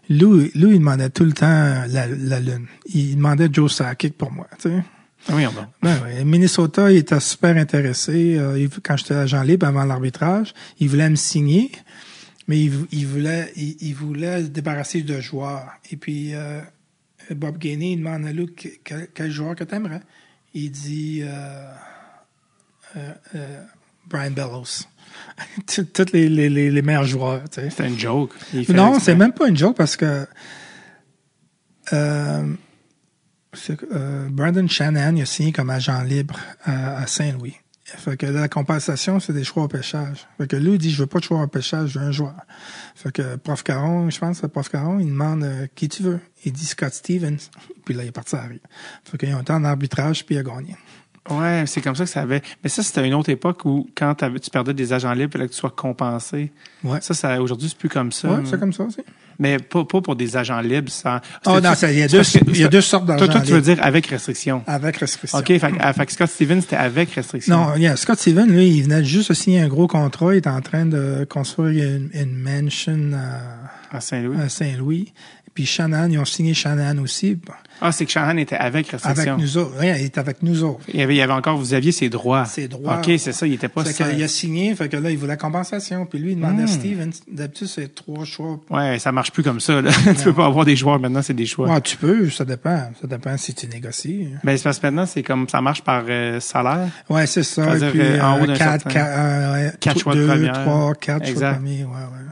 Lou, Lou, il demandait tout le temps la, la lune. Il demandait Joe Sakic pour moi, tu sais. Ah oui, on. Ben Minnesota, il était super intéressé. Euh, quand j'étais agent libre avant l'arbitrage, il voulait me signer, mais il, vou- il voulait il, il voulait se débarrasser de joueurs. Et puis euh, Bob Gainey il demande à Luke que- quel, quel joueur que t'aimerais. Il dit euh, Brian Bellows. Tous les, les, les, les meilleurs joueurs. C'était une joke. Non, c'est même pas une joke parce que euh, Brandon Shannon il a signé comme agent libre à, à Saint-Louis. Fait que la compensation, c'est des choix au pêchage. Fait que lui, il dit, je veux pas de choix au pêchage, je veux un joueur. Fait que Prof Caron, je pense, que Prof Caron, il demande euh, qui tu veux. Il dit Scott Stevens. Puis là, il est parti à rien. Fait qu'ils ont été en arbitrage, puis il a gagné. Ouais, c'est comme ça que ça avait. Mais ça, c'était une autre époque où, quand tu perdais des agents libres, il fallait que tu sois compensé. Ouais. Ça, ça aujourd'hui, c'est plus comme ça. Ouais, c'est comme ça aussi. Mais pas, pas pour des agents libres. Ça, Oh non, ça, il y a deux, il y a deux sortes Toi, d'argent toi, tu veux dire avec restriction. Avec restriction. OK, fait, ah, Scott Stevens, c'était avec restriction. Non, yeah, Scott Steven, lui, il venait juste de signer un gros contrat. Il est en train de construire une, une mansion à, À Saint-Louis. à Saint-Louis. Puis Shannon, ils ont signé Shannon aussi. Ah, c'est que Shanahan était avec restriction. Avec nous autres. Ouais, il est avec nous autres. Il y avait, il y avait encore, vous aviez ses droits. Ses droits. OK, c'est ça, il était pas Fait qu'il a signé, fait que là, il voulait compensation. Puis lui, il demandait Hmm. à Steven, d'habitude, c'est trois choix. Ouais, ça marche plus comme ça, là. tu peux pas avoir des joueurs maintenant, c'est des choix. Ouais, tu peux, ça dépend. Ça dépend si tu négocies. Ben, c'est parce que maintenant, c'est comme, ça marche par euh, salaire. Ouais, c'est ça. Et puis, euh, en haut d'un quatre, certain- quatre, euh, ouais, Quatre tout- choix de deux, première. trois, quatre choix Exact. de premier, ouais, ouais.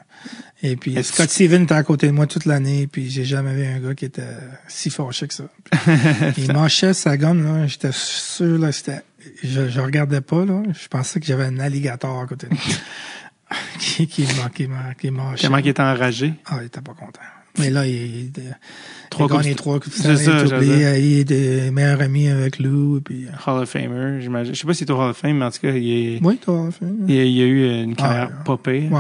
Et puis, Scott Steven était à côté de moi toute l'année, puis j'ai jamais vu un gars qui était si fâché que ça. il manchait sa gomme, là, j'étais sûr, là, c'était, je, je regardais pas, là, je pensais que j'avais un alligator à côté de moi. qui, qui, qui, qui mâchait. Tellement qu'il était enragé. Ah, il était pas content. Mais là, il, Trois gagné trois coupes C'est ça, il est de meilleur ami avec Lou, puis, euh, Hall of Famer, j'imagine. Je sais pas si c'est au Hall of Fame, mais en tout cas, il, est, oui, fait, il, a- il a eu une carrière ouais. pas pire. ouais.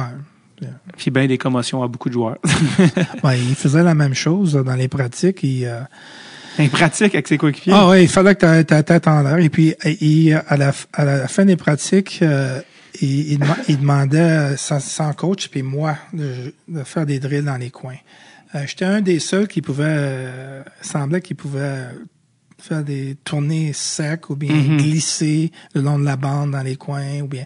Puis ben des commotions à beaucoup de joueurs. Ouais, il faisait la même chose dans les pratiques. Il, euh, Il pratique avec ses coéquipiers? Ah ouais, il fallait que tu aies ta tête en l'air. Et puis, il, à, la, à la fin des pratiques, euh, il, il, dema- il demandait sans, sans coach, puis moi, de, de faire des drills dans les coins. Euh, J'étais un des seuls qui pouvait, euh, semblait qu'il pouvait faire des tournées secs ou bien Mhm. glisser le long de la bande dans les coins ou bien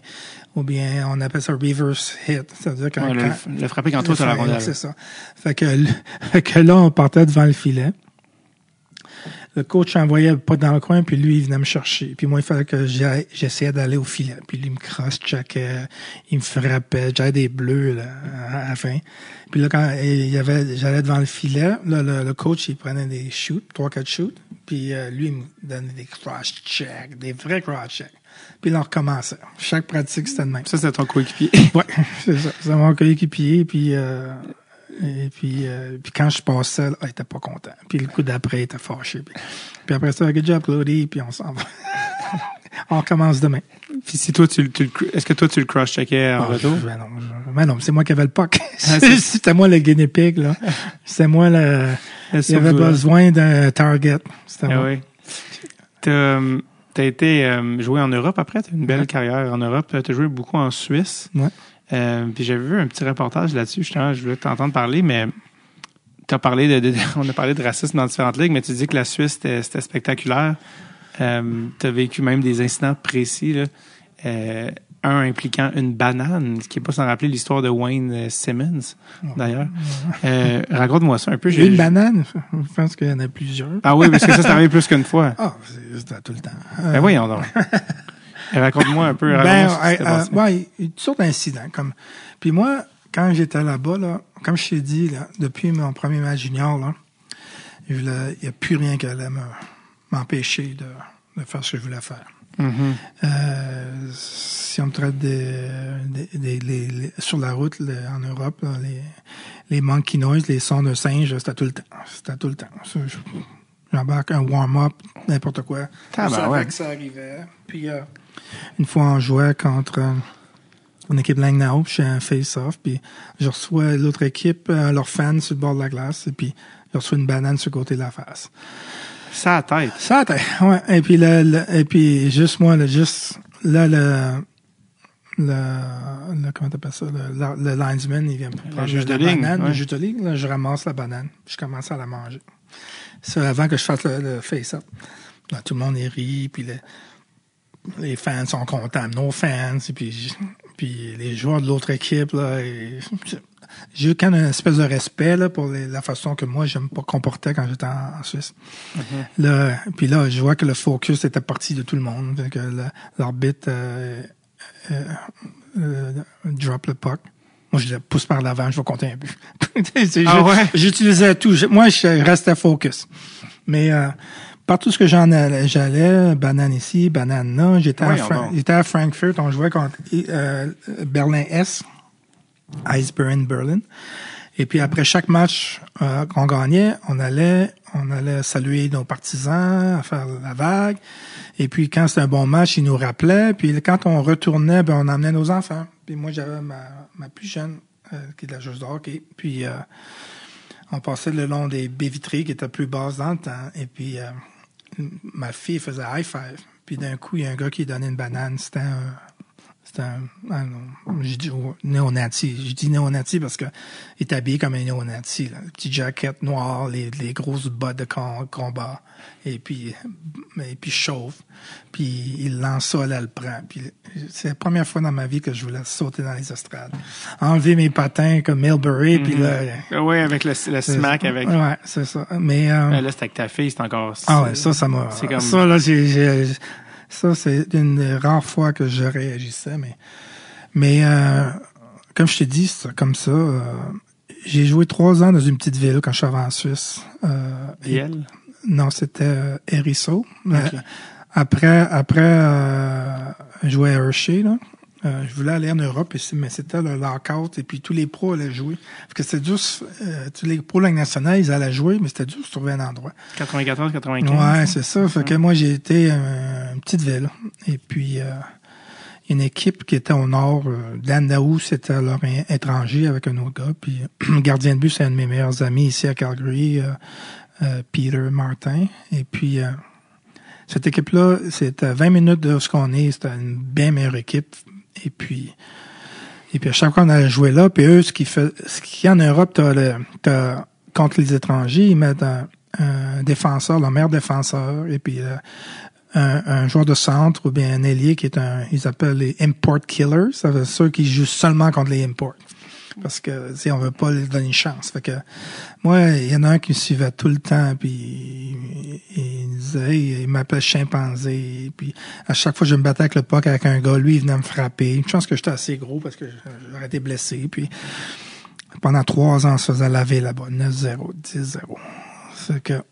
ou bien on appelle ça reverse hit c'est-à-dire quand, Ouais, quand- le frapper quand toi, t'as la rondelle. C'est ça. Fait que, fait que là, on partait devant le filet. Le coach envoyait pas dans le coin, puis lui, il venait me chercher. Puis moi, il fallait que j'essayais d'aller au filet. Puis lui, il me cross-checkait, il me frappait. J'avais des bleus là, à la fin. Puis là, quand il y avait, j'allais devant le filet, là, le, le coach, il prenait des shoots, trois, quatre shoots. Puis euh, lui, il me donnait des cross-checks, des vrais cross-checks. Puis là, on recommençait. Chaque pratique, c'était le même. Ça, c'est ton coéquipier. Ouais, c'est ça. C'est mon coéquipier, puis euh, et puis, euh, puis quand je passais, là, il était pas content. Puis le coup d'après, il était fâché. Puis, puis après ça, good job, Claudie, puis on s'en va. on recommence demain. Puis si toi, tu, tu est-ce que toi, tu le cross-checkais en Ah, retour? ben non, ben c'est moi qui avais le puck. c'est- C'était moi le guinea pig, là. C'était moi le. Il avait besoin d'un target. C'était Ah moi. oui. T'as euh, t'as été euh, joué en Europe après, t'as une belle Ouais. carrière en Europe. T'as joué beaucoup en Suisse. Ouais. Euh, puis j'avais vu un petit reportage là-dessus, justement, je voulais t'entendre parler, mais t'as parlé de, de- on a parlé de racisme dans différentes ligues, mais tu dis que la Suisse, c'était spectaculaire. Euh, t'as vécu même des incidents précis, là. Euh, un impliquant une banane, ce qui est pas sans rappeler l'histoire de Wayne euh, Simmons, d'ailleurs. Euh, Raconte-moi ça un peu. Une banane, je pense qu'il y en a plusieurs. Ah oui, parce que ça, c'est arrivé plus qu'une fois. Ah, c'est- tout le temps. Ben Euh, voyons donc. Raconte-moi un peu. Ben, s'était euh, euh, ouais, il y a toutes sortes d'incidents. Comme... Puis moi, quand j'étais là-bas, là, comme je t'ai dit, là, depuis mon premier match junior, là, Il n'y a plus rien qui allait me- m'empêcher de, de faire ce que je voulais faire. Mhm. Euh, si on me traite des, des- des- les- les- sur la route le- en Europe, là, les, les monkey noise, les sons de singe, c'était tout le temps. C'était tout le temps. Ça, je- J'embarque un warm-up, n'importe quoi. Ah, ben ouais. que ça arrivait. Puis euh, une fois, on jouait contre euh, une équipe Langnau, puis je un face-off, puis je reçois l'autre équipe, euh, leurs fans sur le bord de la glace, et puis je reçois une banane sur le côté de la face. Ça à tête. Ça, t'es- ouais. Et puis et puis juste moi, juste là, le, le, le comment t'appelles ça, le, linesman, il vient me prendre juge la de ligne, banane, ouais. le juge de ligne, là, je ramasse la banane, puis je commence à la manger. Ça, avant que je fasse le, le face-up. Tout le monde est ri, puis le- les fans sont contents, nos fans, et puis, puis les joueurs de l'autre équipe, là, j'ai eu quand même une espèce de respect là, pour les- la façon que moi je me comportais quand j'étais en, en Suisse. Là, puis là, je vois que le focus était parti de tout le monde. Fait que l'arbitre euh, euh, euh, drop le puck. Moi, je le pousse par l'avant, je vais compter un but. Ah ouais? J'utilisais tout. Moi, je restais focus. Mais euh, partout ce que j'en allais, j'allais, banane ici, banane là. J'étais à, Voyons Fra- donc. j'étais à Frankfurt, on jouait contre euh, Berlin-S, Iceberg Berlin. Et puis après chaque match euh, qu'on gagnait, on allait, on allait saluer nos partisans, faire la vague. Et puis quand c'était un bon match, ils nous rappelaient. Puis quand on retournait, ben on emmenait nos enfants. Puis moi j'avais ma, ma plus jeune euh, qui est de la joueuse de hockey. Puis on passait le long des baies vitrées qui étaient plus basses dans le temps. Et puis euh, ma fille faisait high five. Puis d'un coup, il y a un gars qui donnait une banane. C'était un, c'était un, ah non, j'ai dit néo-nazi. J'ai dit néo-nazi parce que il est habillé comme un néo-nazi. Là. Le petit jacket noir, les, les grosses bottes de com- combat, et puis, et puis chauve. Puis il lance ça, là, elle le prend. Puis c'est la première fois dans ma vie que je voulais sauter dans les estrades. Enlever mes patins comme Milbury, puis là... Oui, avec le, le smack avec. Ouais, c'est ça. Mais... euh, Euh, Là, c'est avec ta fille, c'est encore. ah ouais, ça, ça m'a. C'est comme- Ça, là, j'ai- ça, c'est une des rares fois que je réagissais, mais. Mais, euh, comme je t'ai dit, c'est comme ça. euh, j'ai joué trois ans dans une petite ville quand je suis arrivé en Suisse. Euh, non, c'était euh, Hérisseau. Euh, Après, après euh, jouer à Hershey, là. Euh, je voulais aller en Europe, mais c'était le lockout, et puis tous les pros allaient jouer. Parce que c'était dur, euh, tous les pros de la Ligue nationale, ils allaient jouer, mais c'était dur de se trouver un endroit. 94, 95. Ouais, c'est ça. Fait que moi, j'ai été euh, une petite ville. Et puis, une équipe qui était au nord. Landau, c'était leur étranger avec un autre gars. Puis, gardien de but, c'est un de mes meilleurs amis ici à Calgary, Peter Martin. Et puis, cette équipe-là, c'était 20 minutes de ce qu'on est. C'était une bien meilleure équipe. Et puis, et puis à chaque fois qu'on allait jouer là, puis eux, ce qui fait, ce qui en Europe, t'as le, t'as, contre les étrangers, ils mettent un, un défenseur, le meilleur défenseur, et puis euh, un, un joueur de centre ou bien un ailier qui est un, ils appellent les import killers, ça veut dire ceux qui jouent seulement contre les imports. Parce que, sais, on veut pas leur donner une chance. Fait que, moi, il y en a un qui me suivait tout le temps, puis il, disait, il m'appelle chimpanzé, puis à chaque fois que je me battais avec le puck avec un gars, lui, il venait me frapper. Une chance que j'étais assez gros parce que j'aurais été blessé, puis pendant trois ans, on se faisait laver là-bas, 9-0, 10-0. C'est que,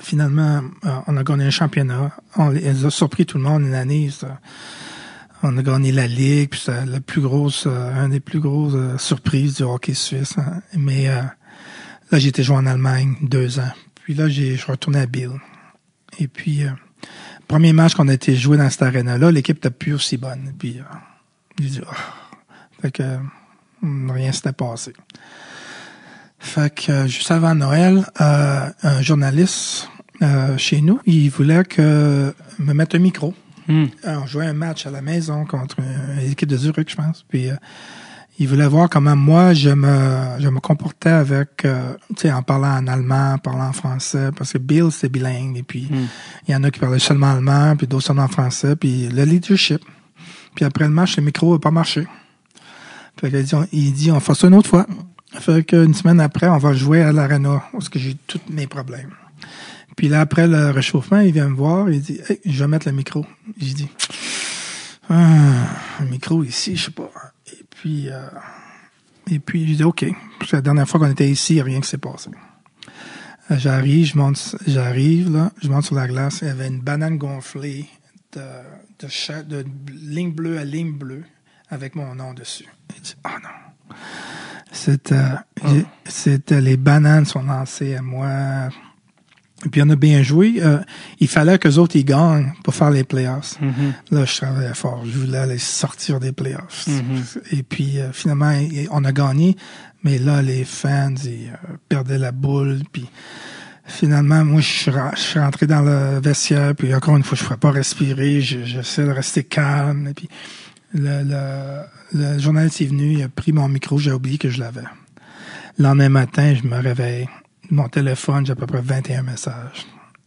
finalement, euh, on a gagné un championnat. On les a surpris tout le monde une année. On a gagné la Ligue, puis c'est la plus grosse, euh, un des plus grosses euh, surprises du hockey suisse. hein. Mais euh, là, j'ai été joué en Allemagne deux ans. Puis là, je suis retourné à Bill. Et puis, premier match qu'on a été joué dans cette arène-là, l'équipe était plus aussi bonne. Puis, j'ai dit, Ah. fait que euh, rien s'était passé. Fait que juste avant Noël, un journaliste chez nous, il voulait que me mettre un micro. Hmm. Euh, On jouait un match à la maison contre une, équipe de Zurich, je pense. Puis euh, il voulait voir comment moi je me je me comportais avec euh, tu sais en parlant en allemand, en parlant en français parce que Bill c'est bilingue et puis Hmm. il y en a qui parlaient seulement allemand puis d'autres seulement français puis le leadership. Puis après le match, le micro n'a pas marché. Fait qu'il dit, on, il dit on fait ça une autre fois. Fait qu'une semaine après, on va jouer à l'arena parce que j'ai tous mes problèmes. Puis là, après le réchauffement, il vient me voir, il dit hey, je vais mettre le micro. J'ai dit ah, un micro ici, je sais pas. Et puis euh, et puis j'ai dit OK. C'est la dernière fois qu'on était ici, il n'y a rien qui s'est passé. Euh, J'arrive, je monte, j'arrive là, je monte sur la glace. Il y avait une banane gonflée de, de, cha- de ligne bleue à ligne bleue avec mon nom dessus. J'ai dit, oh non. C'était, j'ai- c'était les bananes sont lancées à moi. Et puis on a bien joué. Euh, il fallait que les autres ils gagnent pour faire les playoffs. Là, je travaillais fort. Je voulais aller sortir des playoffs. Et puis euh, finalement, on a gagné. Mais là, les fans, ils euh, perdaient la boule. Puis finalement, moi, je suis, rentré dans le vestiaire. Puis encore une fois, je ne pouvais pas respirer. Je- J'essaie de rester calme. Et puis le, le, le journaliste est venu, il a pris mon micro. J'ai oublié que je l'avais. Le lendemain matin, je me réveille. Mon téléphone, j'ai à peu près 21 messages.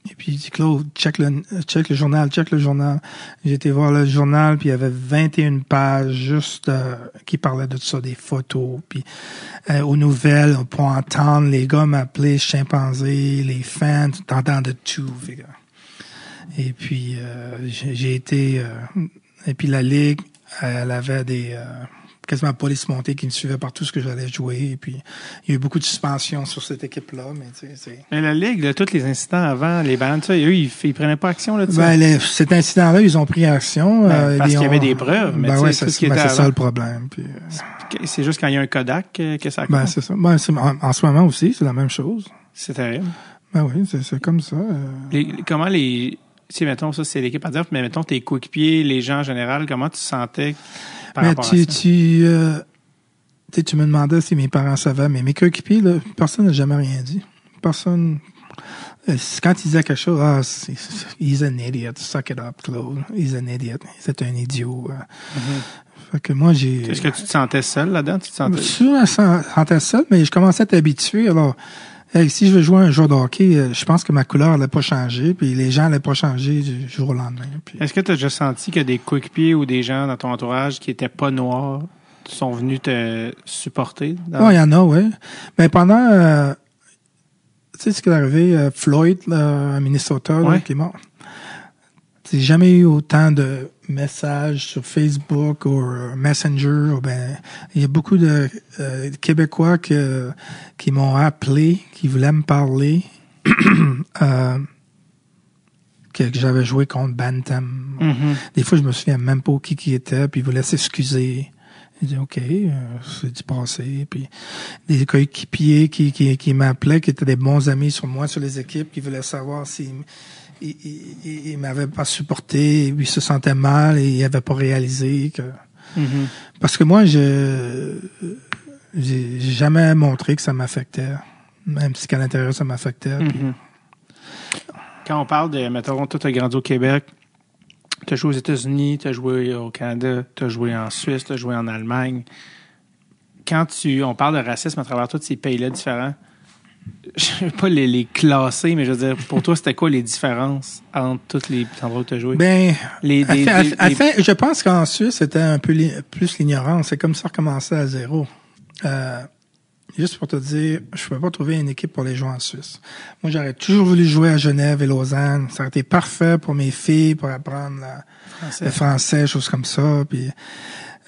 Et puis, il dit, Claude, check le, check le journal, check le journal. J'ai été voir le journal, puis il y avait 21 pages juste euh, qui parlaient de tout ça, des photos. Puis euh, aux nouvelles, pour entendre les gars m'appeler chimpanzé, les fans, t'entends de tout. Et puis, euh, j'ai été... euh, et puis la Ligue, elle avait des... quasiment police montée qui me suivait par tout ce que j'allais jouer. Et puis, il y a eu beaucoup de suspensions sur cette équipe-là, mais tu sais. Mais la Ligue, là, tous les incidents avant, les bananes, ça, eux, ils, ils prenaient pas action là-dessus. Ben, les- cet incident-là, ils ont pris action. Ben, euh, parce qu'il y avait des preuves, mais Ben ouais, c'est ce ben, c'est ça le problème. Puis, euh, c'est juste quand il y a un Kodak que, ça ben, compte. c'est ça. Ben, c'est- en, en ce moment aussi, c'est la même chose. c'est terrible. Ben oui, c'est comme ça. euh. Les- comment les. Tu sais, mettons, ça, c'est l'équipe à dire, mais mettons, tes coéquipiers, les gens en général, comment tu sentais par Mais rapport tu, à ça? tu, euh, tu me demandais si mes parents savaient, mais mes coéquipiers, là, personne n'a jamais rien dit. Personne. euh, Quand ils disaient quelque chose, ah, c'est- he's an idiot, suck it up, Claude. He's an idiot. C'est un idiot. euh. Fait que moi, j'ai. Est-ce que tu te sentais seul là-dedans? Tu te sentais... Je me sentais seul, mais je commençais à t'habituer. Alors, hey, si je veux jouer un jeu de hockey, euh, je pense que ma couleur n'allait pas changer, puis les gens n'allaient pas changer du jour au lendemain. Puis, Est-ce que tu as déjà senti que des coéquipiers ou des gens dans ton entourage qui étaient pas noirs sont venus te supporter? dans- il y en a, oui. Mais pendant, euh, tu sais ce qui est arrivé, euh, Floyd, là, à Minnesota, là, qui est mort. J'ai jamais eu autant de messages sur Facebook ou euh, Messenger. Ou ben, il y a beaucoup de euh, Québécois que, qui m'ont appelé, qui voulaient me parler, euh, que, que j'avais joué contre Bantam. Mhm. Des fois, je me souviens même pas qui qui était, puis il voulait s'excuser. Il dit OK, euh, c'est du passé. Puis des coéquipiers qui, qui, qui m'appelaient, qui étaient des bons amis sur moi, sur les équipes, qui voulaient savoir s'ils ils- ils m'avaient pas supporté, ils se sentaient mal et ils n'avaient pas réalisé que. Mhm. Parce que moi, je j'ai jamais montré que ça m'affectait. Même si qu'à l'intérieur, ça m'affectait. Mhm. Quand on parle de, mettons, toi, t'as grandi au Québec, t'as joué aux États-Unis, t'as joué au Canada, t'as joué en Suisse, t'as joué en Allemagne. Quand tu, on parle de racisme à travers tous ces pays-là différents, je veux pas les, les classer, mais je veux dire, pour toi, c'était quoi les différences entre tous les endroits où t'as joué? Ben, les, des- des- à fin, je pense qu'en Suisse, c'était un peu li- plus l'ignorance. C'est comme ça recommencer à zéro. Euh, juste pour te dire, je ne peux pas trouver une équipe pour les jouer en Suisse. Moi, j'aurais toujours voulu jouer à Genève et Lausanne. Ça aurait été parfait pour mes filles, pour apprendre la- Français. le français, choses comme ça. Puis,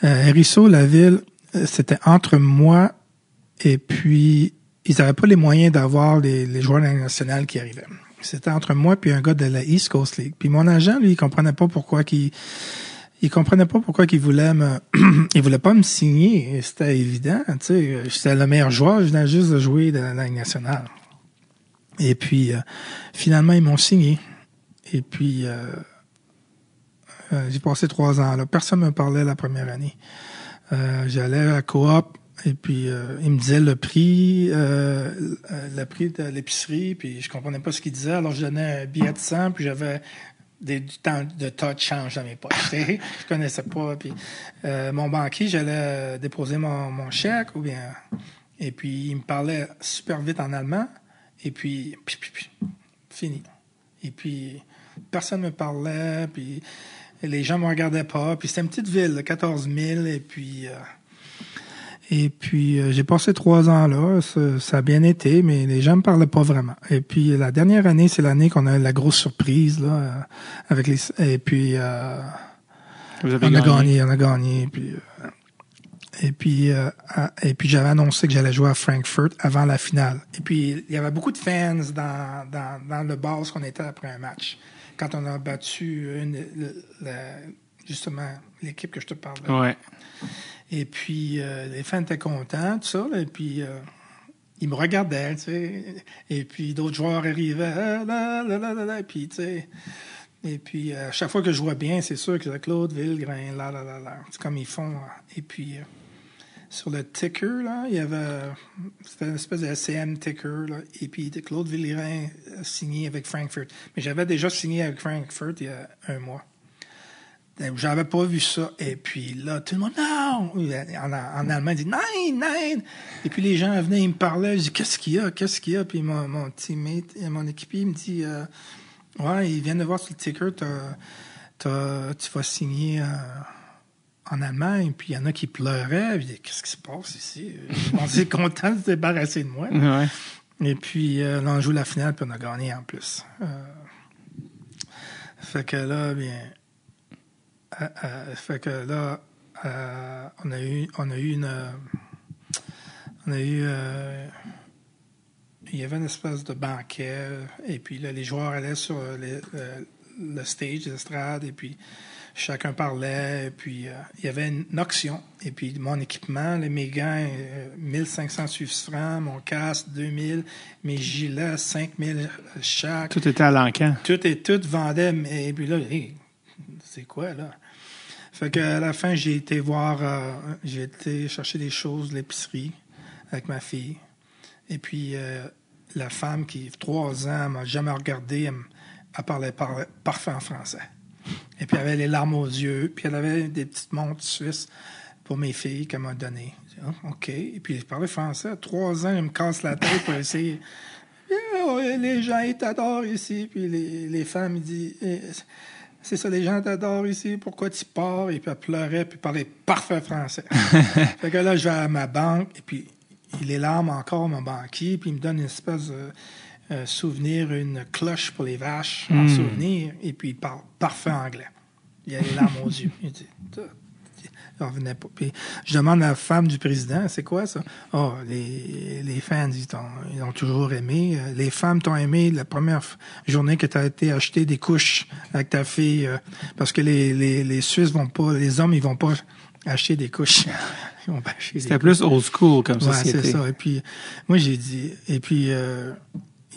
euh, Hérisseau, la ville, c'était entre moi et puis ils n'avaient pas les moyens d'avoir les, les joueurs nationale qui arrivaient. C'était entre moi puis un gars de la East Coast League. Puis mon agent, lui, il comprenait pas pourquoi qu'il il comprenait pas pourquoi qu'il voulait me il voulait pas me signer. C'était évident, tu sais, j'étais le meilleur joueur, je venais juste de jouer de la Ligue nationale. Et puis euh, finalement ils m'ont signé. Et puis euh, euh, j'ai passé trois ans là. Personne ne me parlait la première année. Euh, J'allais à Coop et puis euh, il me disait le prix, euh, euh, le prix de l'épicerie, puis je comprenais pas ce qu'il disait. Alors je donnais un billet de 100, puis j'avais du temps de tas de change dans mes poches. je connaissais pas. Puis mon banquier, j'allais déposer mon, mon chèque ou bien. Et puis il me parlait super vite en allemand. Et puis, fini. Et puis personne me parlait. Puis les gens me regardaient pas. Puis c'était une petite ville, de 14 000. Et puis et puis euh, j'ai passé trois ans là. Ça, a bien été, mais les gens me parlaient pas vraiment. Et puis la dernière année, c'est l'année qu'on a eu la grosse surprise là euh, avec les. Et puis euh, Vous avez on a gagné. on a gagné. Puis, euh, Et puis, à- et puis j'avais annoncé que j'allais jouer à Frankfurt avant la finale. Et puis, il y avait beaucoup de fans dans, dans, dans le bar où on était après un match. Quand on a battu une, le- la- justement l'équipe que je te parle. Ouais. Et puis, euh, les fans étaient contents, tout ça. et puis, euh, ils me regardaient, tu sais. Et puis, d'autres joueurs arrivaient. Ah, et puis, tu sais. Et puis, euh, à chaque fois que je jouais bien, c'est sûr que Claude Villegrain, là, là, là, là. C'est comme ils font. hein. Et puis, sur le ticker, là, il y avait. C'était une espèce de SCM ticker, là. Et puis, Claude Villegrain a signé avec Frankfurt. Mais j'avais déjà signé avec Frankfurt il y a un mois. Euh, J'avais pas vu ça. Et puis là, tout le monde, non! En, en allemand, il dit, nein, nein! Et puis les gens venaient, ils me parlaient. Je dis, qu'est-ce qu'il y a? Qu'est-ce qu'il y a? Puis mon, mon teammate, euh, mon équipier, il me dit, euh, ouais, ils viennent de voir sur le ticker, tu vas signer euh, en Allemagne. Puis il y en a qui pleuraient. Puis, qu'est-ce qui se passe ici? On était content de se débarrasser de moi. Ouais. Et puis, euh, là, on joue la finale, puis on a gagné en plus. Fait que là, bien. Euh, euh, fait que là, euh, on a eu, on a eu une. on a eu. il y avait une espèce de banquet, et puis là, les joueurs allaient sur les- le stage, l'estrade, et puis chacun parlait, et puis euh, il y avait une auction, et puis mon équipement, les, mes gants, euh, 1500 suisses francs, mon casque, 2000, mes gilets, 5000 chaque. Tout était à l'encan. Tout et tout vendait, mais et puis là, hey, c'est quoi là? Fait que à la fin, j'ai été voir, euh, j'ai été chercher des choses l'épicerie avec ma fille. Et puis euh, la femme qui, trois ans, m'a jamais regardé, elle, elle parlait par- parfait en français. Et puis elle avait les larmes aux yeux, puis elle avait des petites montres suisses pour mes filles qu'elle m'a données. Ah, OK. Et puis je parlais français. Trois ans, elle me casse la tête pour essayer. Oh, les gens, ils t'adorent ici. Puis les, les femmes, ils disent, Eh, c'est ça, les gens t'adorent ici, pourquoi tu pars? Et puis elle pleurait, puis parlait parfait français. fait que là, je vais à ma banque, et puis il est larmes encore, mon banquier, puis il me donne une espèce de euh, souvenir, une cloche pour les vaches, en souvenir, et puis il parle parfait anglais. Il a les larmes aux yeux. Il dit, pas. Puis je demande à la femme du président, c'est quoi ça? Oh, les, les fans, ils t'ont, ils ont toujours aimé. Les femmes t'ont aimé la première journée que tu as été acheter des couches avec ta fille, euh, parce que les, les, les Suisses vont pas, les hommes, ils vont pas acheter des couches. Ils vont pas acheter des C'était plus old school comme Ouais, société. c'est ça. Et puis, moi, j'ai dit, et puis, euh,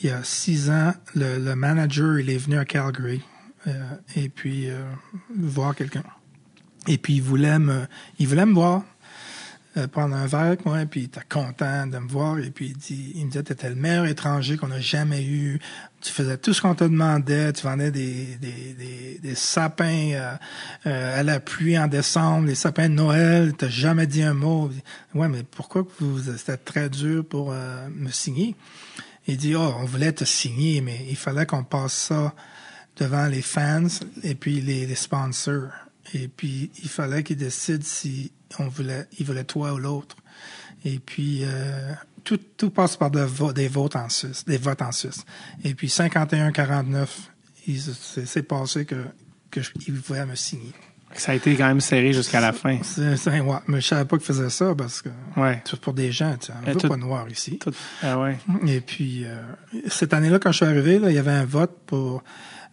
il y a six ans, le, le manager, il est venu à Calgary, euh, et puis, voir quelqu'un. Et puis, il voulait me, il voulait me voir, euh, prendre un verre avec moi, et puis il était content de me voir, et puis il, dit, il me disait, t'étais le meilleur étranger qu'on a jamais eu, tu faisais tout ce qu'on te demandait, tu vendais des, des, des, des sapins euh, euh, à la pluie en décembre, les sapins de Noël, t'as jamais dit un mot. Ouais, mais pourquoi vous, c'était très dur pour euh, me signer? Il dit, oh, on voulait te signer, mais il fallait qu'on passe ça devant les fans et puis les, les sponsors. Et puis, il fallait qu'ils décident si on voulait, ils voulaient toi ou l'autre. Et puis, euh, tout, tout passe par de vo- des votes en Suisse, des votes en Suisse. Et puis, 51-49, il s- c'est passé que, que je- ils voulaient me signer. Ça a été quand même serré jusqu'à la fin. C'est, ouais, mais je savais pas qu'ils faisaient ça parce que Ouais. c'est pour des gens, tu sais, on Et veut tout- pas noir ici. Tout- ah ouais. Et puis, euh, cette année-là, quand je suis arrivé, là, il y avait un vote pour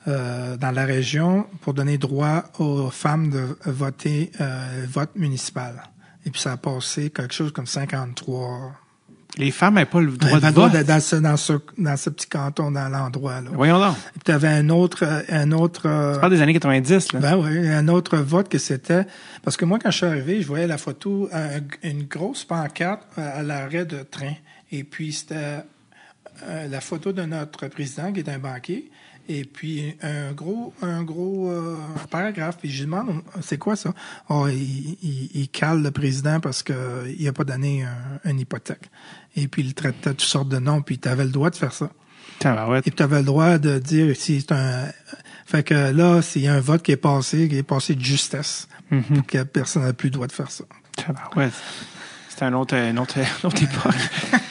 euh, dans la région pour donner droit aux femmes de voter euh, vote municipal. Et puis, ça a passé quelque chose comme 53. Les femmes n'avaient pas le droit Dans, de vote. dans, ce, dans, ce, dans ce petit canton, dans l'endroit. Là. Voyons donc. Et puis, tu avais un autre... Un autre euh, Tu parles des années 90, là. ben oui, un autre vote que c'était. Parce que moi, quand je suis arrivé, je voyais la photo, euh, une grosse pancarte à l'arrêt de train. Et puis, c'était la photo de notre président, qui est un banquier. Et puis, un gros, un gros euh, paragraphe. Puis, je lui demande, c'est quoi ça? Oh, il, il, il cale le président parce qu'il n'a pas donné un, une hypothèque. Et puis, il traitait toutes sortes de noms. Puis, tu avais le droit de faire ça. Et puis, tu avais le droit de dire si c'est un. Fait que là, s'il y a un vote qui est passé, qui est passé de justesse, Mhm. que personne n'a plus le droit de faire ça. Tabarouette. C'était un autre, une autre, une autre époque.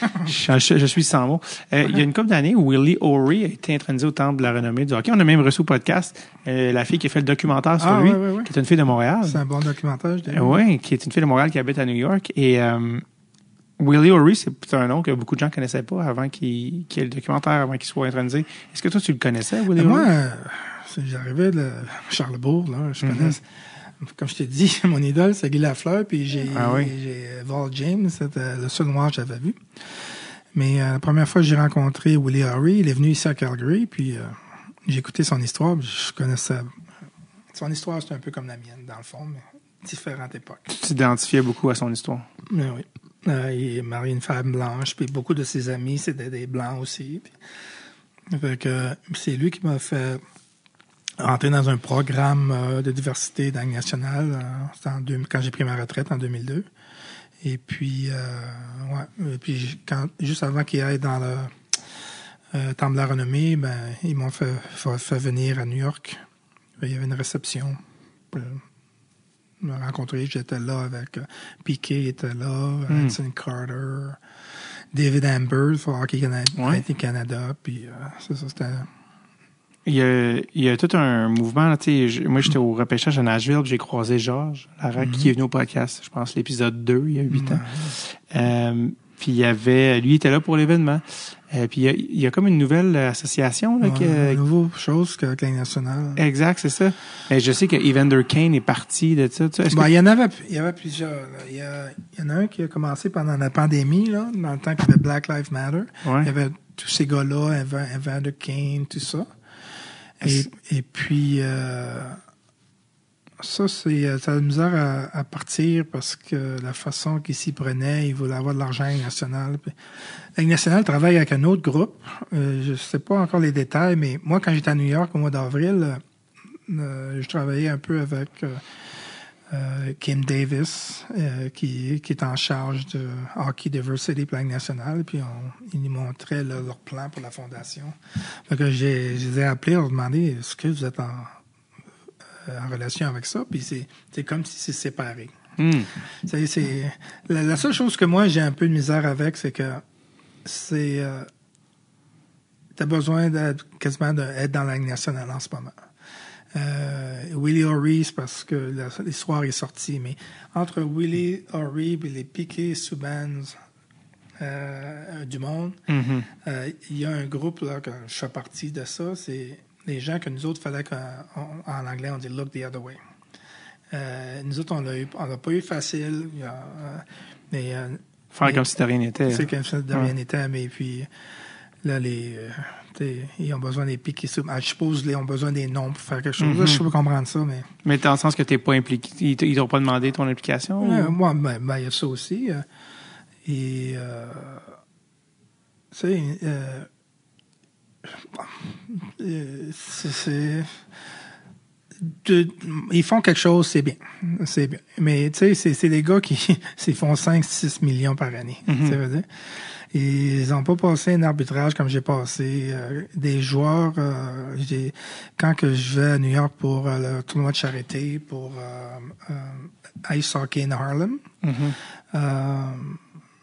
Je, je- je suis sans mots. Euh, Il y a une couple d'années, Willie O'Ree a été intronisé au temple de la renommée du hockey. On a même reçu au podcast euh, la fille qui a fait le documentaire sur Ah, lui, qui est une fille de Montréal. C'est un bon documentaire, je dirais. Oui, qui est une fille de Montréal qui habite à New York. Et euh, Willie O'Ree, c'est un nom que beaucoup de gens connaissaient pas avant qu'il y ait le documentaire, avant qu'il soit intronisé. Est-ce que toi, tu le connaissais, Willie moi, O'Ree? c'est- j'arrivais de Charlebourg, là, je Mhm. connais. Comme je t'ai dit, mon idole, c'est Guy Lafleur, puis j'ai Ah oui. Val James, c'était le seul noir que j'avais vu. Mais euh, la première fois que j'ai rencontré Willie Harry, il est venu ici à Calgary, puis euh, j'ai écouté son histoire, puis je connaissais. Son histoire, c'est un peu comme la mienne, dans le fond, mais différentes époques. Tu t'identifiais beaucoup à son histoire? Mais oui. Euh, il est marié une femme blanche, puis beaucoup de ses amis, c'était des blancs aussi. Puis, fait que c'est lui qui m'a fait entrer dans un programme euh, de diversité dans nationale euh, en quand j'ai pris ma retraite en 2002. Et puis, euh, ouais, et puis quand, juste avant qu'il aille dans le euh, Temple de la Renommée, ben, ils m'ont fait, fait, fait venir à New York. Il y avait une réception. Euh, me rencontrer. J'étais là avec euh, Piquet était là, Hmm. Anson Carter, David Amber, pour Hockey Canada, Ouais. Canada, puis euh, c'est ça, c'était... Il y a, il y a tout un mouvement. là, tu sais, je- moi, j'étais au repêchage à Nashville, j'ai croisé Georges Larac, Mhm. qui est venu au podcast, je pense, l'épisode 2, il y a huit ans. Euh, puis il y avait, lui, il était là pour l'événement. Euh, puis il y, a, il y a comme une nouvelle association. Là, Ouais, que- une nouvelle chose qu'avec la nationale. Exact, c'est ça. Mais je sais que Evander Kane est parti de ça. tu sais, est-ce Bon, que- il y en avait, il y avait plusieurs. là. Il y, a- il y en a un qui a commencé pendant la pandémie, là, dans le temps qu'il y avait Black Lives Matter. Ouais. Il y avait tous ces gars-là, Evan- Evander Kane, tout ça. Et, puis, euh, ça, c'est, euh, la misère à, à partir parce que la façon qu'ils s'y prenaient, ils voulaient avoir de l'argent à la nationale. Travaille avec un autre groupe. Euh, je sais pas encore les détails, mais moi, quand j'étais à New York au mois d'avril, euh, je travaillais un peu avec euh, Kim Davis, euh, qui, qui est en charge de Hockey Diversity pour la Ligue nationale, puis on, ils nous montraient là, leur plan pour la fondation. Fait que j'ai, je les ai appelés, leur demandé est-ce que vous êtes en, euh, en relation avec ça, puis c'est, c'est comme si c'est séparé. Hmm. C'est, c'est, la, la seule chose que moi j'ai un peu de misère avec, c'est que c'est euh, t'as besoin d'être quasiment d'être dans la nationale en ce moment. Euh, Willie O'Ree, c'est parce que l'histoire est sortie, mais entre Willie O'Ree et les Piquet Subans euh, du monde, Mhm. euh, il y a un groupe là que je fais partie de ça. C'est les gens que nous autres fallait qu'en en anglais on dit look the other way. Euh, nous autres on l'a eu, on l'a pas eu facile. Il y a, euh, mais Faire mais- comme si de rien n'était. c'est comme ça de rien n'était, mais puis là les euh, ils ont besoin des pics. Ah, je suppose ils ont besoin des noms pour faire quelque chose. Je peux comprendre ça, mais Mais dans le sens que t'es pas impliqué. Ils t'ont pas demandé ton implication? Ouais, ou- moi, ben, ben, il y a ça aussi. euh, et, euh, tu sais, euh, euh, c'est- de- ils font quelque chose, c'est bien. C'est bien. Mais, tu sais, c'est- des gars qui font 5-6 millions par année. Mhm. Ça veut dire. Ils n'ont pas passé un arbitrage comme j'ai passé. euh, des joueurs, euh, j'ai- quand que je vais à New York pour euh, le tournoi de charité, pour Ice Hockey in Harlem, Mhm. euh,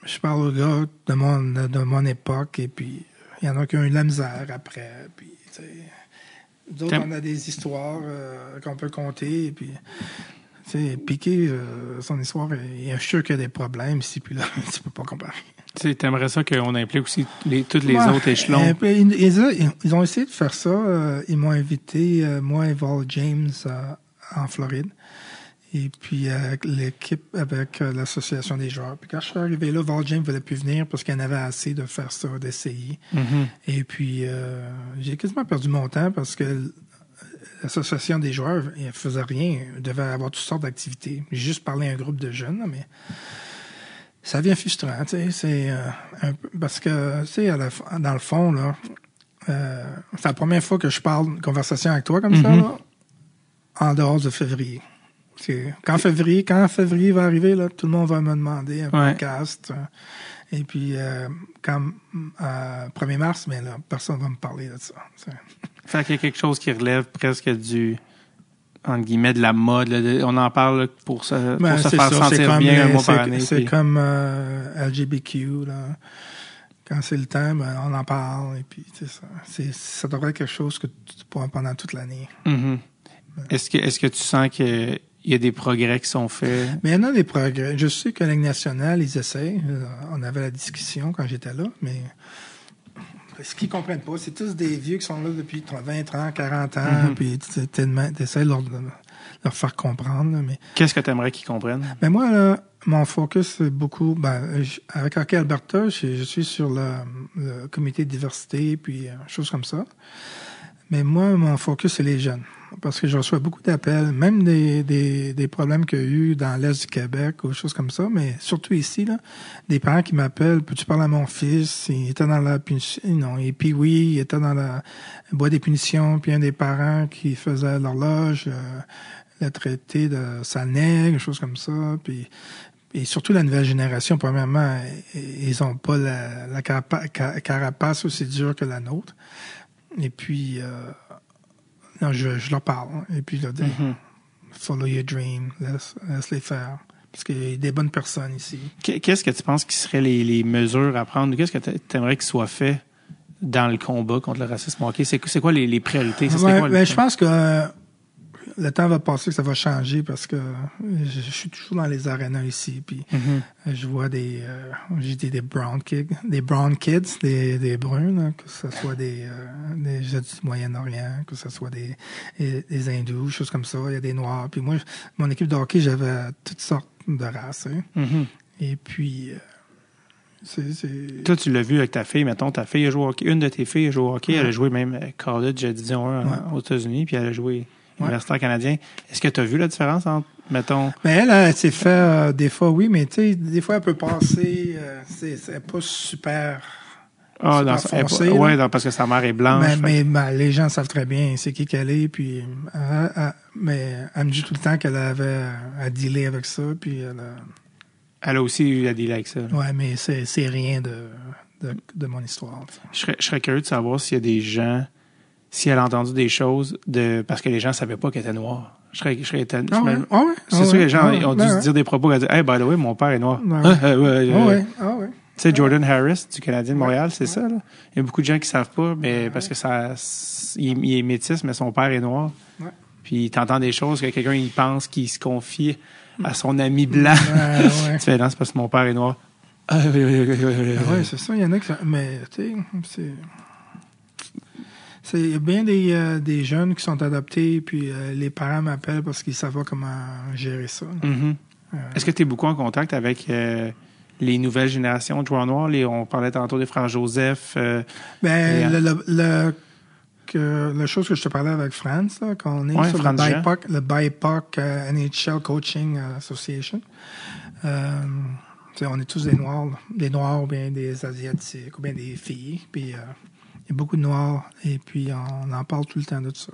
je parle aux gars de mon, de mon époque et puis il y en a qui ont eu de la misère après. Puis, d'autres, T'aimes- on a des histoires euh, qu'on peut compter. Et puis, tu sais, Piqué, euh, son histoire, il est sûr qu'il y a des problèmes ici puis là. tu peux pas comparer. Tu sais, t'aimerais ça qu'on implique aussi les, tous les Ouais, autres échelons? euh, ils, ils- ils ont essayé de faire ça. euh, ils m'ont invité, euh, moi et Val James, en Floride. Et puis l'équipe, avec l'association des joueurs. Puis quand je suis arrivé là, Val James ne voulait plus venir parce qu'il y en avait assez de faire ça, d'essayer. Mhm. Et puis j'ai quasiment perdu mon temps parce que l'association des joueurs, elle faisait rien. Elle devait avoir toutes sortes d'activités. J'ai juste parlé à un groupe de jeunes, mais ça devient frustrant, tu sais. C'est euh, parce que, tu sais, dans le fond, là, euh, c'est la première fois que je parle une conversation avec toi comme ça, Mhm. là, en dehors de février. Quand février, quand février va arriver, là, tout le monde va me demander un Ouais. podcast. euh, et puis, euh, quand euh, 1er mars, mais là, personne va me parler de ça. C'est- Fait qu'il y a quelque chose qui relève presque du entre guillemets de la mode. là, on en parle pour se, pour Ben, se faire ça, sentir comme bien un les- mois par c'est- année. C'est puis- comme euh, LGBTQ, là. quand c'est le temps, ben, on en parle. Et puis, c'est ça. Ça devrait être quelque chose que tu pourras pendant toute l'année. Mhm. Est-ce que, est-ce que tu sens qu'il y a des progrès qui sont faits? Mais il y en a des progrès. Je sais que la Ligue nationale, ils essaient. Euh, On avait la discussion quand j'étais là, mais ce qu'ils comprennent pas, c'est tous des vieux qui sont là depuis 20, 30, 40 ans, puis tu essaies de leur, faire comprendre. là, mais Qu'est-ce que tu aimerais qu'ils comprennent? mais moi, là, mon focus, c'est beaucoup. Ben, avec Hockey Alberta, je, je suis sur le, le comité de diversité, puis euh, choses comme ça. Mais moi, mon focus, c'est les jeunes. Parce que je reçois beaucoup d'appels, même des, des, des problèmes qu'il y a eu dans l'Est du Québec ou choses comme ça, mais surtout ici, là, des parents qui m'appellent, peux-tu parler à mon fils? Il était dans la punition, non, et puis oui, il était dans la boîte des punitions, puis un des parents qui faisait l'horloge, euh, l'a traité de sale nègre, choses comme ça, puis et surtout la nouvelle génération, premièrement, ils ont pas la, la carapa- ca- carapace aussi dure que la nôtre. Et puis, euh, non, je, je leur parle. hein. Et puis, je leur dis, Mhm. follow your dream, laisse, laisse les faire. Parce qu'il y a des bonnes personnes ici. Qu- Qu'est-ce que tu penses qui seraient les, les mesures à prendre? Qu'est-ce que tu aimerais qu'il soit fait dans le combat contre le racisme hockey? C'est quoi les, les priorités? Ouais, quoi, le- ben, je pense que euh, le temps va passer, ça va changer parce que je, je suis toujours dans les arénas ici. Puis Mhm. Euh, Je vois des, euh, j'ai dit des brown kids, des brown kids, des, des bruns, que ce soit des, euh, des gens du Moyen-Orient, que ce soit des, des, des hindous, choses comme ça. Il y a des noirs. Puis moi, mon équipe de hockey, j'avais toutes sortes de races. hein. Mhm. Et puis, euh, Toi, tu l'as vu avec ta fille, mettons, ta fille a joué au hockey. Une de tes filles a joué au hockey. Elle a joué même college division 1 Ouais. aux États-Unis, puis elle a joué universitaire canadien. Est-ce que tu as vu la différence entre, mettons, mais elle, elle s'est fait euh, des fois, oui, mais tu sais, des fois, elle peut passer, euh, c'est, pas super. ah, dans, foncé, ouais, dans- parce que sa mère est blanche. mais fait- mais ben, les gens savent très bien c'est qui qu'elle est, puis euh, euh, mais elle me dit tout le temps qu'elle avait à dealer avec ça, puis elle a- elle a aussi eu à dealer avec ça. Ouais, mais c'est, c'est rien de, de, de mon histoire. serais, je serais curieux de savoir s'il y a des gens, si elle a entendu des choses de parce que les gens savaient pas qu'elle était noire. Je serais, je serais étonné. Ah ouais? Je me- Ah ouais? C'est Ah sûr que ouais? les gens Ah ouais? ont dû Ben se ouais. dire des propos, dire, hey, by the way, mon père est noir. Ouais. Ah, euh, ouais, Ah euh, ouais? Ah ouais? Tu sais, Jordan Harris du Canadien de Montréal, c'est ça. Là. Il y a beaucoup de gens qui savent pas, mais parce que ça, il, est- il est métis, mais son père est noir. Ouais. Puis t'entends des choses que quelqu'un il pense qu'il se confie à son ami blanc. Ouais, ouais. tu fais non, c'est parce que mon père est noir. Ah. Ah ouais, c'est ça, il y en a qui... Mais, tu sais, c'est... Il y a bien des, euh, des jeunes qui sont adoptés, puis euh, les parents m'appellent parce qu'ils savent pas comment gérer ça. Mhm. Euh, Est-ce que tu es beaucoup en contact avec les nouvelles générations de joueurs noirs? Les, on parlait tantôt des frères Joseph. Ben, le, le, le- que, la chose que je te parlais avec France, là, quand on est Ouais, sur le. BIPOC, le BIPOC NHL Coaching Association, on est tous des Noirs, là. des Noirs ou bien des Asiatiques ou bien des filles, puis il y a beaucoup de Noirs, et puis on en parle tout le temps de ça.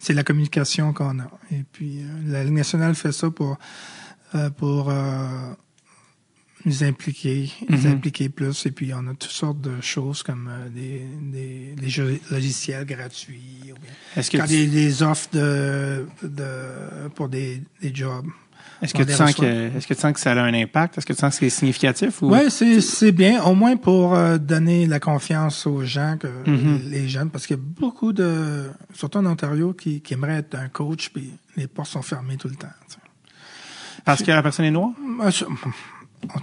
C'est la communication qu'on a. Et puis euh, la Ligue nationale fait ça pour, euh, pour euh, nous impliquer, nous Mhm. impliquer plus. Et puis, on a toutes sortes de choses comme des, des, des jeux logiciels gratuits. Ou bien, Est-ce que, quand tu, des, des offres de, de, pour des, des jobs. Est-ce que tu sens que, est-ce que tu sens que ça a un impact? Est-ce que tu sens que c'est significatif? Ou... Ouais, c'est, c'est bien, au moins pour euh, donner la confiance aux gens, que Mhm. les jeunes, parce qu'il y a beaucoup de, surtout en Ontario, qui, qui aimeraient être un coach, puis les portes sont fermées tout le temps. Parce que la personne est noire?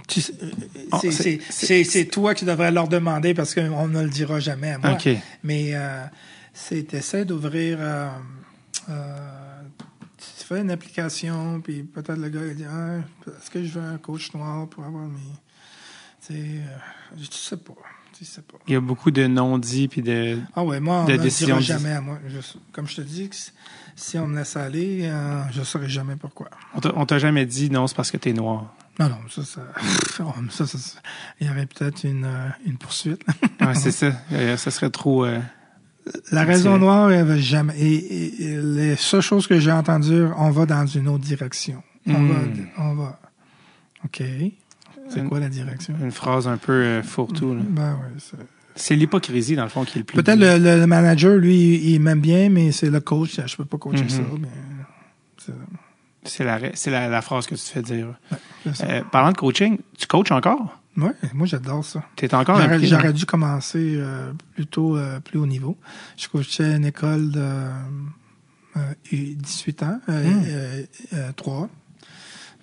C'est- c'est- c'est toi qui devrais leur demander parce qu'on ne le dira jamais à moi. OK. Mais euh, c'est essaies d'ouvrir. euh, euh, fais une application, puis peut-être le gars il dit ah, Est-ce que je veux un coach noir pour avoir mes. Tu sais, euh, je sais pas. Tu sais pas. Il y a beaucoup de non-dits puis de. Ah ouais, moi, on ne dira jamais à moi. Je- comme je te dis, si- on me laisse aller, euh, je ne saurais jamais pourquoi. On t'a- jamais dit non, c'est parce que t'es noir. Non, non, ça, ça, oh, ça, ça, ça- il y aurait peut-être une, euh, une poursuite. Ouais, c'est ça. Ça serait trop. euh, La raison noire, elle va jamais. Et, et- et les seules choses que j'ai entendues, on va dans une autre direction. On Hmm. va, on va. OK. C'est quoi la direction? une phrase un peu euh, fourre-tout. là. Ben ouais, c'est- l'hypocrisie, dans le fond, qui est le plus. Peut-être le, manager, lui, il m'aime bien, mais c'est le coach. Je peux pas coacher Mhm. ça. Mais c'est- la, c'est la, la phrase que tu te fais dire. ça. Euh, parlant de coaching, tu coaches encore? Ouais, moi j'adore ça. Tu es encore J'aurais, j'aurais dû commencer euh, plutôt euh, plus haut niveau. Je coachais à une école de euh, 18 ans, euh, Hmm. euh, euh, 3.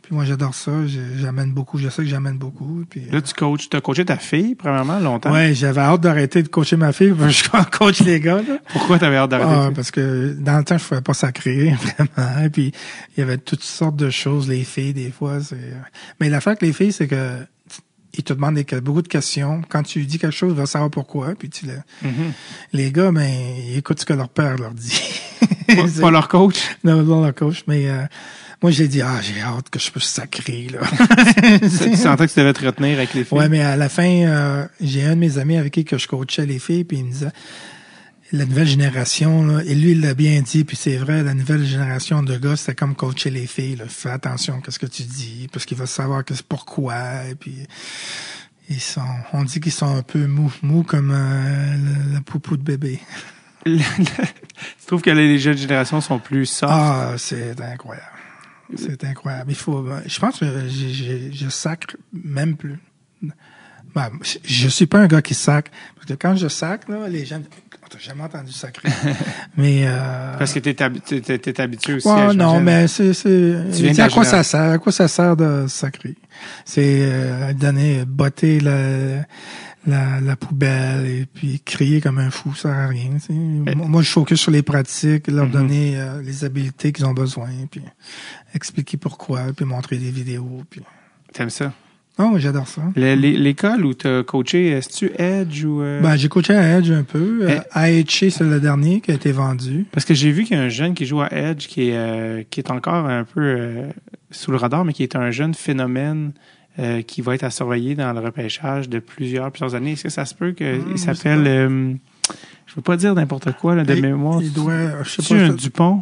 Puis moi j'adore ça, j'amène beaucoup, je sais que j'amène beaucoup. Puis, Là, tu coaches, tu as coaché ta fille, premièrement, longtemps. ouais, j'avais hâte d'arrêter de coacher ma fille, parce que je coach les gars. Là. Pourquoi tu avais hâte d'arrêter? Ah, parce que dans le temps, je pouvais pas sacrer, vraiment. Et puis, il y avait toutes sortes de choses, les filles, des fois. c'est Mais l'affaire avec les filles, c'est que ils te demandent des- beaucoup de questions. Quand tu lui dis quelque chose, ils veulent savoir pourquoi. Puis tu le... Les gars, ben, ils écoutent ce que leur père leur dit. Pas, pas leur coach? non, non, leur coach. Mais euh, moi, j'ai dit, ah, j'ai hâte que je puisse sacrer, là. tu sentais que tu devais te retenir avec les filles? Ouais, mais à la fin, euh, j'ai un de mes amis avec qui que je coachais les filles, puis il me disait la nouvelle génération, là, et lui, il l'a bien dit, puis c'est vrai, la nouvelle génération de gars, c'est comme coacher les filles. Là. Fais attention à ce que tu dis, parce qu'il va savoir que c'est pourquoi, et puis ils sont, on dit qu'ils sont un peu mous, mous comme euh, le poupou de bébé. Tu trouves que les jeunes générations sont plus soft? Ah, c'est incroyable. C'est incroyable. Il faut, je pense que je, je, je sacre même plus. Ben, je- suis pas un gars qui sacre. Parce que quand je sacre, là, les gens, t'as jamais entendu sacrer. mais, euh, Parce que t'es, habi- t'es, t'es- t'es habitué aussi ouais, à non, mais c'est, c'est, à quoi ça sert? À quoi ça sert de sacrer? C'est, euh, donner, botter la, la, la poubelle et puis crier comme un fou, ça sert à rien. tu sais. Moi, moi, je focus sur les pratiques, leur Mhm. donner euh, les habiletés qu'ils ont besoin, puis expliquer pourquoi, puis montrer des vidéos. Puis... T'aimes ça? Oh, j'adore ça. Le- l'é- l'école où t'as coaché, est-ce tu Edge ou... euh, Ben, j'ai coaché à Edge un peu. Eh. Euh, AHC, c'est le dernier qui a été vendu. Parce que j'ai vu qu'il y a un jeune qui joue à Edge qui est, euh, qui est encore un peu euh, sous le radar, mais qui est un jeune phénomène qui va être à surveiller dans le repêchage de plusieurs, plusieurs années. Est-ce que ça se peut qu'il je sais s'appelle... je veux pas dire n'importe quoi là, de Il- mémoire. Il doit, je sais Tu pas. un ça- Dupont?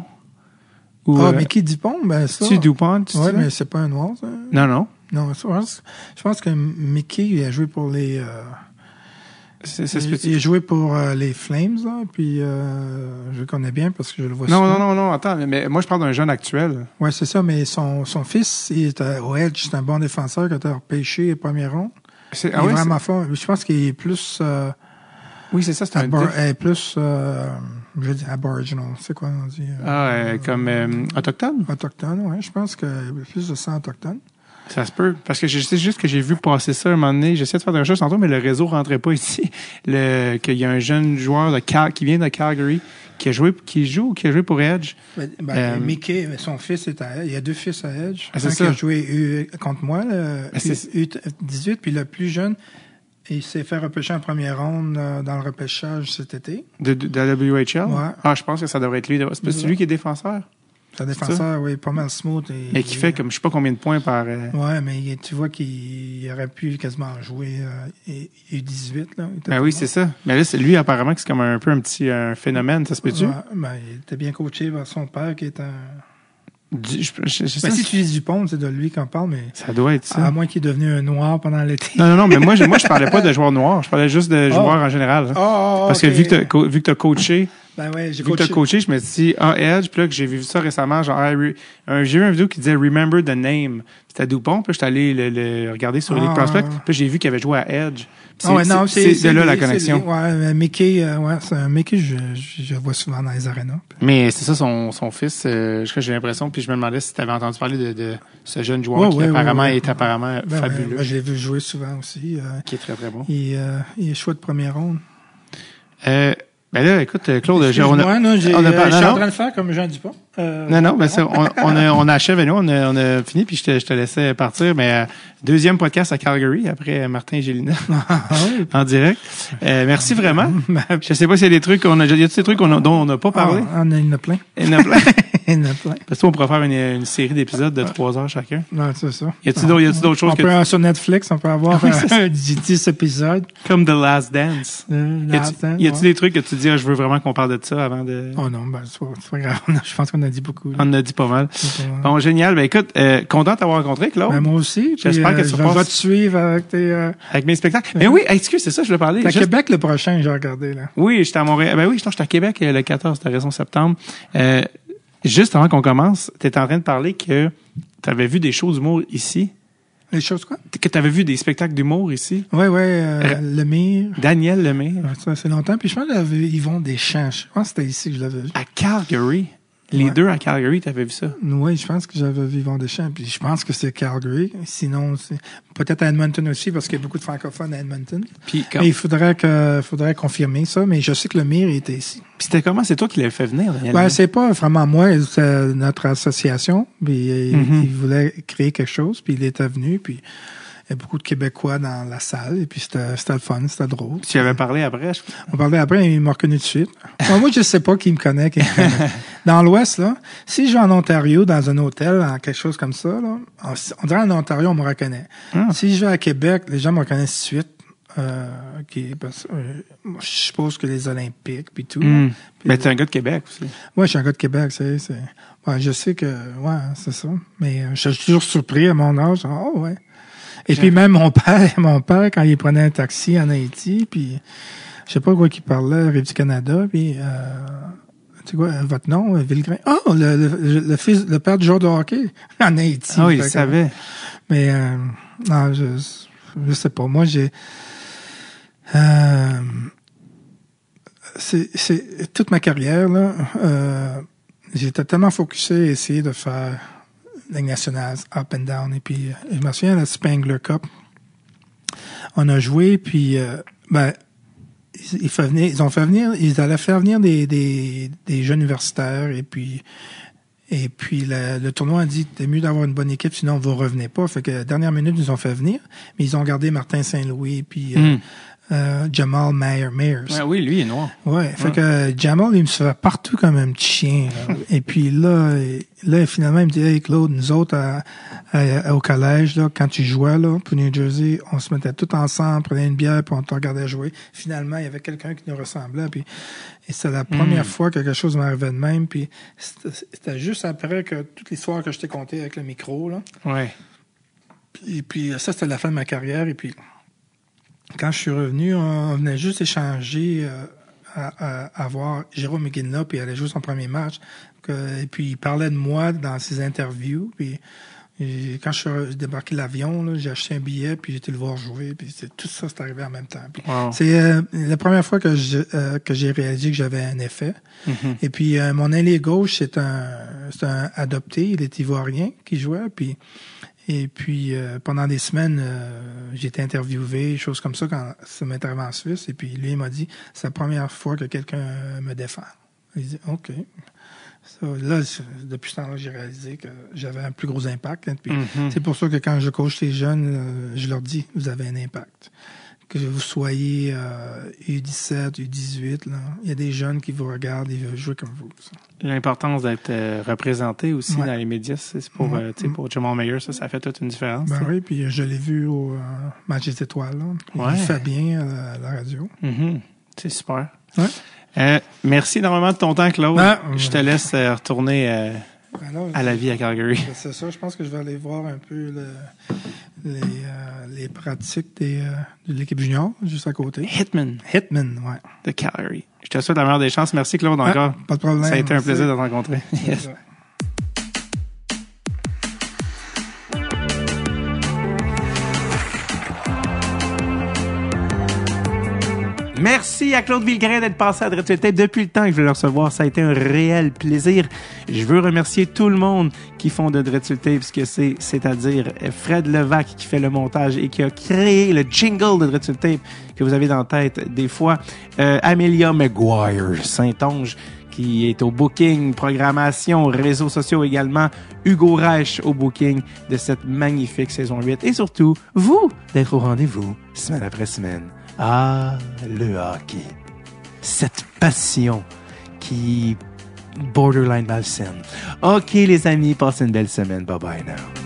Ou, Ah, mais qui Dupont? Ben, ça. tu Dupont? tu Ouais, mais c'est pas un noir, ça. Non, non. Non, je pense, je pense que Mickey, il a joué pour les, euh, C'est, c'est ce il, que tu- il a joué pour euh, les Flames, là, puis euh, je le connais bien parce que je le vois Non, souvent. non, non, non, attends, mais- mais moi je parle d'un jeune actuel. Ouais, c'est ça, mais son, son fils, il est euh, au Edge, c'est un bon défenseur qui a été repêché au premier rond. C'est, ah ouais, vraiment fort. Je pense qu'il est plus, euh, oui, c'est ça, c'est un diff- plus, euh, je veux dire, aboriginal. C'est quoi on dit? Ah, comme euh, autochtone? Autochtone, ouais. Je pense que plus de sang autochtone. Ça se peut. Parce que je sais juste que j'ai vu passer ça un moment donné. J'essaie de faire des recherches tantôt, mais le réseau rentrait pas ici. Le, qu'il y a un jeune joueur de Cal- qui vient de Calgary qui a joué, qui joue ou qui a joué pour Edge. Ben, ben, Euh, Mickey, son fils est à Edge. Il y a deux fils à Edge. Ah, c'est Un ça. qui a joué U- contre moi, le Ah, c'est- U- U18, puis le plus jeune, il s'est fait repêcher en première ronde euh, dans le repêchage cet été. De, de, de la WHL. Ouais. Ah, je pense que ça devrait être lui. C'est celui qui est défenseur? C'est un défenseur, oui, pas mal smooth. Et, Et qui fait comme je sais pas combien de points par. euh, Ouais, mais tu vois qu'il aurait pu quasiment jouer euh, et- U18. Là. Ben oui, c'est ça. Mais là, c'est lui, apparemment, que c'est comme un peu un petit un phénomène, ça se peut-tu? Ouais, ben, il était bien coaché par son père qui est un. Du- je- je- je- Ben, si tu dis Dupont, c'est de lui qu'on parle, mais ça doit être ça. à moins qu'il est devenu un noir pendant l'été. Non, non, non, mais moi, je, moi, je parlais pas de joueurs noirs. Je parlais juste de joueurs en général. Oh, Parce que vu que vu que t'as coaché, Ben ouais, j'ai coaché. coaché, je me suis dit, ah, Edge, puis là, que j'ai vu ça récemment, genre, ah, un- j'ai vu une vidéo qui disait Remember the name. C'était Dupont, puis j'étais allé le, le regarder sur les Ah. Prospect, puis j'ai vu qu'il avait joué à Edge. Ah ouais, non, c'est de là la connexion. Ouais, mais Mickey, euh, ouais, c'est un Mickey, je, je, vois souvent dans les arénas. Mais c'est ça, son, son fils, euh, j'ai l'impression, puis je me demandais si tu avais entendu parler de, de ce jeune joueur Ouais, qui ouais, apparemment ouais, est apparemment Ben, fabuleux, je l'ai vu jouer souvent aussi. euh, qui est très très bon. il, euh, il est choix de première ronde. Euh, ben là, écoute, euh, Claude, j'ai- on a, Excuse-moi, non, j'ai, on a pas- euh, je non, suis en train de faire comme Jean Dupont. Euh, Non, non, ben ça, on, on, a, on achève et nous, on a, on a fini, puis je te, je te laissais partir. Mais euh, deuxième podcast à Calgary, après Martin et Gélina, Ah en direct. Euh, merci vraiment. Je sais pas s'il y a des trucs qu'on a, il y a des trucs qu'on a- dont on n'a pas parlé? ah, on a. Il y en a plein. Il y en a plein. Parce que on pourrait faire une, une série d'épisodes de trois heures chacun. Non, c'est ça. Y a-t-il d'autres, choses on que, peut, sur Netflix, on peut avoir Oui, euh, 10 épisodes. comme The Last Dance? Euh, Y a-t-il là-dedans, y a-t-il ouais. des trucs que tu dis, ah, je veux vraiment qu'on parle de ça avant de, Oh non, ben, c'est pas, pas grave. Je pense qu'on a dit beaucoup. là. on en a dit pas mal. Bon, génial. Ben écoute, euh, content de t'avoir rencontré, Claude, Ben, moi aussi. J'espère que euh, tu vais te suivre avec tes. Euh, avec mes spectacles. Mais oui, excuse, c'est ça, je voulais parler. t'es à Juste- Québec le prochain, j'ai regardé là. Oui, j'étais à Montréal. Ben oui, je j'étais à Québec le 14, t'as raison, septembre. Euh, Juste avant qu'on commence, tu étais en train de parler que tu avais vu des shows d'humour ici. Les choses quoi? Que tu avais vu des spectacles d'humour ici. Ouais, ouais, euh, Euh, le mire. Daniel. Ouais, Ça fait longtemps. Puis je pense que Yvon Deschamps. Je pense que c'était ici que je l'avais vu. À Calgary. Les Ouais. deux à Calgary, tu avais vu ça? Oui, je pense que j'avais vu Yvon Deschamps. Puis je pense que c'est Calgary. Sinon, c'est peut-être à Edmonton aussi, parce qu'il y a beaucoup de francophones à Edmonton. Puis quand- Mais il faudrait que faudrait confirmer ça. Mais je sais que le mire était ici. Puis c'était comment? C'est toi qui l'avais fait venir, Ben, c'est pas vraiment moi, c'est notre association. Puis il, Mhm. il voulait créer quelque chose, puis il était venu, puis il y a beaucoup de Québécois dans la salle, et puis c'était c'était le fun, c'était drôle. Tu y avais parlé après. je- On parlait après, il m'a reconnu de suite. Moi, moi, je sais pas qui me connaît, qui me connaît. Dans l'Ouest, là, si je vais en Ontario, dans un hôtel, en quelque chose comme ça, là, on, on dirait en Ontario, on me reconnaît. Ah. Si je vais à Québec, les gens me reconnaissent de suite. Euh, qui, parce, euh, je suppose que les Olympiques, puis tout. Puis- Mais t'es un gars de Québec aussi. moi, je suis un gars de Québec, c'est, c'est, ouais, je sais que, ouais, c'est ça. Mais euh, je suis toujours surpris à mon âge. Oh, ouais. Et puis même mon père, mon père, quand il prenait un taxi en Haïti, puis je sais pas quoi qu'il parlait, Rive du Canada, puis euh, c'est quoi, euh, votre nom, euh, Villegrain? Oh, le, le, le fils, le père du joueur de hockey en Haïti. Ah oui, il savait. mais euh, non, je, je sais pas. Moi, j'ai euh, c'est c'est toute ma carrière là. Euh, J'étais tellement focusé à essayer de faire Ligue nationale up and down. Et puis, euh, je me souviens la Spangler Cup. On a joué, puis euh, ben, ils, ils, ont fait venir, ils allaient faire venir des, des, des jeunes universitaires et puis et puis le, le tournoi a dit c'est mieux d'avoir une bonne équipe, sinon vous revenez pas. Fait que la dernière minute, ils nous ont fait venir, mais ils ont gardé Martin Saint-Louis puis euh, Hmm. Euh, Jamal Mayer, Myers. Ouais, oui, lui, il est noir. Ouais, fait que euh, Jamal, il me fait partout comme un petit chien. là. Et puis là, là, finalement, il me dit, hey Claude, nous autres, à- à- au collège, là, quand tu jouais, là, pour New Jersey, on se mettait tous ensemble, prenait une bière, puis on te regardait jouer. Finalement, il y avait quelqu'un qui nous ressemblait, puis et c'est la première fois que quelque chose m'arrivait de même, puis c'était c'était juste après que toute l'histoire que je t'ai contée avec le micro, là. Ouais. Et puis ça, c'était la fin de ma carrière. Et puis quand je suis revenu, on venait juste échanger euh, à, à, à voir Jérôme McGinley, puis il allait jouer son premier match. Que- et puis il parlait de moi dans ses interviews. Puis et quand je suis débarqué de l'avion, j'ai acheté un billet, puis j'ai été le voir jouer. Puis c'est- tout ça, c'est arrivé en même temps. Wow. C'est euh, la première fois que euh, j'ai réalisé que j'avais un effet. Mhm. Et puis euh, mon ailier gauche, c'est un, c'est un adopté, il est ivoirien qui jouait. Puis et puis euh, pendant des semaines, euh, j'ai été interviewé, choses comme ça quand ça m'est arrivé en Suisse. Et puis lui il m'a dit, c'est la première fois que quelqu'un me défend. Il dit, ok. Ça, là, depuis ce temps-là, j'ai réalisé que j'avais un plus gros impact. hein. Mhm. c'est pour ça que quand je coach les jeunes, euh, je leur dis, vous avez un impact. Que vous soyez euh, U17, U18, là, il y a des jeunes qui vous regardent et veulent jouer comme vous. L'importance d'être euh, représenté aussi Ouais. dans les médias, c'est pour, Ouais. euh, pour Jamal Mayer, ça, ça fait toute une différence. Ben oui, puis je l'ai vu au euh, match des étoiles. Là. Il fait bien à la, radio. Mhm. C'est super. Euh, merci énormément de ton temps, Claude. Ah, je te laisse euh, retourner euh, Ben à la vie à Calgary. C'est ça, je pense que je vais aller voir un peu le- les, euh, les pratiques des, euh, de l'équipe junior, juste à côté. Hitman Hitman, ouais. de Calgary. Je te souhaite la meilleure des chances. Merci, Claude, encore. pas de problème. Ça a été un plaisir de te rencontrer. Yes. Merci à Claude Villegrain d'être passé à Tape depuis le temps que je voulais le recevoir. Ça a été un réel plaisir. Je veux remercier tout le monde qui font de Dreadful Tape ce que c'est, c'est-à-dire Fred Levac qui fait le montage et qui a créé le jingle de Tape que vous avez dans la tête des fois. Euh, Amelia McGuire, Saint-Onge qui est au booking, programmation, réseaux sociaux également. Hugo Reich au booking de cette magnifique saison 8. Et surtout, vous d'être au rendez-vous semaine après semaine. Ah, le hockey. Cette passion qui borderline malsaine. OK, les amis, passez une belle semaine. Bye bye now.